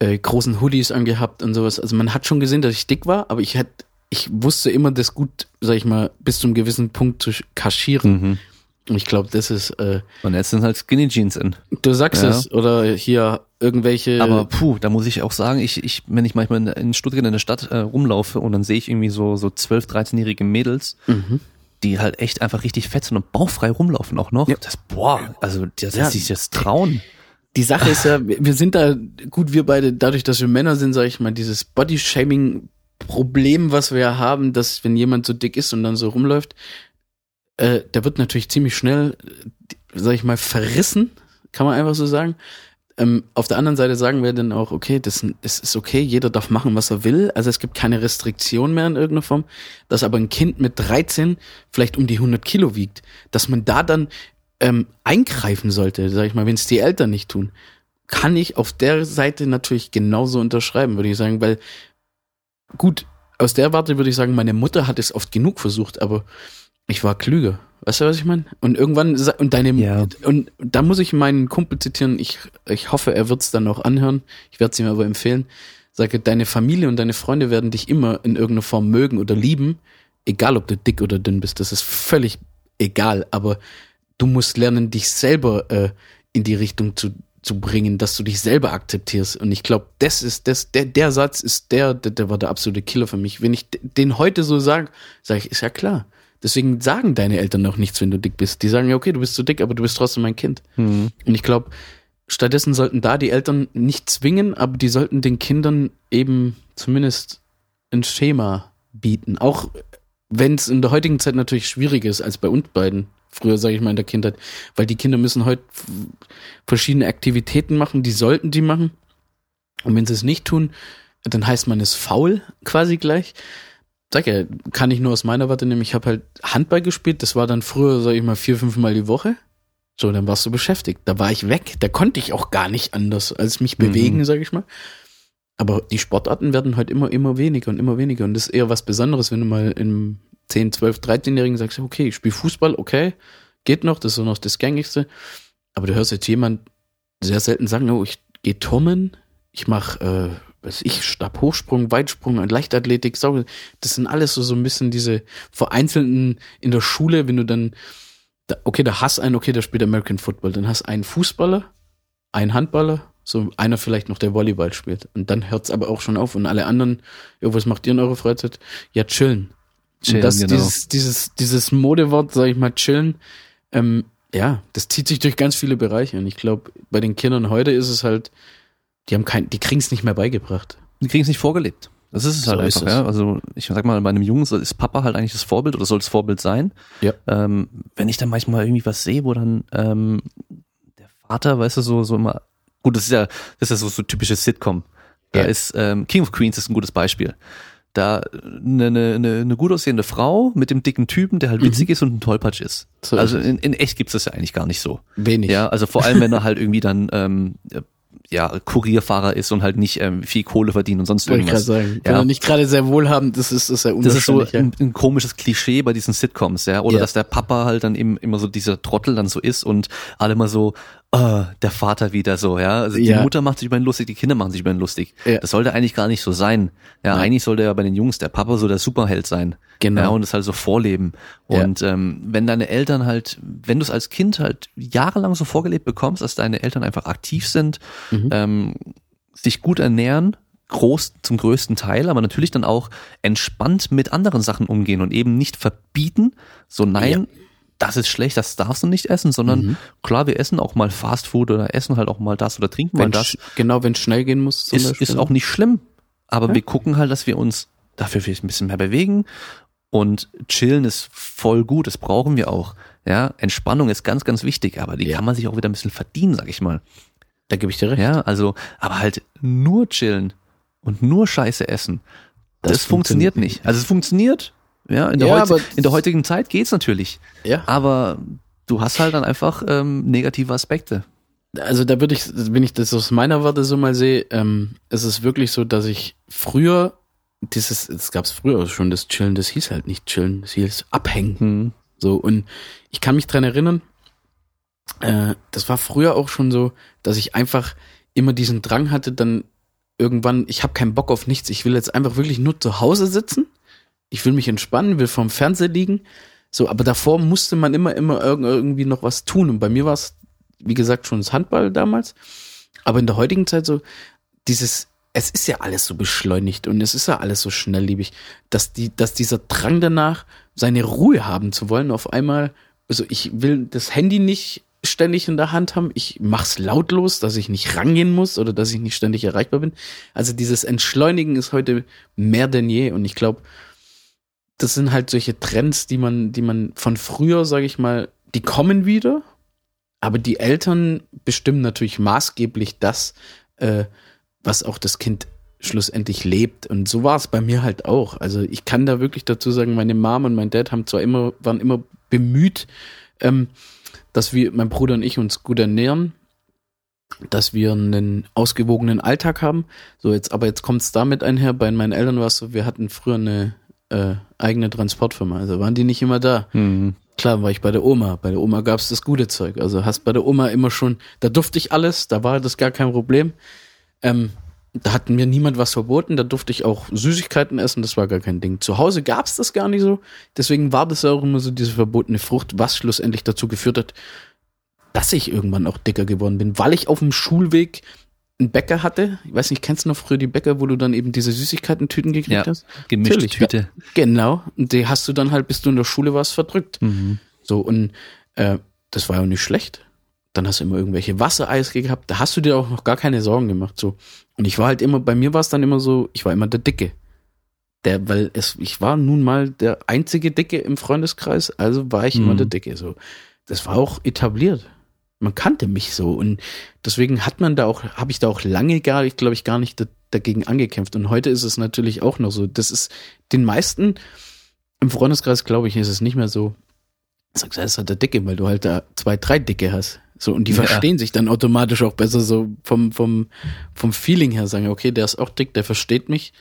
äh, großen Hoodies angehabt und sowas. Also man hat schon gesehen, dass ich dick war, aber ich hätte, ich wusste immer das gut, sag ich mal, bis zu einem gewissen Punkt zu sch- kaschieren. Mhm. Ich glaube, das ist, äh, Und jetzt sind halt Skinny Jeans in. du sagst Ja. es, oder hier irgendwelche. Aber puh, da muss ich auch sagen, ich, ich, wenn ich manchmal in, in Stuttgart in der Stadt äh, rumlaufe und dann sehe ich irgendwie so, so 12, 13-jährige Mädels, mhm. die halt echt einfach richtig fett sind und bauchfrei rumlaufen auch noch. Ja. Das, boah, also, das, Ja. dass sich das trauen. die Sache ist ja, wir sind da, gut, wir beide, dadurch, dass wir Männer sind, sage ich mal, dieses Body-Shaming-Problem, was wir ja haben, dass wenn jemand so dick ist und dann so rumläuft, äh, der wird natürlich ziemlich schnell, sag ich mal, verrissen, kann man einfach so sagen. Ähm, auf der anderen Seite sagen wir dann auch, okay, das, das ist okay, jeder darf machen, was er will. Also es gibt keine Restriktion mehr in irgendeiner Form. Dass aber ein Kind mit 13 vielleicht um die 100 Kilo wiegt, dass man da dann ähm, eingreifen sollte, sag ich mal, wenn es die Eltern nicht tun, kann ich auf der Seite natürlich genauso unterschreiben, würde ich sagen, weil gut, aus der Warte würde ich sagen, meine Mutter hat es oft genug versucht, aber ich war klüger. Weißt du, was ich meine? Und irgendwann, und deine, ja. und da muss ich meinen Kumpel zitieren, ich, ich hoffe, er wird es dann auch anhören, ich werde es ihm aber empfehlen, sage, deine Familie und deine Freunde werden dich immer in irgendeiner Form mögen oder lieben, egal ob du dick oder dünn bist, das ist völlig egal, aber du musst lernen, dich selber äh, in die Richtung zu, zu bringen, dass du dich selber akzeptierst. Und ich glaube, das ist das, der, der Satz ist der, der, der war der absolute Killer für mich. Wenn ich den heute so sage, sage ich, ist ja klar. Deswegen sagen deine Eltern auch nichts, wenn du dick bist. Die sagen ja, okay, du bist zu dick, aber du bist trotzdem mein Kind. Mhm. Und ich glaube, stattdessen sollten da die Eltern nicht zwingen, aber die sollten den Kindern eben zumindest ein Schema bieten. Auch wenn es in der heutigen Zeit natürlich schwieriger ist als bei uns beiden. Früher, sage ich mal, in der Kindheit. Weil die Kinder müssen heute verschiedene Aktivitäten machen, die sollten die machen. Und wenn sie es nicht tun, dann heißt man es faul quasi gleich sag ja, kann ich nur aus meiner Warte nehmen, ich habe halt Handball gespielt, das war dann früher, sag ich mal, vier, fünf Mal die Woche. So, dann warst du beschäftigt. Da war ich weg. Da konnte ich auch gar nicht anders als mich bewegen, mhm. sag ich mal. Aber die Sportarten werden halt immer, immer weniger und immer weniger. Und das ist eher was Besonderes, wenn du mal im 10, 12, 13-Jährigen sagst, okay, ich spiele Fußball, okay, geht noch, das ist so noch das Gängigste. Aber du hörst jetzt jemand sehr selten sagen, oh, ich gehe turnen, ich mache äh, weiß ich, Stabhochsprung, Weitsprung, Leichtathletik, das sind alles so, so ein bisschen diese vereinzelten in der Schule, wenn du dann, okay, da hast einen, okay, der spielt American Football, dann hast einen Fußballer, einen Handballer, so einer vielleicht noch, der Volleyball spielt. Und dann hört's aber auch schon auf. Und alle anderen, ja, was macht ihr in eurer Freizeit? Ja, chillen. chillen und das, genau. dieses, dieses, dieses Modewort, sag ich mal, chillen, ähm, ja, das zieht sich durch ganz viele Bereiche. Und ich glaube, bei den Kindern heute ist es halt, die haben kein, die kriegen es nicht mehr beigebracht. Die kriegen es nicht vorgelebt. Das ist es halt so einfach, ja. Also ich sag mal, bei einem Jungen ist Papa halt eigentlich das Vorbild oder soll das Vorbild sein. Ja. Ähm, wenn ich dann manchmal irgendwie was sehe, wo dann ähm, der Vater, weißt du, so, so immer, gut, das ist ja, das ist ja so, so typisches Sitcom. Da ja. ist ähm, King of Queens ist ein gutes Beispiel. Da eine, eine, eine gut aussehende Frau mit dem dicken Typen, der halt mhm. witzig mhm. ist und ein Tollpatsch ist. So also in, in echt gibt's das ja eigentlich gar nicht so. Wenig. Ja, also vor allem, wenn er halt irgendwie dann ähm, ja, Kurierfahrer ist und halt nicht ähm, viel Kohle verdient und sonst irgendwas. Wollte ich sagen. Ja. Wenn er nicht gerade sehr wohlhabend ist, ist das ja Das ist so ein, ein, komisches Klischee bei diesen Sitcoms, ja. Oder ja. dass der Papa halt dann eben immer so dieser Trottel dann so ist und alle mal so, oh, der Vater wieder so, ja. Also die ja. Mutter macht sich über ihn lustig, die Kinder machen sich über ihn lustig. Ja. Das sollte eigentlich gar nicht so sein. Ja, Nein. eigentlich sollte ja bei den Jungs der Papa so der Superheld sein. Genau. Ja, und das halt so vorleben. Und ja. ähm, wenn deine Eltern halt, wenn du es als Kind halt jahrelang so vorgelebt bekommst, dass deine Eltern einfach aktiv sind, mhm. ähm, sich gut ernähren, groß zum größten Teil, aber natürlich dann auch entspannt mit anderen Sachen umgehen und eben nicht verbieten, so nein, ja das ist schlecht, das darfst du nicht essen, sondern mhm. klar, wir essen auch mal Fast Food oder essen halt auch mal das oder trinken wenn mal das. Genau, wenn es schnell gehen muss. Ist, ist auch nicht schlimm. Aber ja. wir gucken halt, dass wir uns dafür vielleicht ein bisschen mehr bewegen und chillen ist voll gut, das brauchen wir auch. Ja, Entspannung ist ganz, ganz wichtig, aber die ja. kann man sich auch wieder ein bisschen verdienen, sag ich mal. Da gebe ich dir recht. Ja, also, aber halt nur chillen und nur Scheiße essen, das, das funktioniert, funktioniert nicht. Also es funktioniert, ja, in der, ja, heut, in der heutigen Zeit geht's natürlich. Ja. Aber du hast halt dann einfach ähm, negative Aspekte. Also da würde ich, wenn ich das aus meiner Warte so mal sehe, ähm, ist es wirklich so, dass ich früher dieses, es gab es früher schon das Chillen, das hieß halt nicht Chillen, das hieß Abhängen. Hm. So und ich kann mich dran erinnern, äh, das war früher auch schon so, dass ich einfach immer diesen Drang hatte, dann irgendwann, ich habe keinen Bock auf nichts, ich will jetzt einfach wirklich nur zu Hause sitzen ich will mich entspannen, will vorm Fernseher liegen. So, aber davor musste man immer, immer irgendwie noch was tun. Und bei mir war es, wie gesagt, schon das Handball damals. Aber in der heutigen Zeit so, dieses, es ist ja alles so beschleunigt und es ist ja alles so schnelllebig, dass die, dass dieser Drang danach, seine Ruhe haben zu wollen, auf einmal, also ich will das Handy nicht ständig in der Hand haben. Ich mach's lautlos, dass ich nicht rangehen muss oder dass ich nicht ständig erreichbar bin. Also dieses Entschleunigen ist heute mehr denn je und ich glaube, das sind halt solche Trends, die man, die man von früher, sage ich mal, die kommen wieder, aber die Eltern bestimmen natürlich maßgeblich das, äh, was auch das Kind schlussendlich lebt. Und so war es bei mir halt auch. Also ich kann da wirklich dazu sagen, meine Mom und mein Dad haben zwar immer, waren immer bemüht, ähm, dass wir, mein Bruder und ich, uns gut ernähren, dass wir einen ausgewogenen Alltag haben. So jetzt, aber jetzt kommt es damit einher. Bei meinen Eltern war es so, wir hatten früher eine äh, eigene Transportfirma, also waren die nicht immer da. Mhm. Klar, war ich bei der Oma. Bei der Oma gab es das gute Zeug. Also hast bei der Oma immer schon, da durfte ich alles, da war das gar kein Problem. Ähm, da hat mir niemand was verboten, da durfte ich auch Süßigkeiten essen, das war gar kein Ding. Zu Hause gab es das gar nicht so, deswegen war das auch immer so diese verbotene Frucht, was schlussendlich dazu geführt hat, dass ich irgendwann auch dicker geworden bin, weil ich auf dem Schulweg einen Bäcker hatte. Ich weiß nicht, kennst du noch früher die Bäcker, wo du dann eben diese Süßigkeiten-Tüten gekriegt ja, hast? Gemischte Natürlich, Tüte. Genau. Und die hast du dann halt, bis du in der Schule warst, verdrückt. Mhm. So, und äh, das war ja nicht schlecht. Dann hast du immer irgendwelche Wassereis gehabt. Da hast du dir auch noch gar keine Sorgen gemacht. So. Und ich war halt immer, bei mir war es dann immer so, ich war immer der Dicke. Der, weil es, ich war nun mal der einzige Dicke im Freundeskreis, also war ich mhm. immer der Dicke. So. Das war auch etabliert man kannte mich so und deswegen hat man da auch, habe ich da auch lange gar, ich glaube ich gar nicht da, dagegen angekämpft und heute ist es natürlich auch noch so. Das ist den meisten im Freundeskreis, glaube ich, ist es nicht mehr so. Sagst du, das hat der Dicke, weil du halt da zwei, drei Dicke hast. So, und die ja. verstehen sich dann automatisch auch besser so vom, vom, vom Feeling her, sagen, okay, der ist auch dick, der versteht mich.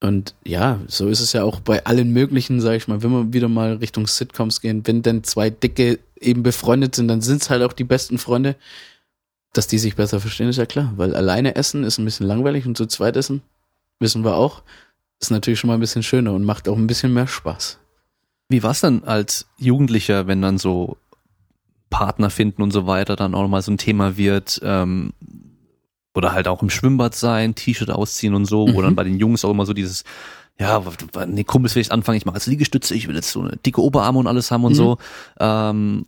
Und ja, so ist es ja auch bei allen möglichen, sag ich mal, wenn wir wieder mal Richtung Sitcoms gehen, wenn denn zwei Dicke eben befreundet sind, dann sind es halt auch die besten Freunde. Dass die sich besser verstehen, ist ja klar, weil alleine essen ist ein bisschen langweilig und zu zweit essen, wissen wir auch, ist natürlich schon mal ein bisschen schöner und macht auch ein bisschen mehr Spaß. Wie war es dann als Jugendlicher, wenn dann so Partner finden und so weiter dann auch nochmal so ein Thema wird? Ähm, oder halt auch im Schwimmbad sein, T-Shirt ausziehen und so, mhm. wo dann bei den Jungs auch immer so dieses, ja, nee, Kumpels will ich anfangen, ich mache jetzt Liegestütze, ich will jetzt so eine dicke Oberarme und alles haben und mhm. so. Ähm,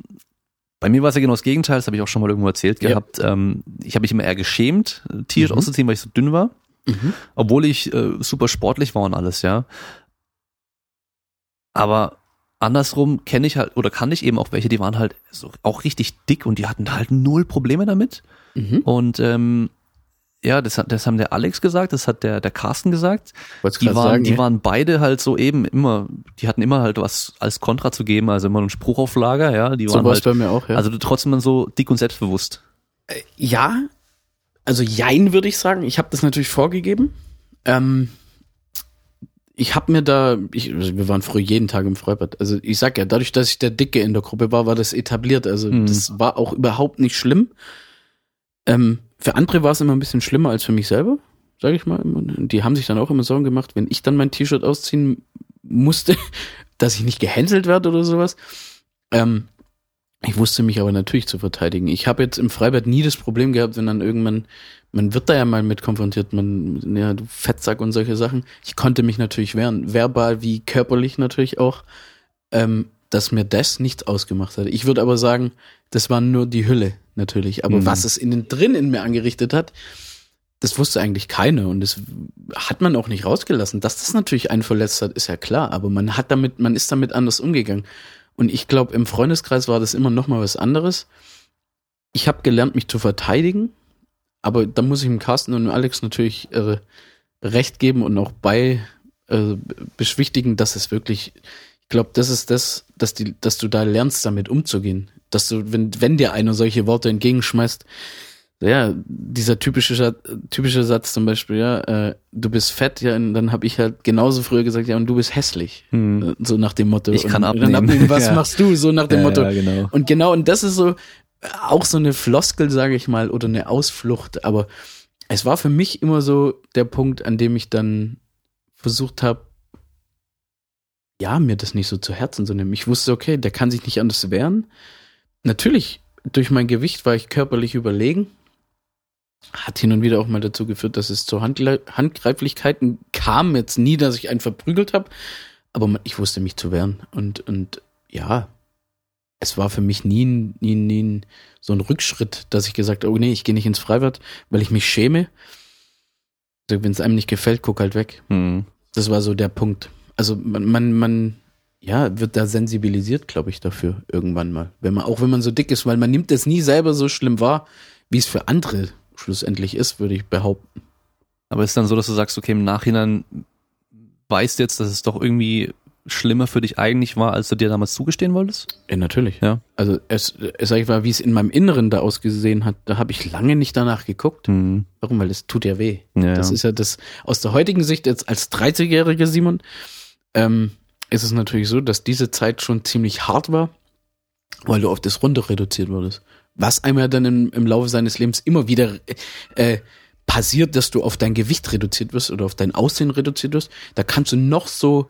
bei mir war es ja genau das Gegenteil, das habe ich auch schon mal irgendwo erzählt ja. gehabt. Ähm, ich habe mich immer eher geschämt, T-Shirt mhm. auszuziehen, weil ich so dünn war. Mhm. Obwohl ich äh, super sportlich war und alles, ja. Aber andersrum kenne ich halt oder kann ich eben auch welche, die waren halt so auch richtig dick und die hatten halt null Probleme damit. Mhm. Und ähm, ja, das, hat, das haben der Alex gesagt, das hat der, der Carsten gesagt. Die, waren, sagen, die ja. waren beide halt so eben immer, die hatten immer halt was als Kontra zu geben, also immer einen Spruch auf Lager, ja. Die so waren halt, bei mir auch, ja. Also trotzdem dann so dick und selbstbewusst. Äh, ja, also jein würde ich sagen. Ich habe das natürlich vorgegeben. Ähm, ich habe mir da, ich, wir waren früher jeden Tag im Freibad. Also ich sag ja, dadurch, dass ich der Dicke in der Gruppe war, war das etabliert. Also mhm. das war auch überhaupt nicht schlimm. Ähm, für andere war es immer ein bisschen schlimmer als für mich selber, sage ich mal. Die haben sich dann auch immer Sorgen gemacht, wenn ich dann mein T-Shirt ausziehen musste, dass ich nicht gehänselt werde oder sowas. Ähm, ich wusste mich aber natürlich zu verteidigen. Ich habe jetzt im Freibad nie das Problem gehabt, wenn dann irgendwann, man wird da ja mal mit konfrontiert, man, ja, du Fettsack und solche Sachen. Ich konnte mich natürlich wehren, verbal wie körperlich natürlich auch, ähm, dass mir das nichts ausgemacht hat. Ich würde aber sagen, das war nur die Hülle natürlich. Aber mhm. was es innen drin in mir angerichtet hat, das wusste eigentlich keiner und das hat man auch nicht rausgelassen. Dass das natürlich einen verletzt hat, ist ja klar, aber man hat damit, man ist damit anders umgegangen. Und ich glaube, im Freundeskreis war das immer noch mal was anderes. Ich habe gelernt, mich zu verteidigen, aber da muss ich dem Carsten und Alex natürlich äh, recht geben und auch bei äh, beschwichtigen, dass es wirklich, ich glaube, das ist das, dass die, dass du da lernst, damit umzugehen dass du, wenn, wenn dir einer solche Worte entgegenschmeißt, ja, dieser typische, typische Satz zum Beispiel, ja, äh, du bist fett, ja, und dann habe ich halt genauso früher gesagt, ja, und du bist hässlich. Hm. So nach dem Motto. Ich kann abnehmen. abnehmen was ja. machst du? So nach dem ja, Motto. Ja, genau. Und genau, und das ist so auch so eine Floskel, sage ich mal, oder eine Ausflucht, aber es war für mich immer so der Punkt, an dem ich dann versucht habe, ja, mir das nicht so zu Herzen zu nehmen. Ich wusste, okay, der kann sich nicht anders wehren natürlich, durch mein Gewicht war ich körperlich überlegen. Hat hin und wieder auch mal dazu geführt, dass es zu Handle Handgreiflichkeiten kam. Jetzt nie, dass ich einen verprügelt habe, aber ich wusste mich zu wehren. Und, und ja, es war für mich nie, nie, nie so ein Rückschritt, dass ich gesagt habe, oh nee, ich gehe nicht ins Freibad, weil ich mich schäme. Also, Wenn es einem nicht gefällt, guck halt weg. Hm. Das war so der Punkt. Also man, man, man ja, wird da sensibilisiert, glaube ich, dafür irgendwann mal. Wenn man, auch wenn man so dick ist, weil man nimmt es nie selber so schlimm wahr, wie es für andere schlussendlich ist, würde ich behaupten. Aber ist dann so, dass du sagst, okay, im Nachhinein weißt du jetzt, dass es doch irgendwie schlimmer für dich eigentlich war, als du dir damals zugestehen wolltest? Ja, natürlich. Ja. Also es, es sag ich mal, wie es in meinem Inneren da ausgesehen hat, da habe ich lange nicht danach geguckt. Hm. Warum? Weil das tut ja weh. Ja, Das ja. ist ja das, aus der heutigen Sicht jetzt als 30-jähriger Simon, ähm, ist es natürlich so, dass diese Zeit schon ziemlich hart war, weil du auf das runter reduziert wurdest. Was einem ja dann im, im Laufe seines Lebens immer wieder äh, passiert, dass du auf dein Gewicht reduziert wirst oder auf dein Aussehen reduziert wirst. Da kannst du noch so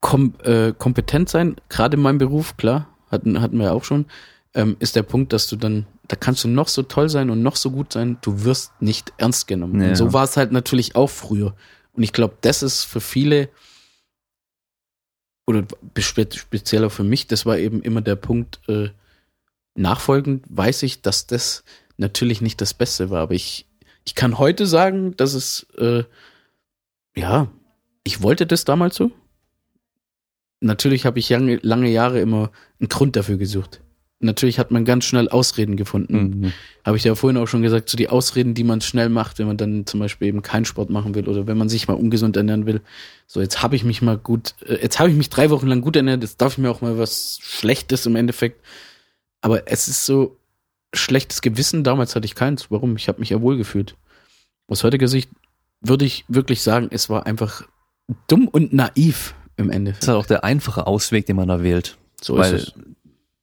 kom äh, kompetent sein, gerade in meinem Beruf, klar, hatten, hatten wir ja auch schon, ähm, ist der Punkt, dass du dann, da kannst du noch so toll sein und noch so gut sein, du wirst nicht ernst genommen. Ja. Und so war es halt natürlich auch früher. Und ich glaube, das ist für viele, oder spe speziell auch für mich, das war eben immer der Punkt, äh, nachfolgend weiß ich, dass das natürlich nicht das Beste war, aber ich, ich kann heute sagen, dass es, äh, ja, ich wollte das damals so. Natürlich habe ich lange, lange Jahre immer einen Grund dafür gesucht. Natürlich hat man ganz schnell Ausreden gefunden. Mhm. Habe ich ja vorhin auch schon gesagt, so die Ausreden, die man schnell macht, wenn man dann zum Beispiel eben keinen Sport machen will oder wenn man sich mal ungesund ernähren will. So, jetzt habe ich mich mal gut, äh, jetzt habe ich mich drei Wochen lang gut ernährt, jetzt darf ich mir auch mal was Schlechtes im Endeffekt. Aber es ist so schlechtes Gewissen, damals hatte ich keins. Warum? Ich habe mich ja wohl gefühlt. Aus heutiger Sicht würde ich wirklich sagen, es war einfach dumm und naiv im Das Endeffekt. ist halt auch der einfache Ausweg, den man da wählt. So Weil ist es.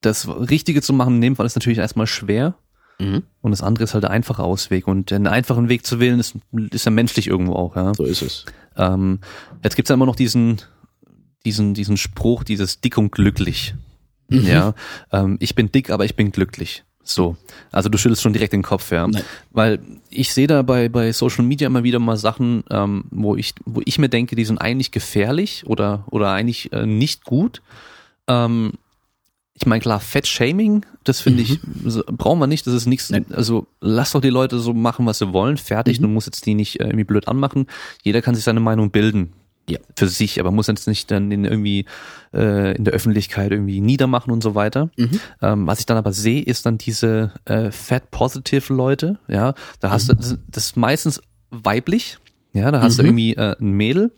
Das Richtige zu machen in dem Fall ist natürlich erstmal schwer Mhm. und das andere ist halt der einfache Ausweg. Und den einfachen Weg zu wählen ist, ist ja menschlich irgendwo auch, ja. So ist es. Ähm, jetzt gibt's ja immer noch diesen, diesen, diesen Spruch, dieses dick und glücklich. Mhm. Ja, ähm, ich bin dick, aber ich bin glücklich. So, also du schüttelst schon direkt den Kopf, ja. Nein. Weil ich sehe da bei, bei Social Media immer wieder mal Sachen, ähm, wo ich, wo ich mir denke, die sind eigentlich gefährlich oder, oder eigentlich äh, nicht gut. Ähm, ich meine, klar, Fettshaming, das finde ich, so, brauchen wir nicht, das ist nichts, also lass doch die Leute so machen, was sie wollen, fertig, Mhm. du musst jetzt die nicht äh, irgendwie blöd anmachen. Jeder kann sich seine Meinung bilden. Ja. Für sich, aber muss jetzt nicht dann in irgendwie äh, in der Öffentlichkeit irgendwie niedermachen und so weiter. Mhm. Ähm, was ich dann aber sehe, ist dann diese äh, Fat Positive Leute, ja, da hast du das, das ist meistens weiblich, ja, da hast du Mhm. irgendwie äh, ein Mädel,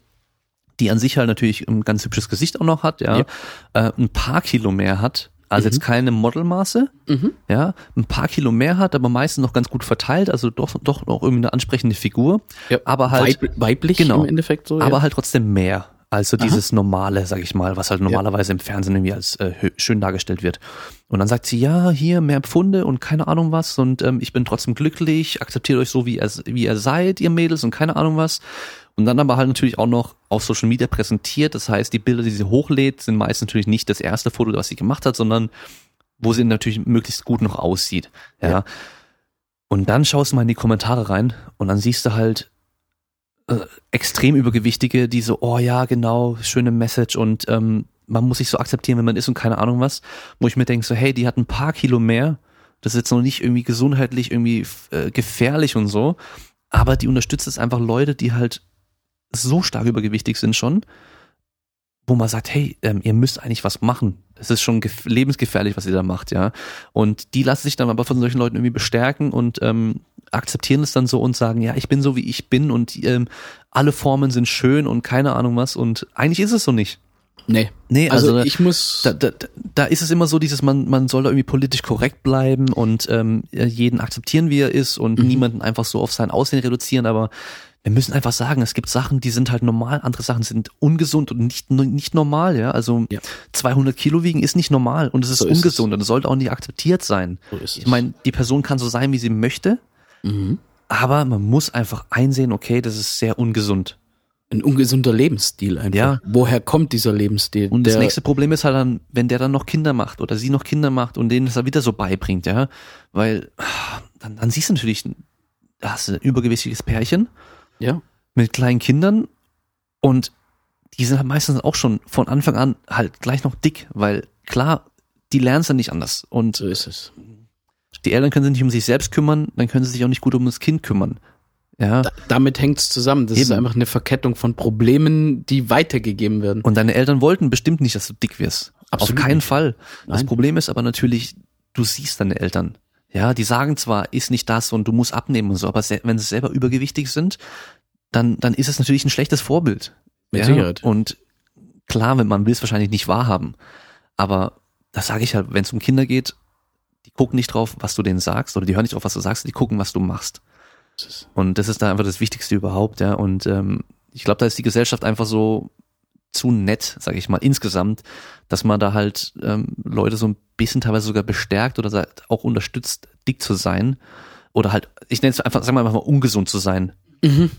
die an sich halt natürlich ein ganz hübsches Gesicht auch noch hat, ja, Ja. Äh, ein paar Kilo mehr hat, also Mhm. jetzt keine Modelmaße, Mhm. ja, ein paar Kilo mehr hat, aber meistens noch ganz gut verteilt, also doch doch noch irgendwie eine ansprechende Figur, Ja, aber halt Weib, weiblich genau. im Endeffekt so. aber ja. halt trotzdem mehr. Also Aha. dieses normale, sag ich mal, was halt normalerweise im Fernsehen irgendwie als äh, hö- schön dargestellt wird. Und dann sagt sie, ja, hier mehr Pfunde und keine Ahnung was und ähm, ich bin trotzdem glücklich, akzeptiert euch so, wie ihr, wie ihr seid, ihr Mädels und keine Ahnung was. Und dann aber halt natürlich auch noch auf Social Media präsentiert. Das heißt, die Bilder, die sie hochlädt, sind meist natürlich nicht das erste Foto, was sie gemacht hat, sondern wo sie natürlich möglichst gut noch aussieht. Ja. Ja. Und dann schaust du mal in die Kommentare rein und dann siehst du halt äh, extrem übergewichtige, die so, oh ja, genau, schöne Message und ähm, man muss sich so akzeptieren, wenn man ist und keine Ahnung was, wo ich mir denke so, hey, die hat ein paar Kilo mehr, das ist jetzt noch nicht irgendwie gesundheitlich irgendwie äh, gefährlich und so, aber die unterstützt es einfach Leute, die halt so stark übergewichtig sind schon, wo man sagt, hey, ähm, ihr müsst eigentlich was machen. Es ist schon gef- lebensgefährlich, was ihr da macht, ja. Und die lassen sich dann aber von solchen Leuten irgendwie bestärken und ähm, akzeptieren es dann so und sagen, ja, ich bin so wie ich bin und ähm, alle Formen sind schön und keine Ahnung was und eigentlich ist es so nicht. nee. Nee, Also, also, ich muss. da, da, da ist es immer so dieses, man, man soll da irgendwie politisch korrekt bleiben und ähm, jeden akzeptieren, wie er ist und Mhm. niemanden einfach so auf sein Aussehen reduzieren, aber wir müssen einfach sagen, es gibt Sachen, die sind halt normal, andere Sachen sind ungesund und nicht, nicht normal, ja. Also Ja. 200 Kilo wiegen ist nicht normal und es ist So ist ungesund und es sollte auch nicht akzeptiert sein. so ist Ich meine, die Person kann so sein, wie sie möchte, mhm. aber man muss einfach einsehen, okay, das ist sehr ungesund. ein ungesunder Lebensstil einfach. Ja. Woher kommt dieser Lebensstil? Und das nächste Problem ist halt dann, wenn der dann noch Kinder macht oder sie noch Kinder macht und denen das dann wieder so beibringt, ja. Weil ah, dann, dann siehst du natürlich, da hast du ein übergewichtiges Pärchen Ja. mit kleinen Kindern und die sind halt meistens auch schon von Anfang an halt gleich noch dick, weil klar, die lernen es dann nicht anders. Und So ist es. die Eltern können sich nicht um sich selbst kümmern, dann können sie sich auch nicht gut um das Kind kümmern. Ja. Da, damit hängt's zusammen. Das ist Eben. einfach eine Verkettung von Problemen, die weitergegeben werden. Und deine Eltern wollten bestimmt nicht, dass du dick wirst. Absolut Auf keinen nicht. Fall. Das Nein. Problem ist aber natürlich, du siehst deine Eltern. Ja, die sagen zwar, ist nicht das und du musst abnehmen und so, aber wenn sie selber übergewichtig sind, dann, dann ist es natürlich ein schlechtes Vorbild. Mit ja? Sicherheit. Und klar, wenn man will es wahrscheinlich nicht wahrhaben. Aber das sage ich halt, wenn es um Kinder geht, die gucken nicht drauf, was du denen sagst, oder die hören nicht drauf, was du sagst, die gucken, was du machst. Und das ist da einfach das Wichtigste überhaupt, ja. Und ähm, ich glaube, da ist die Gesellschaft einfach so zu nett, sage ich mal, insgesamt, dass man da halt ähm, Leute so ein bisschen teilweise sogar bestärkt oder auch unterstützt, dick zu sein. Oder halt, ich nenne es einfach, sagen wir einfach mal, ungesund zu sein,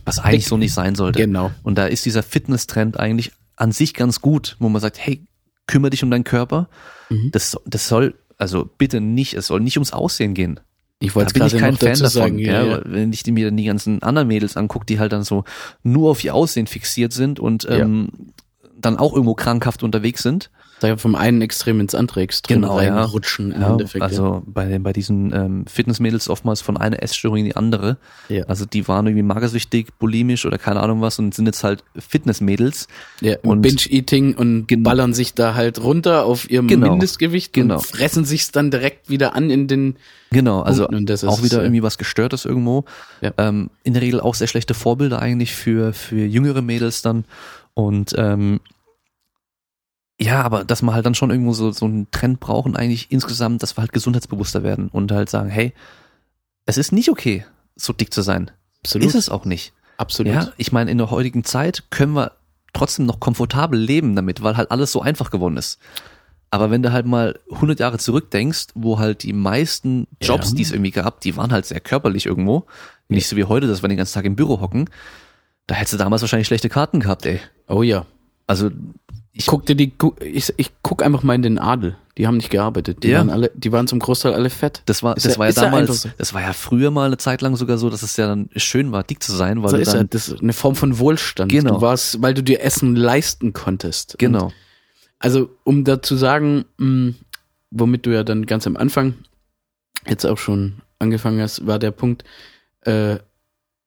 was eigentlich Dick. so nicht sein sollte. Genau. Und da ist dieser Fitness-Trend eigentlich an sich ganz gut, wo man sagt, hey, kümmere dich um deinen Körper. Mhm. Das, das soll, also bitte nicht, es soll nicht ums Aussehen gehen. Ich wollte ich gerade kein Fan davon. sagen. ja, Ja, ja. Wenn ich mir dann die ganzen anderen Mädels angucke, die halt dann so nur auf ihr Aussehen fixiert sind und ähm, dann auch irgendwo krankhaft unterwegs sind. Da vom einen Extrem ins andere Extrem Genau, ja. reinrutschen im Ja, Endeffekt. also bei, bei diesen ähm, Fitnessmädels oftmals von einer Essstörung in die andere. ja. Also die waren irgendwie magersüchtig, bulimisch oder keine Ahnung was und sind jetzt halt Fitnessmädels. Ja, Und- Binge-Eating und ballern sich da halt runter auf ihrem Genau. Mindestgewicht Genau. und fressen sich's dann direkt wieder an in den Genau, also auch wieder äh, irgendwie was Gestörtes irgendwo. Ja. Ähm, in der Regel auch sehr schlechte Vorbilder eigentlich für, für jüngere Mädels dann. Und ähm, ja, aber dass man halt dann schon irgendwo so, so einen Trend brauchen, eigentlich insgesamt, dass wir halt gesundheitsbewusster werden und halt sagen, hey, es ist nicht okay, so dick zu sein. Absolut. Ist es auch nicht. Absolut. Ja, ich meine, in der heutigen Zeit können wir trotzdem noch komfortabel leben damit, weil halt alles so einfach geworden ist. Aber wenn du halt mal 100 Jahre zurückdenkst, wo halt die meisten Jobs, Ja. die es irgendwie gab, die waren halt sehr körperlich irgendwo. Nicht so wie heute, dass wir den ganzen Tag im Büro hocken. Da hättest du damals wahrscheinlich schlechte Karten gehabt, ey. Oh ja. Also, Ich guck dir die, ich, ich guck einfach mal in den Adel. Die haben nicht gearbeitet. Die Ja. waren alle, die waren zum Großteil alle fett. das war, Ist das ja- war ja damals, das war ja früher mal eine Zeit lang sogar so, dass es ja dann schön war, dick zu sein, weil So du ist dann, ja, das ist eine Form von Wohlstand. Genau. Du warst, weil du dir Essen leisten konntest. Und genau. Also, um da zu sagen, mh, womit du ja dann ganz am Anfang jetzt auch schon angefangen hast, war der Punkt, äh,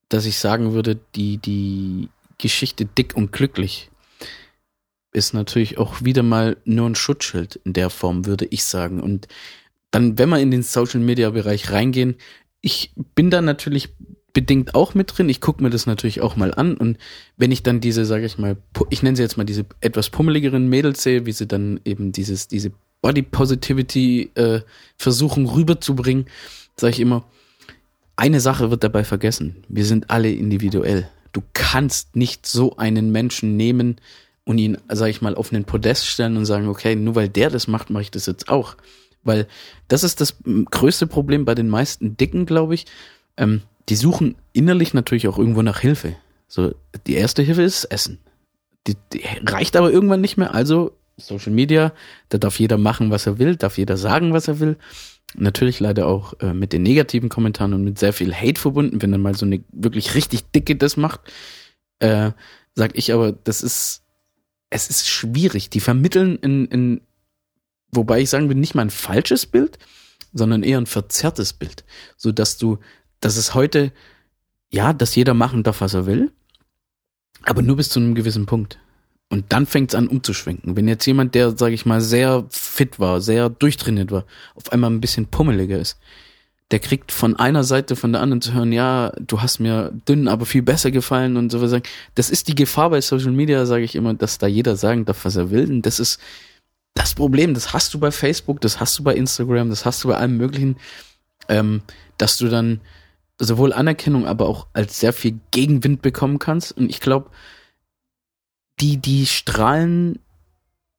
dass ich sagen würde, die, die Geschichte dick und glücklich ist natürlich auch wieder mal nur ein Schutzschild in der Form, würde ich sagen. Und dann, wenn wir in den Social Media Bereich reingehen, ich bin da natürlich bedingt auch mit drin. Ich gucke mir das natürlich auch mal an und wenn ich dann diese, sage ich mal, ich nenne sie jetzt mal diese etwas pummeligeren Mädels sehe, wie sie dann eben dieses, diese Body Positivity äh, versuchen rüberzubringen, sage ich immer, eine Sache wird dabei vergessen. Wir sind alle individuell. Du kannst nicht so einen Menschen nehmen und ihn, sage ich mal, auf einen Podest stellen und sagen, okay, nur weil der das macht, mache ich das jetzt auch. Weil das ist das größte Problem bei den meisten Dicken, glaube ich. Ähm, die suchen innerlich natürlich auch irgendwo nach Hilfe. So, die erste Hilfe ist Essen. Die, die reicht aber irgendwann nicht mehr. Also Social Media, da darf jeder machen, was er will, darf jeder sagen, was er will. Natürlich leider auch äh, mit den negativen Kommentaren und mit sehr viel Hate verbunden, wenn dann mal so eine wirklich richtig dicke das macht. Äh, sag ich aber, das ist, es ist schwierig. Die vermitteln in, in, wobei ich sagen will, nicht mal ein falsches Bild, sondern eher ein verzerrtes Bild. So dass du, dass es heute, ja, dass jeder machen darf, was er will, aber nur bis zu einem gewissen Punkt. Und dann fängt es an umzuschwenken. Wenn jetzt jemand, der, sage ich mal, sehr fit war, sehr durchtrainiert war, auf einmal ein bisschen pummeliger ist, der kriegt von einer Seite, von der anderen zu hören, ja, du hast mir dünn, aber viel besser gefallen und so was. Das ist die Gefahr bei Social Media, sage ich immer, dass da jeder sagen darf, was er will. Und das ist das Problem, das hast du bei Facebook, das hast du bei Instagram, das hast du bei allem möglichen, ähm, dass du dann sowohl Anerkennung, aber auch als sehr viel Gegenwind bekommen kannst. Und ich glaube, die, die strahlen,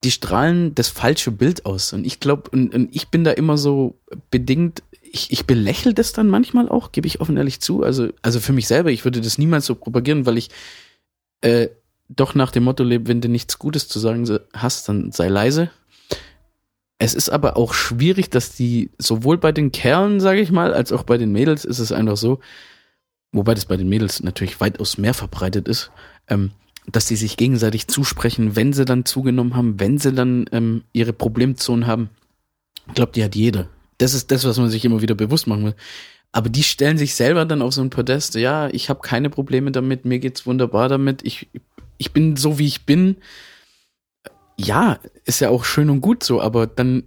die strahlen das falsche Bild aus. Und ich glaube, und, und ich bin da immer so bedingt, ich, ich belächle das dann manchmal auch, gebe ich offen ehrlich zu. Also, also für mich selber, ich würde das niemals so propagieren, weil ich äh, doch nach dem Motto lebe, wenn du nichts Gutes zu sagen hast, dann sei leise. Es ist aber auch schwierig, dass die sowohl bei den Kerlen, sage ich mal, als auch bei den Mädels ist es einfach so, wobei das bei den Mädels natürlich weitaus mehr verbreitet ist, ähm, dass die sich gegenseitig zusprechen, wenn sie dann zugenommen haben, wenn sie dann ähm, ihre Problemzonen haben. Ich glaube, die hat jeder. Das ist das, was man sich immer wieder bewusst machen will. Aber die stellen sich selber dann auf so ein Podest. Ja, ich habe keine Probleme damit, mir geht's wunderbar damit. Ich, ich bin so, wie ich bin. Ja, ist ja auch schön und gut so, aber dann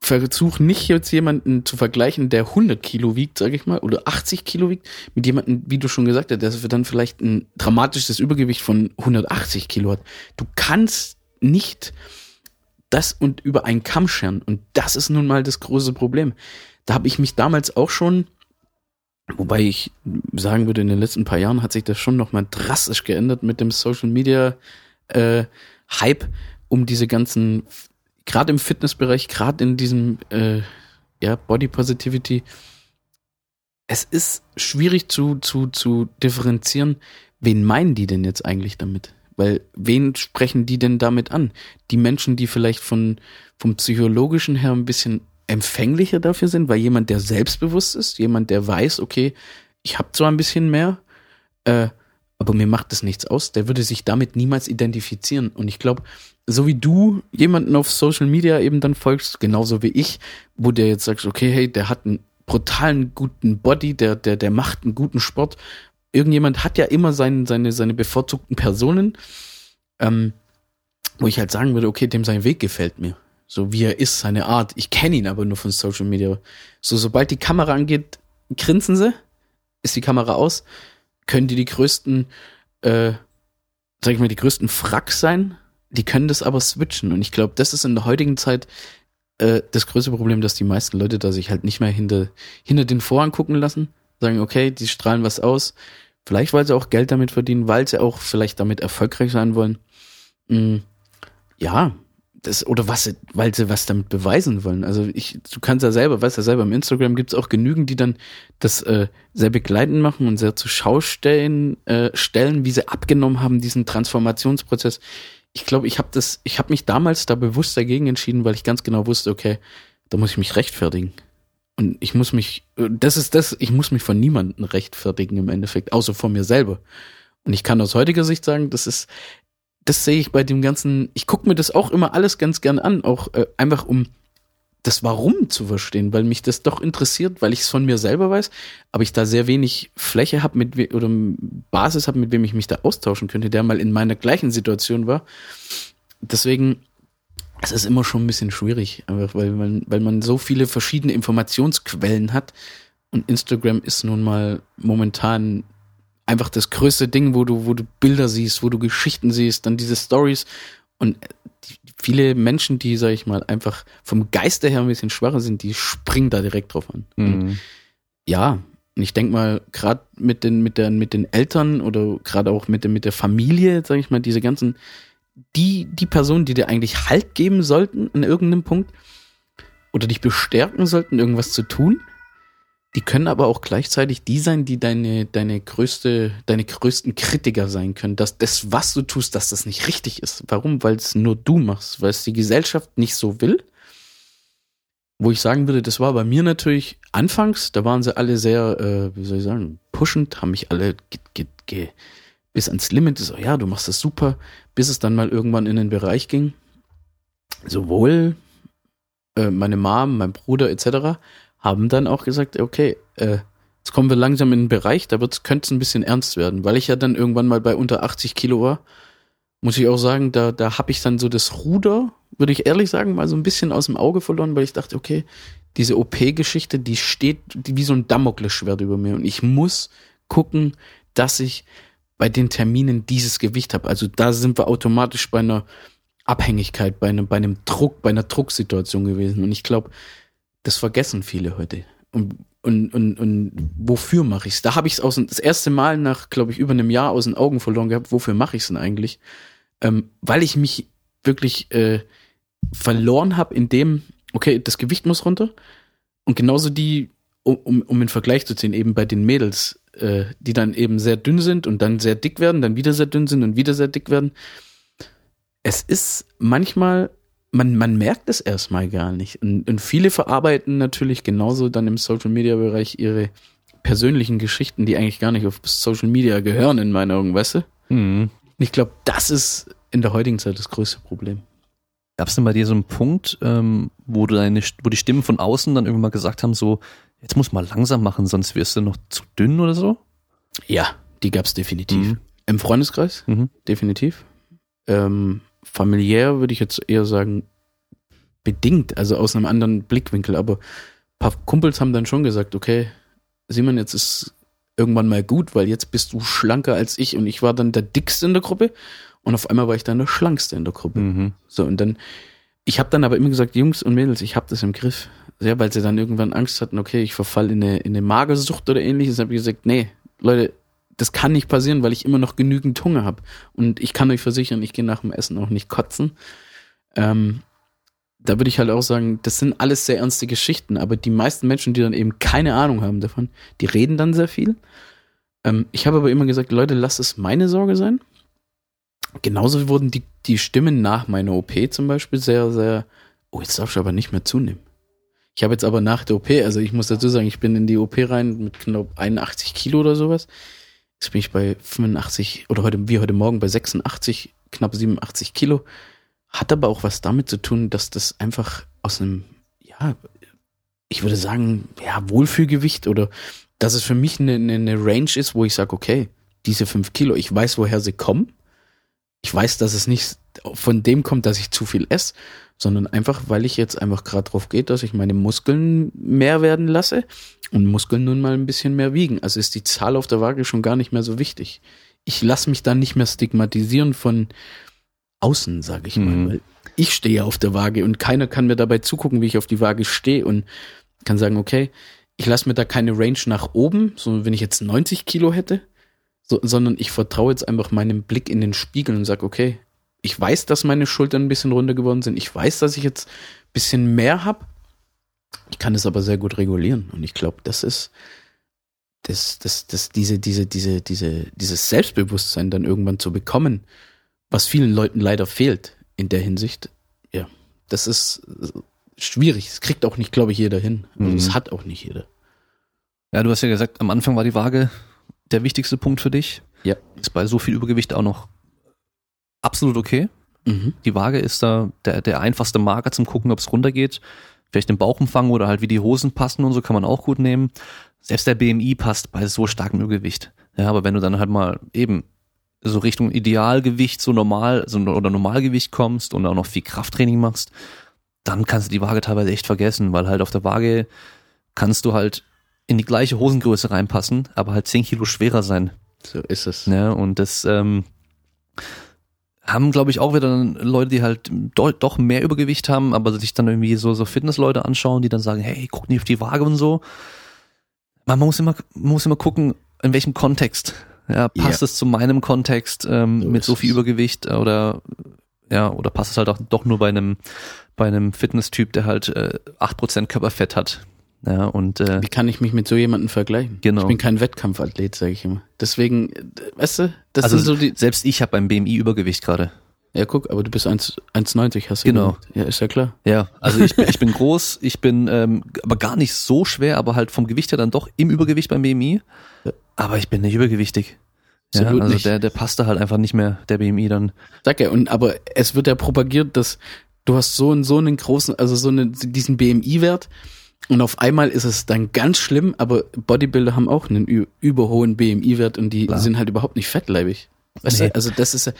versuch nicht jetzt jemanden zu vergleichen, der 100 Kilo wiegt, sage ich mal, oder 80 Kilo wiegt, mit jemandem, wie du schon gesagt hast, der dann vielleicht ein dramatisches Übergewicht von 180 Kilo hat. Du kannst nicht das und über einen Kamm scheren. Und das ist nun mal das große Problem. Da habe ich mich damals auch schon, wobei ich sagen würde, in den letzten paar Jahren hat sich das schon nochmal drastisch geändert mit dem Social Media äh, Hype um diese ganzen gerade im Fitnessbereich, gerade in diesem äh, ja, Body Positivity, es ist schwierig zu, zu, zu differenzieren, wen meinen die denn jetzt eigentlich damit? Weil wen sprechen die denn damit an? Die Menschen, die vielleicht von, vom psychologischen her ein bisschen empfänglicher dafür sind, weil jemand, der selbstbewusst ist, jemand, der weiß, okay, ich habe zwar ein bisschen mehr, äh, aber mir macht das nichts aus, der würde sich damit niemals identifizieren. Und ich glaube, so wie du jemanden auf Social Media eben dann folgst, genauso wie ich, wo der jetzt sagst, okay, hey, der hat einen brutalen guten Body, der, der, der macht einen guten Sport. Irgendjemand hat ja immer sein, seine, seine bevorzugten Personen, ähm, wo ich halt sagen würde, okay, dem sein Weg gefällt mir. So wie er ist, seine Art. Ich kenne ihn aber nur von Social Media. So, sobald die Kamera angeht, grinsen sie, ist die Kamera aus, können die die größten, äh, sag ich mal, die größten Fracks sein, die können das aber switchen. Und ich glaube, das ist in der heutigen Zeit äh, das größte Problem, dass die meisten Leute da sich halt nicht mehr hinter, hinter den Vorhang gucken lassen. Sagen, okay, die strahlen was aus. Vielleicht, weil sie auch Geld damit verdienen, weil sie auch vielleicht damit erfolgreich sein wollen. Mhm. Ja, das, oder was, weil sie was damit beweisen wollen. Also ich, du kannst ja selber, weißt ja selber, im Instagram gibt es auch genügend, die dann das äh, sehr begleitend machen und sehr zur Schau stellen, äh, stellen, wie sie abgenommen haben, diesen Transformationsprozess ich glaube, ich habe das, ich habe mich damals da bewusst dagegen entschieden, weil ich ganz genau wusste, okay, da muss ich mich rechtfertigen. Und ich muss mich, das ist das, ich muss mich von niemandem rechtfertigen im Endeffekt, außer von mir selber. Und ich kann aus heutiger Sicht sagen, das ist, das sehe ich bei dem ganzen, ich gucke mir das auch immer alles ganz gern an, auch äh, einfach um das Warum zu verstehen, weil mich das doch interessiert, weil ich es von mir selber weiß, aber ich da sehr wenig Fläche habe mit oder Basis habe, mit wem ich mich da austauschen könnte, der mal in meiner gleichen Situation war. Deswegen es ist immer schon ein bisschen schwierig, einfach weil man weil man so viele verschiedene Informationsquellen hat und Instagram ist nun mal momentan einfach das größte Ding, wo du wo du Bilder siehst, wo du Geschichten siehst, dann diese Stories und viele Menschen, die, sag ich mal, einfach vom Geiste her ein bisschen schwacher sind, die springen da direkt drauf an. Mhm. Ja, und ich denke mal, gerade mit den, mit, den, mit den Eltern oder gerade auch mit, der, mit der Familie, sag ich mal, diese ganzen, die, die Personen, die dir eigentlich Halt geben sollten an irgendeinem Punkt oder dich bestärken sollten, irgendwas zu tun, die können aber auch gleichzeitig die sein, die deine, deine größte, deine größten Kritiker sein können, dass das, was du tust, dass das nicht richtig ist. Warum? Weil es nur du machst, weil es die Gesellschaft nicht so will. Wo ich sagen würde, das war bei mir natürlich anfangs, da waren sie alle sehr, äh, wie soll ich sagen, pushend, haben mich alle ge, ge, ge, bis ans Limit, so, ja, du machst das super, bis es dann mal irgendwann in den Bereich ging. Sowohl äh, meine Mom, mein Bruder etc., haben dann auch gesagt, okay, äh, jetzt kommen wir langsam in einen Bereich, da könnte es ein bisschen ernst werden, weil ich ja dann irgendwann mal bei unter 80 Kilo war, muss ich auch sagen, da, da habe ich dann so das Ruder, würde ich ehrlich sagen, mal so ein bisschen aus dem Auge verloren, weil ich dachte, okay, diese OP-Geschichte, die steht wie so ein Damoklesschwert über mir und ich muss gucken, dass ich bei den Terminen dieses Gewicht habe. Also da sind wir automatisch bei einer Abhängigkeit, bei einem, bei einem Druck, bei einer Drucksituation gewesen. Und ich glaube, das vergessen viele heute. Und, und, und, und wofür mache ich es? Da habe ich es das erste Mal nach, glaube ich, über einem Jahr aus den Augen verloren gehabt. Wofür mache ich es denn eigentlich? Ähm, weil ich mich wirklich äh, verloren habe in dem, okay, das Gewicht muss runter. Und genauso die, um, um, um in Vergleich zu ziehen, eben bei den Mädels, äh, die dann eben sehr dünn sind und dann sehr dick werden, dann wieder sehr dünn sind und wieder sehr dick werden. Es ist manchmal man, man merkt es erstmal gar nicht. Und, und viele verarbeiten natürlich genauso dann im Social Media Bereich ihre persönlichen Geschichten, die eigentlich gar nicht auf Social Media gehören, in meinen Augen, weißt du? Mhm. Ich glaube, das ist in der heutigen Zeit das größte Problem. Gab es denn bei dir so einen Punkt, ähm, wo du deine, wo die Stimmen von außen dann irgendwann mal gesagt haben, so, jetzt muss mal langsam machen, sonst wirst du noch zu dünn oder so? Ja, die gab's definitiv. Mhm. Im Freundeskreis, Mhm. definitiv. Ähm, familiär würde ich jetzt eher sagen, bedingt, also aus einem anderen Blickwinkel. Aber ein paar Kumpels haben dann schon gesagt, okay, Simon, jetzt ist irgendwann mal gut, weil jetzt bist du schlanker als ich und ich war dann der dickste in der Gruppe und auf einmal war ich dann der schlankste in der Gruppe. Mhm. So, und dann, ich habe dann aber immer gesagt, Jungs und Mädels, ich habe das im Griff. Ja, weil sie dann irgendwann Angst hatten, okay, ich verfall in eine, in eine Magersucht oder ähnliches. habe ich gesagt, nee, Leute, das kann nicht passieren, weil ich immer noch genügend Hunger habe. Und ich kann euch versichern, ich gehe nach dem Essen auch nicht kotzen. Ähm, da würde ich halt auch sagen, das sind alles sehr ernste Geschichten, aber die meisten Menschen, die dann eben keine Ahnung haben davon, die reden dann sehr viel. Ähm, ich habe aber immer gesagt, Leute, lasst es meine Sorge sein. Genauso wurden die, die Stimmen nach meiner OP zum Beispiel sehr, sehr, oh, jetzt darfst du aber nicht mehr zunehmen. Ich habe jetzt aber nach der OP, also ich muss dazu sagen, ich bin in die OP rein mit knapp 81 Kilo oder sowas. Jetzt bin ich bei 85 oder heute, wie heute Morgen bei 86, knapp 87 Kilo. Hat aber auch was damit zu tun, dass das einfach aus einem, ja, ich würde sagen, ja, Wohlfühlgewicht oder dass es für mich eine, eine, Range ist, wo ich sage, okay, diese fünf Kilo, ich weiß, woher sie kommen. Ich weiß, dass es nicht von dem kommt, dass ich zu viel esse, sondern einfach, weil ich jetzt einfach gerade drauf geht, dass ich meine Muskeln mehr werden lasse und Muskeln nun mal ein bisschen mehr wiegen. Also ist die Zahl auf der Waage schon gar nicht mehr so wichtig. Ich lasse mich dann nicht mehr stigmatisieren von außen, sage ich mal. Mhm. Weil ich stehe auf der Waage und keiner kann mir dabei zugucken, wie ich auf die Waage stehe und kann sagen, okay, ich lasse mir da keine Range nach oben, so wenn ich jetzt 90 Kilo hätte, so, sondern ich vertraue jetzt einfach meinem Blick in den Spiegel und sage, okay, ich weiß, dass meine Schultern ein bisschen runter geworden sind. Ich weiß, dass ich jetzt ein bisschen mehr habe. Ich kann es aber sehr gut regulieren. Und ich glaube, das ist das, das, das, diese, diese, diese, diese, dieses Selbstbewusstsein dann irgendwann zu bekommen, was vielen Leuten leider fehlt in der Hinsicht. Ja, das ist schwierig. Das kriegt auch nicht, glaube ich, jeder hin. Also Mhm. das hat auch nicht jeder. Ja, du hast ja gesagt, am Anfang war die Waage der wichtigste Punkt für dich. Ja. Ist bei so viel Übergewicht auch noch absolut okay. Mhm. Die Waage ist da der, der einfachste Marker zum gucken, ob es runtergeht. Vielleicht den Bauchumfang oder halt wie die Hosen passen und so kann man auch gut nehmen. Selbst der BMI passt bei so starkem Übergewicht. Ja, aber wenn du dann halt mal eben so Richtung Idealgewicht, so normal so, oder Normalgewicht kommst und auch noch viel Krafttraining machst, dann kannst du die Waage teilweise echt vergessen, weil halt auf der Waage kannst du halt in die gleiche Hosengröße reinpassen, aber halt 10 Kilo schwerer sein. So ist es. Ne? Und das ähm, haben, glaube ich, auch wieder dann Leute, die halt do doch mehr Übergewicht haben, aber sich dann irgendwie so, so Fitnessleute anschauen, die dann sagen, hey, guck nicht auf die Waage und so. Man muss immer, muss immer gucken, in welchem Kontext. Ja, passt Ja. es zu meinem Kontext ähm, So mit so viel. Übergewicht oder ja, oder passt es halt auch doch nur bei einem bei einem Fitnesstyp, der halt äh, 8% Körperfett hat. Ja, und äh, Wie kann ich mich mit so jemandem vergleichen? Genau. Ich bin kein Wettkampfathlet, sage ich immer. Deswegen, äh, weißt du, das also sind so die. selbst ich habe beim BMI Übergewicht gerade. Ja, guck, aber du bist 1 1,90, hast du Genau. gesagt. Ja, ist ja klar. Ja, also ich bin, ich bin groß, ich bin ähm, aber gar nicht so schwer, aber halt vom Gewicht her dann doch im Übergewicht beim BMI. Ja. Aber ich bin nicht übergewichtig. Ja, Absolut also nicht. der, der passt da halt einfach nicht mehr, der BMI dann. Sag ja, und aber es wird ja propagiert, dass du hast so und so einen großen, also so einen, diesen BMI-Wert und auf einmal ist es dann ganz schlimm, aber Bodybuilder haben auch einen überhohen BMI-Wert und die Klar. sind halt überhaupt nicht fettleibig. Weißt Nee. du, also das ist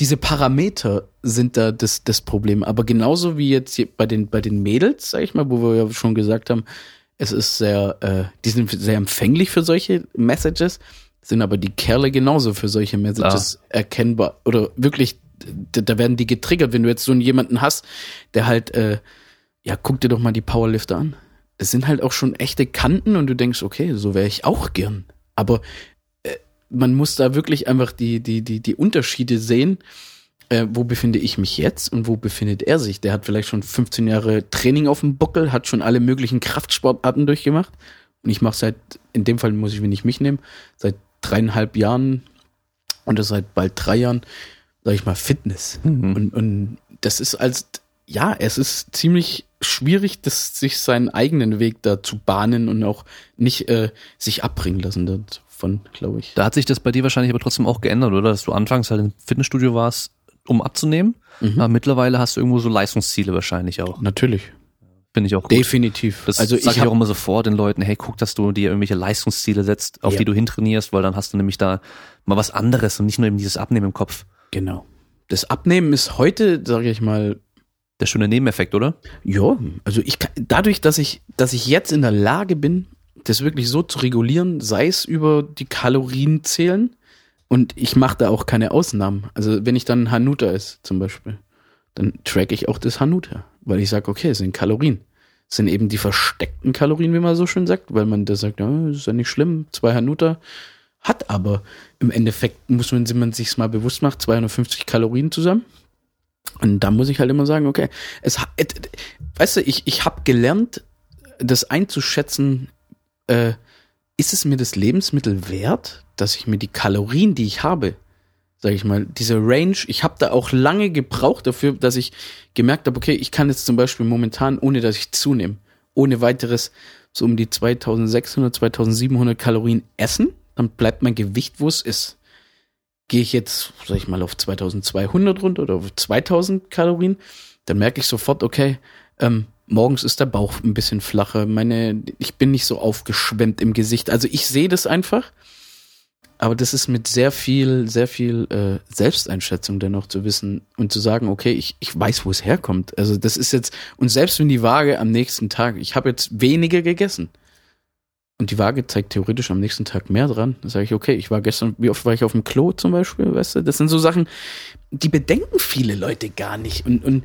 diese Parameter sind da das, das Problem. Aber genauso wie jetzt bei den, bei den Mädels, sag ich mal, wo wir ja schon gesagt haben, es ist sehr, äh, die sind sehr empfänglich für solche Messages, sind aber die Kerle genauso für solche Messages erkennbar oder wirklich, da, da werden die getriggert, wenn du jetzt so einen jemanden hast, der halt, äh, ja, guck dir doch mal die Powerlifter an. Es sind halt auch schon echte Kanten und du denkst, okay, so wäre ich auch gern. Aber äh, man muss da wirklich einfach die, die, die, die Unterschiede sehen. Äh, wo befinde ich mich jetzt und wo befindet er sich? Der hat vielleicht schon 15 Jahre Training auf dem Buckel, hat schon alle möglichen Kraftsportarten durchgemacht. Und ich mache seit, in dem Fall muss ich wenig mich nehmen, seit dreieinhalb Jahren oder seit bald drei Jahren, sage ich mal, Fitness. Mhm. Und, und das ist als, ja, es ist ziemlich schwierig, das, sich seinen eigenen Weg da zu bahnen und auch nicht äh, sich abbringen lassen davon, glaube ich. Da hat sich das bei dir wahrscheinlich aber trotzdem auch geändert, oder? Dass du anfangs halt im Fitnessstudio warst um abzunehmen. Mhm. Aber mittlerweile hast du irgendwo so Leistungsziele wahrscheinlich auch. Natürlich. Finde ich auch gut. Definitiv. Das also sage ich ich auch immer so vor den Leuten, hey, guck, dass du dir irgendwelche Leistungsziele setzt, auf Ja. die du hintrainierst, weil dann hast du nämlich da mal was anderes und nicht nur eben dieses Abnehmen im Kopf. genau. Das Abnehmen ist heute, sage ich mal, Der schöne Nebeneffekt, oder? Ja, also ich dadurch, dass ich, dass ich jetzt in der Lage bin, das wirklich so zu regulieren, sei es über die Kalorien zählen und ich mache da auch keine Ausnahmen. Also wenn ich dann Hanuta esse zum Beispiel, dann track ich auch das Hanuta, weil ich sage, okay, es sind Kalorien. Es sind eben die versteckten Kalorien, wie man so schön sagt, weil man da sagt, ja, ist ja nicht schlimm, zwei Hanuta. Hat aber im Endeffekt, muss man, wenn man sich mal bewusst macht, 250 Kalorien zusammen. Und da muss ich halt immer sagen, okay, es, weißt du, ich, ich habe gelernt, das einzuschätzen, äh, ist es mir das Lebensmittel wert, dass ich mir die Kalorien, die ich habe, sage ich mal, diese Range, ich habe da auch lange gebraucht dafür, dass ich gemerkt habe, okay, ich kann jetzt zum Beispiel momentan, ohne dass ich zunehme, ohne weiteres so um die 2600, 2700 Kalorien essen, dann bleibt mein Gewicht, wo es ist gehe ich jetzt, sag ich mal, auf 2200 runter oder auf 2000 Kalorien, dann merke ich sofort, okay, ähm, morgens ist der Bauch ein bisschen flacher, meine, ich bin nicht so aufgeschwemmt im Gesicht. Also ich sehe das einfach, aber das ist mit sehr viel, sehr viel äh, Selbsteinschätzung dennoch zu wissen und zu sagen, okay, ich, ich weiß, wo es herkommt. Also das ist jetzt, und selbst wenn die Waage am nächsten Tag, ich habe jetzt weniger gegessen, und die Waage zeigt theoretisch am nächsten Tag mehr dran. Da sage ich, okay, ich war gestern, wie oft war ich auf dem Klo zum Beispiel, weißt du? Das sind so Sachen, die bedenken viele Leute gar nicht. Und, und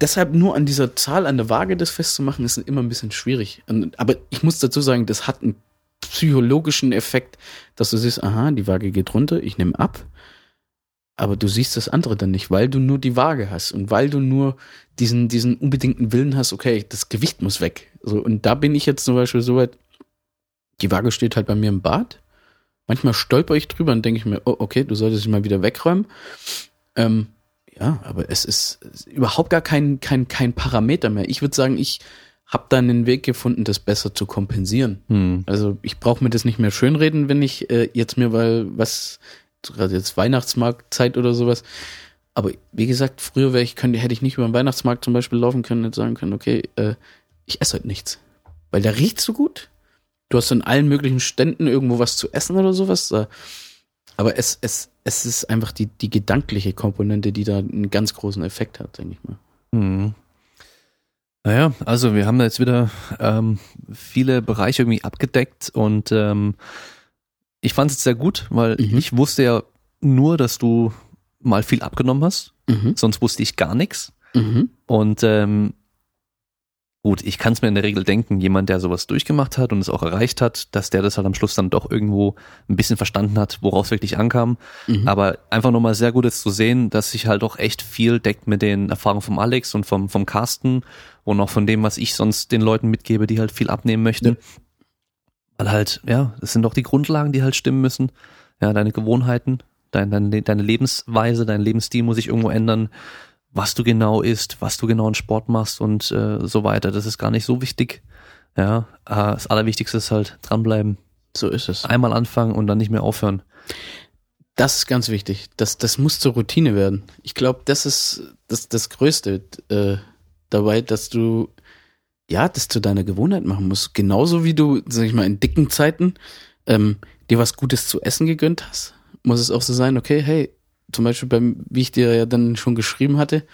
deshalb nur an dieser Zahl an der Waage das festzumachen, ist immer ein bisschen schwierig. Und, aber ich muss dazu sagen, das hat einen psychologischen Effekt, dass du siehst, aha, die Waage geht runter, ich nehme ab. Aber du siehst das andere dann nicht, weil du nur die Waage hast und weil du nur diesen, diesen unbedingten Willen hast, okay, das Gewicht muss weg. So, und da bin ich jetzt zum Beispiel so weit, die Waage steht halt bei mir im Bad. Manchmal stolper ich drüber und denke ich mir, oh, okay, du solltest sie mal wieder wegräumen. Ähm, ja, aber es ist, es ist überhaupt gar kein, kein, kein Parameter mehr. Ich würde sagen, ich habe da einen Weg gefunden, das besser zu kompensieren. Hm. Also ich brauche mir das nicht mehr schönreden, wenn ich äh, jetzt mir, weil was, gerade jetzt Weihnachtsmarktzeit oder sowas. Aber wie gesagt, früher wäre ich, könnte, hätte ich nicht über den Weihnachtsmarkt zum Beispiel laufen können und sagen können, okay, äh, ich esse heute nichts. Weil der riecht so gut. Du hast in allen möglichen Ständen irgendwo was zu essen oder sowas. äh, Aber es, es, es ist einfach die, die gedankliche Komponente, die da einen ganz großen Effekt hat, denke ich mal. Hm. Naja, also wir haben jetzt wieder ähm, viele Bereiche irgendwie abgedeckt und ähm, ich fand es sehr gut, weil Mhm. ich wusste ja nur, dass du mal viel abgenommen hast, Mhm. sonst wusste ich gar nichts. Mhm. Und ähm, gut, ich kann es mir in der Regel denken, jemand, der sowas durchgemacht hat und es auch erreicht hat, dass der das halt am Schluss dann doch irgendwo ein bisschen verstanden hat, worauf es wirklich ankam. Mhm. Aber einfach nochmal sehr gut ist zu sehen, dass sich halt auch echt viel deckt mit den Erfahrungen vom Alex und vom, vom Carsten und auch von dem, was ich sonst den Leuten mitgebe, die halt viel abnehmen möchten. Weil halt, ja, das sind doch die Grundlagen, die halt stimmen müssen. Ja, deine Gewohnheiten, dein, dein, deine Lebensweise, dein Lebensstil muss sich irgendwo ändern. Was du genau isst, was du genau in Sport machst und äh, so weiter. Das ist gar nicht so wichtig. Ja, äh, das Allerwichtigste ist halt dranbleiben. So ist es. Einmal anfangen und dann nicht mehr aufhören. Das ist ganz wichtig. Das, das muss zur Routine werden. Ich glaube, das ist das, das Größte äh, dabei, dass du ja das zu deiner Gewohnheit machen musst. Genauso wie du, sag ich mal, in dicken Zeiten ähm, dir was Gutes zu essen gegönnt hast, muss es auch so sein, okay, hey, zum Beispiel beim, wie ich dir ja dann schon geschrieben hatte,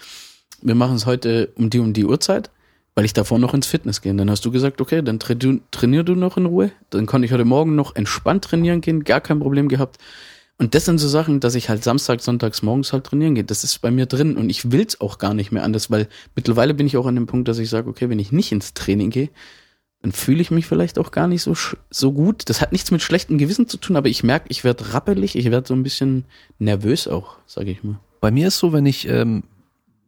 wir machen es heute um die um die Uhrzeit, weil ich davor noch ins Fitness gehe. Und dann hast du gesagt, okay, dann tra du, trainier du noch in Ruhe. Dann konnte ich heute Morgen noch entspannt trainieren gehen, gar kein Problem gehabt. Und das sind so Sachen, dass ich halt Samstag, Sonntags morgens halt trainieren gehe. Das ist bei mir drin und ich will's auch gar nicht mehr anders, weil mittlerweile bin ich auch an dem Punkt, dass ich sage, okay, wenn ich nicht ins Training gehe, dann fühle ich mich vielleicht auch gar nicht so, so gut. Das hat nichts mit schlechtem Gewissen zu tun, aber ich merke, ich werde rappelig, ich werde so ein bisschen nervös auch, sage ich mal. Bei mir ist so, wenn ich ähm,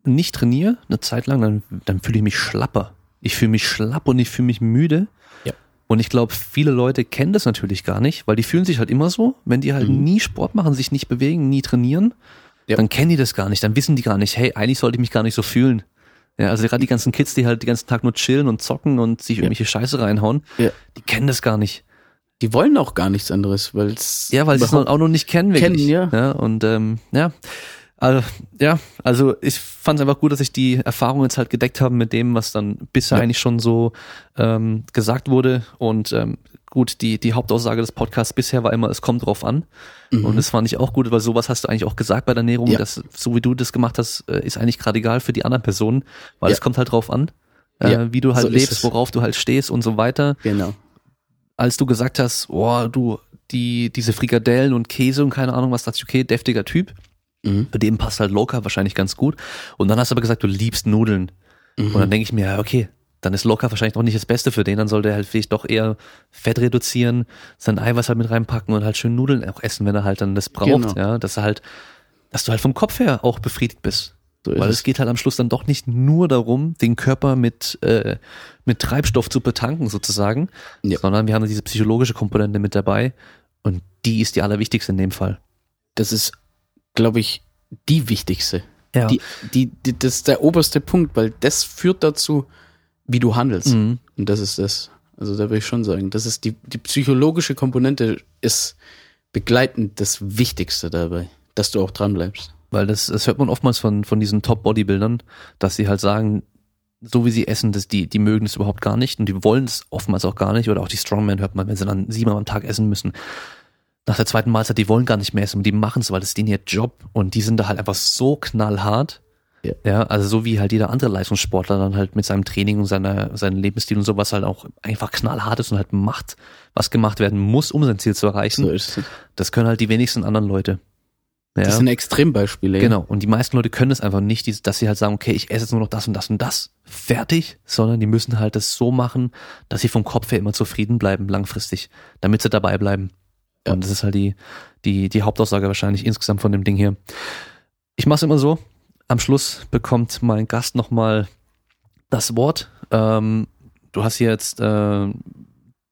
nicht trainiere, eine Zeit lang, dann, dann fühle ich mich schlapper. Ich fühle mich schlapp und ich fühle mich müde. Ja. Und ich glaube, viele Leute kennen das natürlich gar nicht, weil die fühlen sich halt immer so, wenn die halt Mhm. nie Sport machen, sich nicht bewegen, nie trainieren, Ja. dann kennen die das gar nicht, dann wissen die gar nicht, hey, eigentlich sollte ich mich gar nicht so fühlen. Ja, also gerade die ganzen Kids, die halt den ganzen Tag nur chillen und zocken und sich irgendwelche Scheiße reinhauen, Ja. die kennen das gar nicht. Die wollen auch gar nichts anderes, weil es Ja, weil sie es auch noch nicht kennen, wirklich. Kennen, ja. ja und ähm, ja. Also, ja, also ich fand es einfach gut, dass ich die Erfahrung jetzt halt gedeckt habe mit dem, was dann bisher Ja. eigentlich schon so ähm, gesagt wurde. Und ähm, gut, die, die Hauptaussage des Podcasts bisher war immer, es kommt drauf an. Und das fand ich auch gut, weil sowas hast du eigentlich auch gesagt bei der Ernährung, Mhm. Ja. dass so wie du das gemacht hast, äh, ist eigentlich gerade egal für die anderen Personen, weil Ja. es kommt halt drauf an, äh, wie du halt so lebst, worauf du halt stehst und so weiter. Genau. Als du gesagt hast, oh, du, die, diese Frikadellen und Käse und keine Ahnung was, dachte ich, okay, deftiger Typ. Mhm. Für den passt halt Carb wahrscheinlich ganz gut. Und dann hast du aber gesagt, du liebst Nudeln. Mhm. Und dann denke ich mir, ja, okay, dann ist Carb wahrscheinlich noch nicht das Beste für den. Dann sollte er halt vielleicht doch eher Fett reduzieren, sein Eiweiß halt mit reinpacken und halt schön Nudeln auch essen, wenn er halt dann das braucht. Genau. Ja, dass er halt, dass du halt vom Kopf her auch befriedigt bist. So Weil es. es geht halt am Schluss dann doch nicht nur darum, den Körper mit, äh, mit Treibstoff zu betanken sozusagen, Ja. sondern wir haben diese psychologische Komponente mit dabei und die ist die allerwichtigste in dem Fall. Das ist, glaube ich, die wichtigste. Ja. Die, die, die, das ist der oberste Punkt, weil das führt dazu, wie du handelst. Mhm. Und das ist das. Also da würde ich schon sagen, das ist die, die psychologische Komponente ist begleitend das Wichtigste dabei, dass du auch dran bleibst. Weil das, das hört man oftmals von, von diesen Top-Bodybuildern, dass sie halt sagen, so wie sie essen, dass die, die mögen es überhaupt gar nicht und die wollen es oftmals auch gar nicht. Oder auch die Strongmen hört man, wenn sie dann siebenmal am Tag essen müssen. Nach der zweiten Mahlzeit, die wollen gar nicht mehr essen und die machen es, weil das ist denen ihr Job und die sind da halt einfach so knallhart. Ja. ja, also so wie halt jeder andere Leistungssportler dann halt mit seinem Training und seiner, seinem Lebensstil und sowas halt auch einfach knallhart ist und halt macht, was gemacht werden muss, um sein Ziel zu erreichen. So ist es. Das können halt die wenigsten anderen Leute. Ja. Das sind Extrembeispiele. Genau. Und die meisten Leute können es einfach nicht, dass sie halt sagen, okay, ich esse jetzt nur noch das und das und das. Fertig. Sondern die müssen halt das so machen, dass sie vom Kopf her immer zufrieden bleiben, langfristig, damit sie dabei bleiben. Ja. Und das ist halt die, die, die Hauptaussage wahrscheinlich insgesamt von dem Ding hier. Ich mache es immer so. Am Schluss bekommt mein Gast nochmal das Wort. Ähm, du hast hier jetzt äh,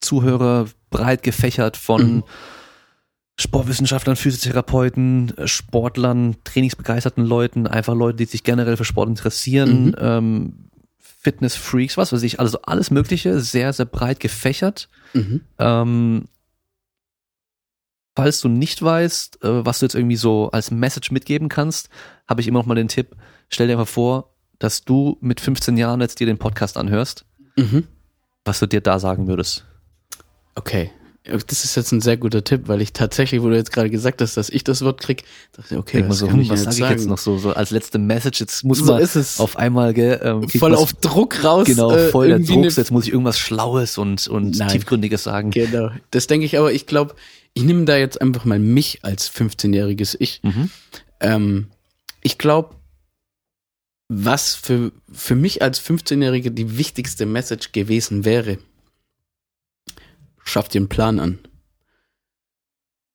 Zuhörer breit gefächert von Mhm. Sportwissenschaftlern, Physiotherapeuten, Sportlern, trainingsbegeisterten Leuten, einfach Leute, die sich generell für Sport interessieren, Mhm. ähm, Fitness-Freaks, was weiß ich, also alles Mögliche, sehr, sehr breit gefächert. Mhm. Ähm, falls du nicht weißt, äh, was du jetzt irgendwie so als Message mitgeben kannst, habe ich immer noch mal den Tipp, stell dir mal vor, dass du mit 15 Jahren jetzt dir den Podcast anhörst, Mhm. was du dir da sagen würdest. Okay. Das ist jetzt ein sehr guter Tipp, weil ich tatsächlich, wo du jetzt gerade gesagt hast, dass ich das Wort krieg, dachte ich, okay, Denk was so, hm, ich was sage ich jetzt noch so, so als letzte Message, jetzt muss So man ist es. auf einmal, gell, ähm, Voll auf Druck raus. Genau, äh, voll der irgendwie Druck, jetzt muss ich irgendwas Schlaues und, und Nein. Tiefgründiges sagen. Genau. Das denke ich aber, ich glaube, ich nehme da jetzt einfach mal mich als 15-jähriges Ich. Mhm. Ähm, ich glaube, was für, für mich als 15-Jährige die wichtigste Message gewesen wäre, schaff dir einen Plan an.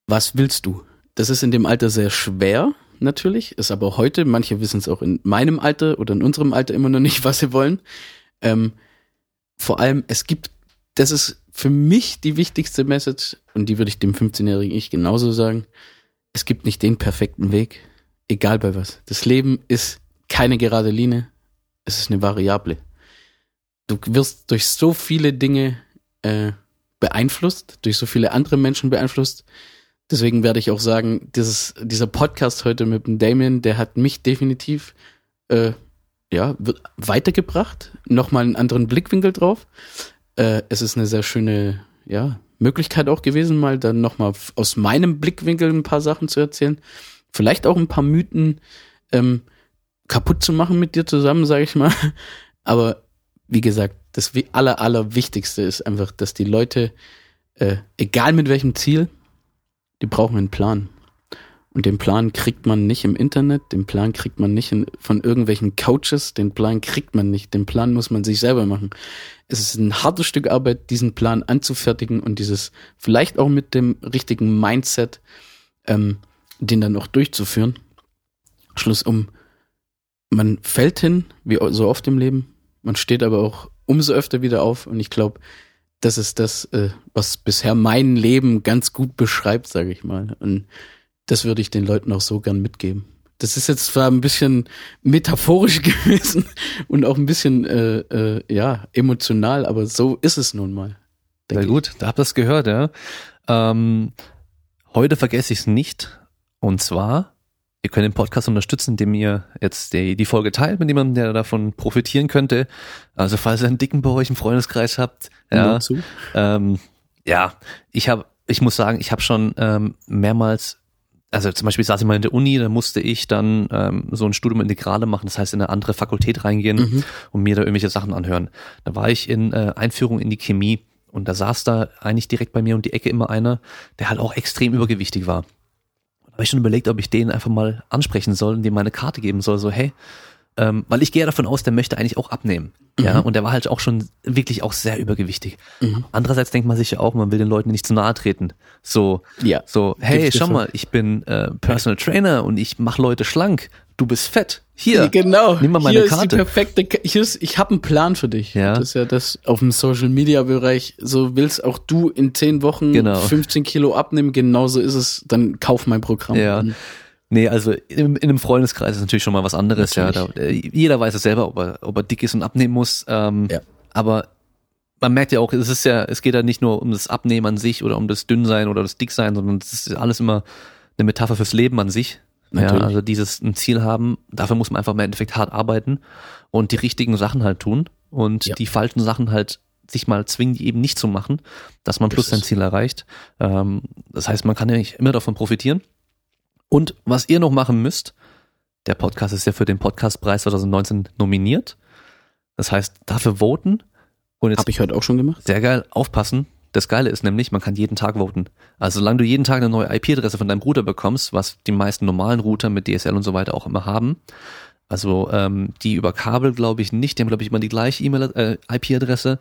Was willst du? Das ist in dem Alter sehr schwer, natürlich, ist aber heute, manche wissen es auch in meinem Alter oder in unserem Alter immer noch nicht, was sie wollen. Ähm, vor allem, es gibt, das ist für mich die wichtigste Message und die würde ich dem 15-jährigen Ich genauso sagen. Es gibt nicht den perfekten Weg, egal bei was. Das Leben ist keine gerade Linie, es ist eine Variable. Du wirst durch so viele Dinge äh, beeinflusst, durch so viele andere Menschen beeinflusst. Deswegen werde ich auch sagen, dieses, dieser Podcast heute mit dem Damien, der hat mich definitiv äh, ja, weitergebracht, nochmal einen anderen Blickwinkel drauf. Äh, es ist eine sehr schöne ja, Möglichkeit auch gewesen, mal dann nochmal aus meinem Blickwinkel ein paar Sachen zu erzählen. Vielleicht auch ein paar Mythen ähm, kaputt zu machen mit dir zusammen, sage ich mal. Aber wie gesagt, das aller, aller Wichtigste ist einfach, dass die Leute, äh, egal mit welchem Ziel, die brauchen einen Plan. Und den Plan kriegt man nicht im Internet, den Plan kriegt man nicht in, von irgendwelchen Coaches, den Plan kriegt man nicht, den Plan muss man sich selber machen. Es ist ein hartes Stück Arbeit, diesen Plan anzufertigen und dieses vielleicht auch mit dem richtigen Mindset, ähm, den dann auch durchzuführen. Schluss um, man fällt hin, wie so oft im Leben, man steht aber auch umso öfter wieder auf und ich glaube, das ist das, äh, was bisher mein Leben ganz gut beschreibt, sage ich mal. Und das würde ich den Leuten auch so gern mitgeben. Das ist jetzt zwar ein bisschen metaphorisch gewesen und auch ein bisschen äh, äh, ja emotional, aber so ist es nun mal. Sehr denke gut, da habt ihr es gehört, ja. Ähm, heute vergesse ich es nicht. Und zwar Ihr könnt den Podcast unterstützen, indem ihr jetzt die, die Folge teilt mit jemandem, der davon profitieren könnte. Also falls ihr einen Dicken bei euch im Freundeskreis habt, ja, ähm, ja, ich habe, ich muss sagen, ich habe schon ähm, mehrmals also zum Beispiel saß ich mal in der Uni, da musste ich dann ähm, so ein Studium Integrale machen, das heißt in eine andere Fakultät reingehen mhm. und mir da irgendwelche Sachen anhören. Da war ich in äh, Einführung in die Chemie und da saß da eigentlich direkt bei mir um die Ecke immer einer, der halt auch extrem übergewichtig war. Da habe ich schon überlegt, ob ich den einfach mal ansprechen soll und dem meine Karte geben soll, so hey, ähm, weil ich gehe davon aus, der möchte eigentlich auch abnehmen. Mhm. Ja, und der war halt auch schon wirklich auch sehr übergewichtig. Mhm. Andererseits denkt man sich ja auch, man will den Leuten nicht zu nahe treten. So, ja. so, hey, schau mal, ich bin äh, Personal Trainer und ich mache Leute schlank. Du bist fett. Hier, genau. Nimm mal meine hier Karte. Ist die perfekte, hier ist, ich habe einen Plan für dich. Ja. Das ist ja das auf dem Social Media Bereich. So willst auch du in zehn Wochen genau. 15 Kilo abnehmen. Genauso ist es. Dann kauf mein Programm. Ja. An. Nee, also in, in einem Freundeskreis ist natürlich schon mal was anderes. Ja, da, äh, jeder weiß es selber, ob er, ob er dick ist und abnehmen muss. Ähm, ja. Aber man merkt ja auch, es ist ja, es geht ja nicht nur um das Abnehmen an sich oder um das Dünnsein oder das Dicksein, sondern es ist alles immer eine Metapher fürs Leben an sich. Natürlich. Ja, also dieses ein Ziel haben, dafür muss man einfach im Endeffekt hart arbeiten und die richtigen Sachen halt tun und ja. die falschen Sachen halt sich mal zwingen, die eben nicht zu machen, dass man plus sein Ziel erreicht. Ähm, das heißt, man kann ja nicht immer davon profitieren. Und was ihr noch machen müsst, der Podcast ist ja für den Podcastpreis 2019 nominiert. Das heißt, dafür voten. Und jetzt Hab ich heute auch schon gemacht. Sehr geil, aufpassen. Das Geile ist nämlich, man kann jeden Tag voten. Also solange du jeden Tag eine neue IP-Adresse von deinem Router bekommst, was die meisten normalen Router mit DSL und so weiter auch immer haben, also ähm, die über Kabel glaube ich nicht, die haben glaube ich immer die gleiche E-Mail äh, IP-Adresse.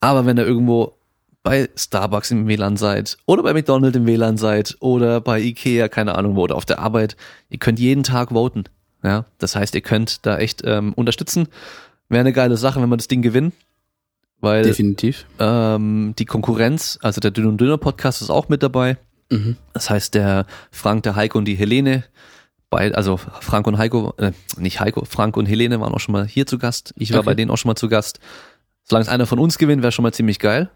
Aber wenn da irgendwo bei Starbucks im WLAN seid oder bei McDonald's im WLAN seid oder bei Ikea, keine Ahnung wo, oder auf der Arbeit, ihr könnt jeden Tag voten. Ja, das heißt, ihr könnt da echt ähm, unterstützen. Wäre eine geile Sache, wenn wir das Ding gewinnen. Weil Definitiv. Ähm, die Konkurrenz, also der Dünn und Dünner Podcast ist auch mit dabei. Mhm. Das heißt, der Frank, der Heiko und die Helene, bei, also Frank und Heiko, äh, nicht Heiko, Frank und Helene waren auch schon mal hier zu Gast. Ich war okay. bei denen auch schon mal zu Gast. Solange es einer von uns gewinnt, wäre schon mal ziemlich geil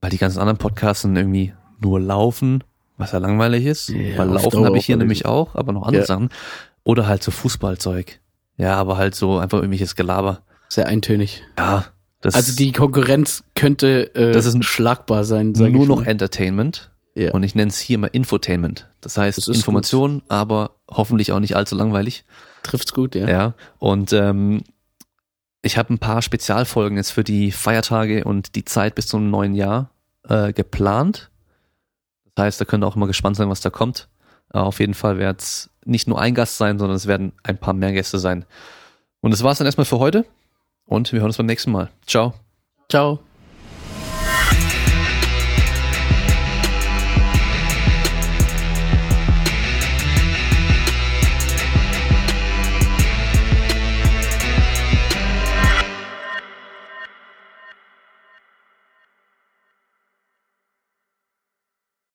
weil die ganzen anderen Podcasts sind irgendwie nur laufen, was ja langweilig ist. Ja, weil laufen habe ich hier nämlich auch, aber noch andere ja. Sachen. Oder halt so Fußballzeug. Ja, aber halt so einfach irgendwelches Gelaber. Sehr eintönig. Ja. Also die Konkurrenz könnte äh, das ist schlagbar sein. Nur noch Entertainment. Ja. Und ich nenne es hier mal Infotainment. Das heißt das Information, gut. aber hoffentlich auch nicht allzu langweilig. Trifft's gut, ja. Ja. Und ähm, ich habe ein paar Spezialfolgen jetzt für die Feiertage und die Zeit bis zum neuen Jahr äh, geplant. Das heißt, da könnt ihr auch mal gespannt sein, was da kommt. Äh, auf jeden Fall wird es nicht nur ein Gast sein, sondern es werden ein paar mehr Gäste sein. Und das war's dann erstmal für heute und wir hören uns beim nächsten Mal. Ciao. Ciao.